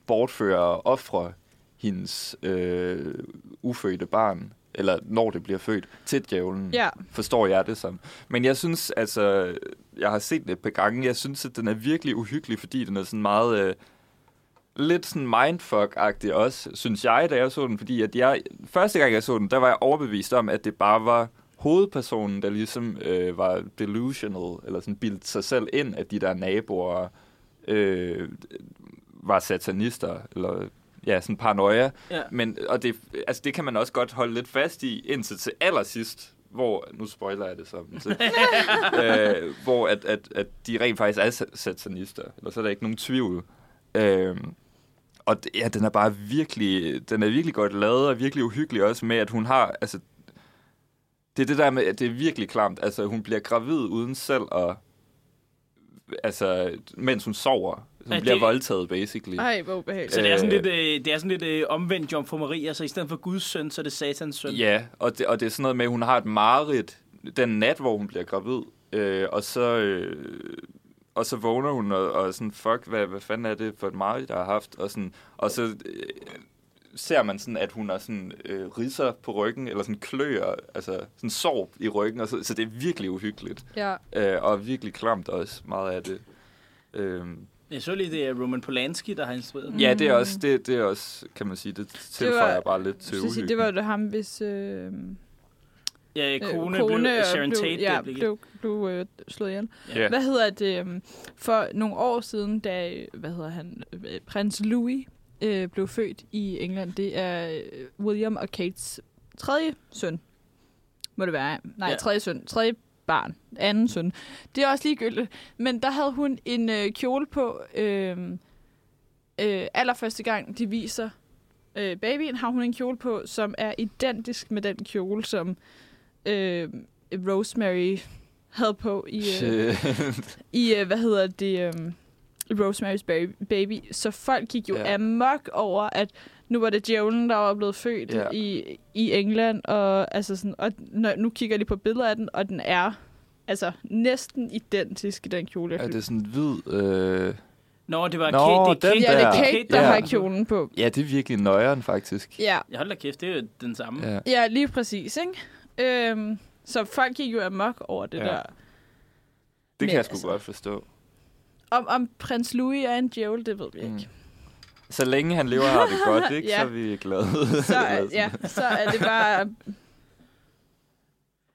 bortføre og ofre hendes øh, ufødte barn, eller når det bliver født, til djævlen, Ja, forstår jeg det som. Men jeg synes, altså, jeg har set den et par gange, jeg synes, at den er virkelig uhyggelig, fordi den er sådan meget... Øh, lidt sådan mindfuck-agtig også, synes jeg, da jeg så den, fordi at jeg, første gang jeg så den, der var jeg overbevist om, at det bare var hovedpersonen, der ligesom øh, var delusional, eller sådan bildt sig selv ind, at de der naboer. Øh, var satanister, eller ja, sådan paranoia. Ja. Men, og det, altså, det kan man også godt holde lidt fast i, indtil til allersidst, hvor, nu spoiler jeg det så, så, øh, hvor at, at, at de rent faktisk er sa- satanister, eller så er der ikke nogen tvivl. Øh, og ja, den er bare virkelig, den er virkelig godt lavet, og virkelig uhyggelig også med, at hun har, altså, det er det der med, at det er virkelig klamt, altså hun bliver gravid uden selv at, altså, mens hun sover. Hun Ja, bliver det- voldtaget, basically. ej, hvor ubehageligt. Så det er sådan Øh. lidt, øh, det er sådan lidt øh, omvendt Jomfru Maria, så i stedet for Guds søn, så er det satans søn. Ja, og det, og det er sådan noget med, at hun har et mareridt den nat, hvor hun bliver gravid, øh, og så... Øh, og så vågner hun og, og sådan, fuck, hvad, hvad fanden er det for et mareridt, jeg har haft? Og, sådan, og så øh, ser man sådan, at hun har sådan øh, ridser på ryggen, eller sådan kløer, altså sådan sår i ryggen, og så, så det er virkelig uhyggeligt. Ja. Øh, og virkelig klamt også, meget af det. Øh, Jeg så lige, det er Roman Polanski, der har instrueret den. ja, det er også, det, det er også, kan man sige, det tilføjer bare lidt til uhyggen. det var jo ham, hvis øh, Ja, øh, kone, kone blev, og Sharon blev, Tate ja, blev, blev, blev øh, slået ihjel. Ja. Hvad hedder det? øhm, For nogle år siden, da øh, hvad hedder han, øh, prins Louis øh, blev født i England, det er øh, William og Kates tredje søn. Må det være? Nej, ja. tredje søn. Tredje barn. Anden søn. Det er også ligegyldigt. Men der havde hun en øh, kjole på. Øh, øh, allerførste gang, de viser øh, babyen, har hun en kjole på, som er identisk med den kjole, som øh, Rosemary havde på i, øh, Shit. i øh, hvad hedder det, øh, Rosemary's Baby. Så folk gik jo ja. amok over, at nu var det djævlen, der var blevet født Ja. ja. i, i England, og, altså sådan, og når, nu kigger de på billeder af den, og den er altså næsten identisk i den kjole, jeg Er fik. det sådan hvid... Øh... Nå, det var Nå, Kate, det er Kate, Ja, det er der. Kate, der Ja. har kjolen på. Ja, det er virkelig nøjeren, faktisk. Ja, Ja, hold da kæft, det er jo den samme. Ja. ja lige præcis, ikke? Øhm, så folk gik jo amok over det Ja. ja. der. Det Men kan jeg sgu altså- godt forstå. Om, om prins Louis er en djævel, det ved vi ikke. Mm. Så længe han lever har det godt, ikke, Ja. så er vi glade. Så, er- ja, så er det bare...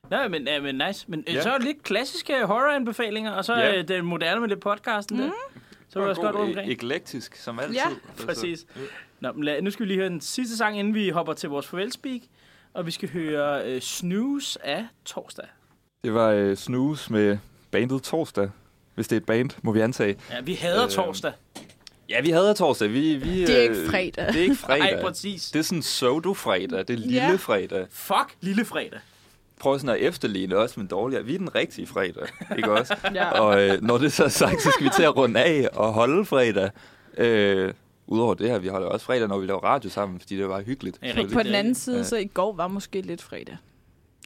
Nå, men, ja, men nice. Men Ja. ja. så er det lidt klassiske horror-anbefalinger, og så Ja. ja. det moderne med lidt podcasten der. Så er det også godt omkring. Eklektisk, som altid. Ja, Altså, Præcis. Nå, men lad, nu skal vi lige høre den sidste sang, inden vi hopper til vores farvelspeak. Og vi skal høre øh, Snooze af Torsdag. Det var øh, Snooze med bandet Torsdag. Hvis det er et band, må vi antage. Ja, vi hader Øh, torsdag. Ja, vi havde torsdag. Vi, vi, Det er ikke øh, fredag. Det er ikke fredag. Nej, præcis. Det er sådan pseudo-fredag. Det er lille Ja. fredag. Fuck, lille fredag. Prøv sådan at efterligne os, men dårligere. Vi er den rigtige fredag, ikke også? Ja. Og øh, når det så er sagt, så skal vi til at runde af og holde fredag. Øh, Udover det her, vi holder også fredag, når vi laver radio sammen, fordi det var hyggeligt. Ja, På den anden side, Ja. så i går var måske lidt fredag.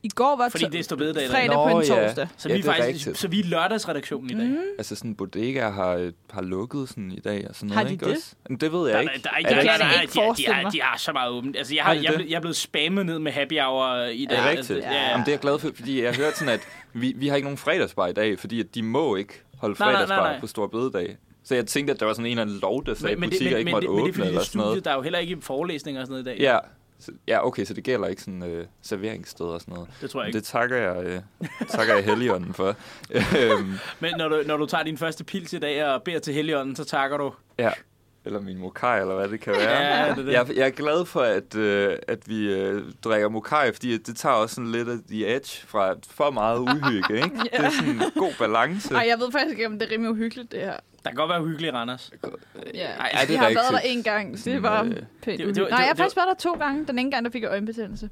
I går var Fordi det er ståbededag i dag. fredag Nå, på en ja. torsdag. Så Ja, vi er det er faktisk, rigtigt. så vi er lørdagsredaktionen i dag. Mm. Altså sådan bodega har, har lukket sådan i dag og sådan Har noget, de ikke det? også? Men det ved jeg Der, ikke. der, der, Er der, det der, kan jeg der, da de, ikke de, de, forestille har, mig. de har så meget åbent. Altså, jeg, Har har, de jeg, det? blev- jeg er blevet spammet ned med happy hour i dag. Det er Altså, rigtigt. ja. Jamen, det er jeg glad for, fordi jeg har hørt sådan, at vi, vi har ikke nogen fredagsbar i dag, fordi at de må ikke holde Nej, nej, nej, fredagsbar nej. på Stor Bededag. Så jeg tænkte, at der var sådan en eller anden lov, der sagde, at det, butikker men, ikke måtte det, men det er åbne fordi, det eller er sådan noget. studiet, der er jo heller ikke forelæsninger og sådan noget i dag. Ja, så, ja, okay, så det gælder ikke sådan øh, serveringssteder og sådan noget. Det tror jeg Men ikke. det takker jeg, øh, takker jeg Helligånden for. øhm, Men når du, når du tager din første pils i dag og beder til Helligånden, så takker du. ja, eller min mokai, eller hvad det kan være. Ja, det er det. Jeg, jeg er glad for, at, øh, at vi øh, drikker mokai, fordi det tager også sådan lidt af the edge fra for meget uhygge, ikke? Det er sådan en god balance. Ej, jeg ved faktisk ikke, om det er rimelig uhyggeligt, det her. Der kan godt være hyggeligt, Randers. Ja. Ej, ej, det er jeg har været der en gang. Det Sådan, var øh, pænt det- uhyggeligt. det var- Nej, jeg har det var- faktisk været der to gange. Den ene gang, der fik jeg øjenbetændelse.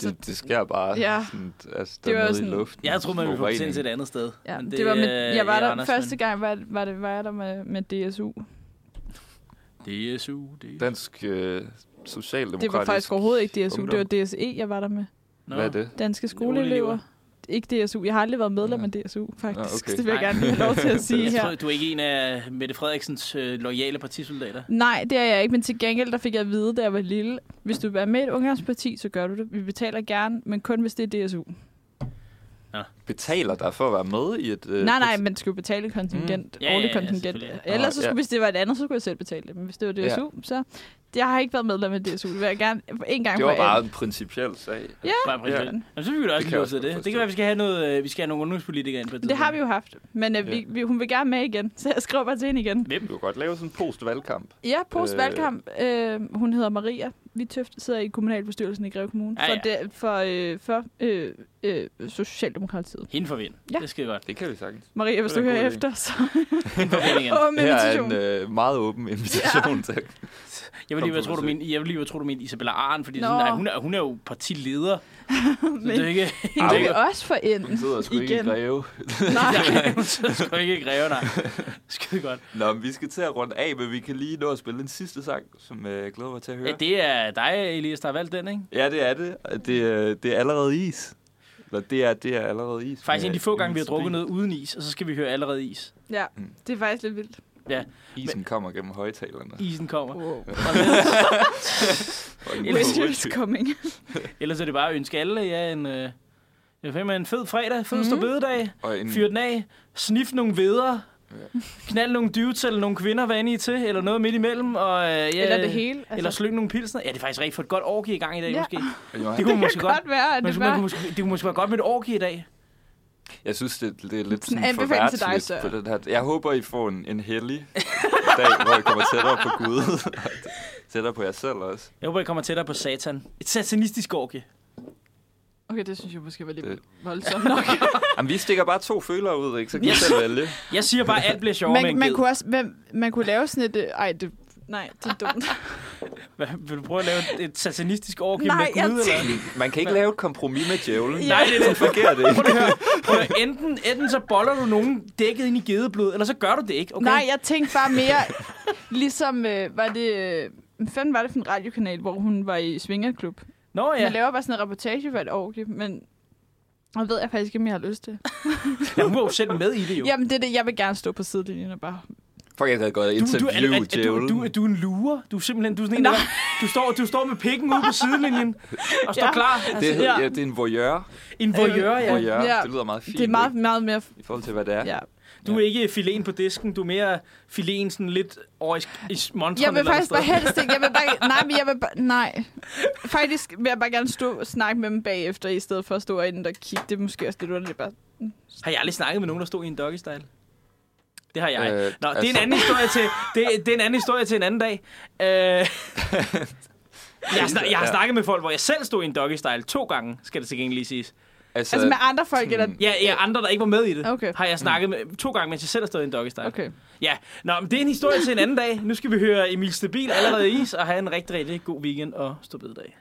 Det, det sker bare Ja. sådan, altså, Det var sådan- i luften. Jeg troede, man ville få til et andet sted. Ja, Men det, var med, øh, jeg var der Randers, første gang, var, var, det, var jeg der med, med DSU. DSU, det Dansk øh, Socialdemokratisk. Det var faktisk overhovedet ikke DSU, Ungdom. det var DSE, jeg var der med. Nå. Hvad er det? Danske skoleelever. Ikke DSU. Jeg har aldrig været medlem Ja. af DSU, faktisk. Nå, okay. Det vil jeg gerne lige have lov til at sige her. du er ikke en af Mette Frederiksens øh, loyale partisoldater. Nej, det er jeg ikke, men til gengæld der fik jeg at vide, da jeg var lille, hvis du vil være med i et ungdomsparti, så gør du det. Vi betaler gerne, men kun hvis det er DSU. Betaler dig for at være med i et... Øh, nej, nej, men skulle betale et kontingent, Mm. Ja, ja, årligt ja, kontingent. selvfølgelig. Ellers så Nå, skulle, ja. hvis det var et andet, så skulle jeg selv betale det. Men hvis det var Ja. DSU, så... Jeg har ikke været medlem af DSU. Det vil jeg gerne en gang Det for var bare en principiel sag. Ja. Bare Ja. ja. Jamen, så fik vi da også også det. Det kan være, vi skal have, noget, øh, vi skal have nogle ungdomspolitikere ind på et Det har vi jo haft. Men øh, vi, Ja. vi, hun vil gerne med igen, så jeg skriver bare til hende igen. Hvem? Du kan godt lave sådan en post-valgkamp. Ja, post-valgkamp. Øh, hun hedder Maria. Vi tøft sidder i kommunalbestyrelsen i Greve Kommune. Ja, For, ja. det, for, øh, for øh, øh, Socialdemokratiet. Hende for vind. Ja. Det skal godt. Det kan vi sagtens. Maria, hvis du er hører efter, så Hende for vind igen. Her er invitation. en øh, meget åben invitation til. Jeg vil lige, hvad tror du min, jeg vil lige, hvad tror du min Isabella Arn, fordi sådan, nej, hun, er, hun er jo partileder. Men det er ikke... er er ikke vi også for ind. Hun sidder sgu ikke i Igen. Greve. Nej. hun sidder sgu ikke i greve, nej. Skide godt. Nå, men vi skal til at runde af, men vi kan lige nå at spille den sidste sang, som øh, jeg glæder mig til at høre. Ja, det er dig, Elias, der har valgt den, ikke? Ja, det er det. Det, er- det er allerede is. Eller det er, det er allerede is. Faktisk en af de få gange, vi har drukket noget uden is, og så skal vi høre allerede is. Ja, Mm. det er faktisk lidt vildt. Isen kommer gennem højtalerne. Isen kommer. Wow. Ellers, is coming. ellers er det bare at ønske alle ja, en, øh, jeg en fed fredag, fed mm. bededag, Og en, fyr den af, snif nogle veder, Ja. knald nogle dudes eller nogle kvinder, hvad end I til, eller noget midt imellem, og øh, ja, Eller det hele. Altså, Eller slyng nogle pilsner. Ja, det er faktisk rigtig for et godt orgie i gang i dag, Ja. måske. Det kunne det måske godt. godt være, det man, kunne måske, det kunne måske være godt med et orgie i dag. Jeg synes, det, det er lidt Sådan sådan til dig, forværtsligt på den her. Jeg håber, I får en, en hellig dag, hvor I kommer tættere på Gud. tættere på jer selv også. Jeg håber, jeg kommer tættere på satan. Et satanistisk orgie. Okay, det synes jeg måske var lidt Det- voldsomt nok. Jamen, vi stikker bare to følere ud, ikke? Så kan I Yes. selv vælge. Jeg siger bare, at alt bliver sjovere med man, en man, kunne også, man, man kunne lave sådan et... øh, Ej, det, nej, det er dumt. Hvad, vil du prøve at lave et, satanistisk orgie Nej, med jeg Gud? Eller? Man kan ikke lave et kompromis med djævlen. Ja. Nej, det er det. fungerer det Prøv ikke. lige at høre. Prøv at høre. Enten, enten så boller du nogen dækket ind i gedeblod, eller så gør du det ikke, okay? Nej, jeg tænkte bare mere... ligesom, øh, var det... Øh, fanden var det for en radiokanal, hvor hun var i Svingerklub? Nå Ja. ja, Man laver bare sådan en reportage for et orgie, men... Og ved jeg faktisk ikke, om jeg har lyst til. ja hun var jo selv med i det jo. Jamen, det er det. Jeg vil gerne stå på sidelinjen og bare... Fuck, jeg havde gået og Du, du, er, interview er, er, du, djævlen. du, er du en lurer? Du er simpelthen du er sådan en, der, du, står, du står med pikken ude på sidelinjen og står Ja. klar. det, Altså, hedder, ja. ja, det er en voyeur. en voyeur, ja. voyeur. Ja. Det lyder meget fint. Det er meget, meget mere... I forhold til, hvad det er. Ja. Du er ikke filen på disken, du er mere filen sådan lidt over i, i montren Jeg vil eller faktisk bare helst ikke... Jeg vil bare, nej, men jeg vil bare... Nej. Faktisk vil jeg bare gerne stå og snakke med dem bagefter, i stedet for at stå inde og kigge. Det er måske også lidt underligt bare... Har jeg aldrig snakket med nogen, der stod i en doggy style? Det har jeg. Øh, Nå, det er en altså- anden historie til, det, det er en anden historie til en anden dag. Øh, jeg, har snak, jeg har Ja. snakket med folk, hvor jeg selv stod i en doggy style to gange, skal det til gengæld lige siges. Altså, Altså med andre folk, eller... Ja, ja, andre, der ikke var med i det, Okay. har jeg snakket med to gange, mens jeg selv har stået i en doggy style. Okay. Ja, Nå, men det er en historie til en anden dag. Nu skal vi høre Emil Stabil allerede i is, og have en rigtig, rigtig god weekend og stå bededag.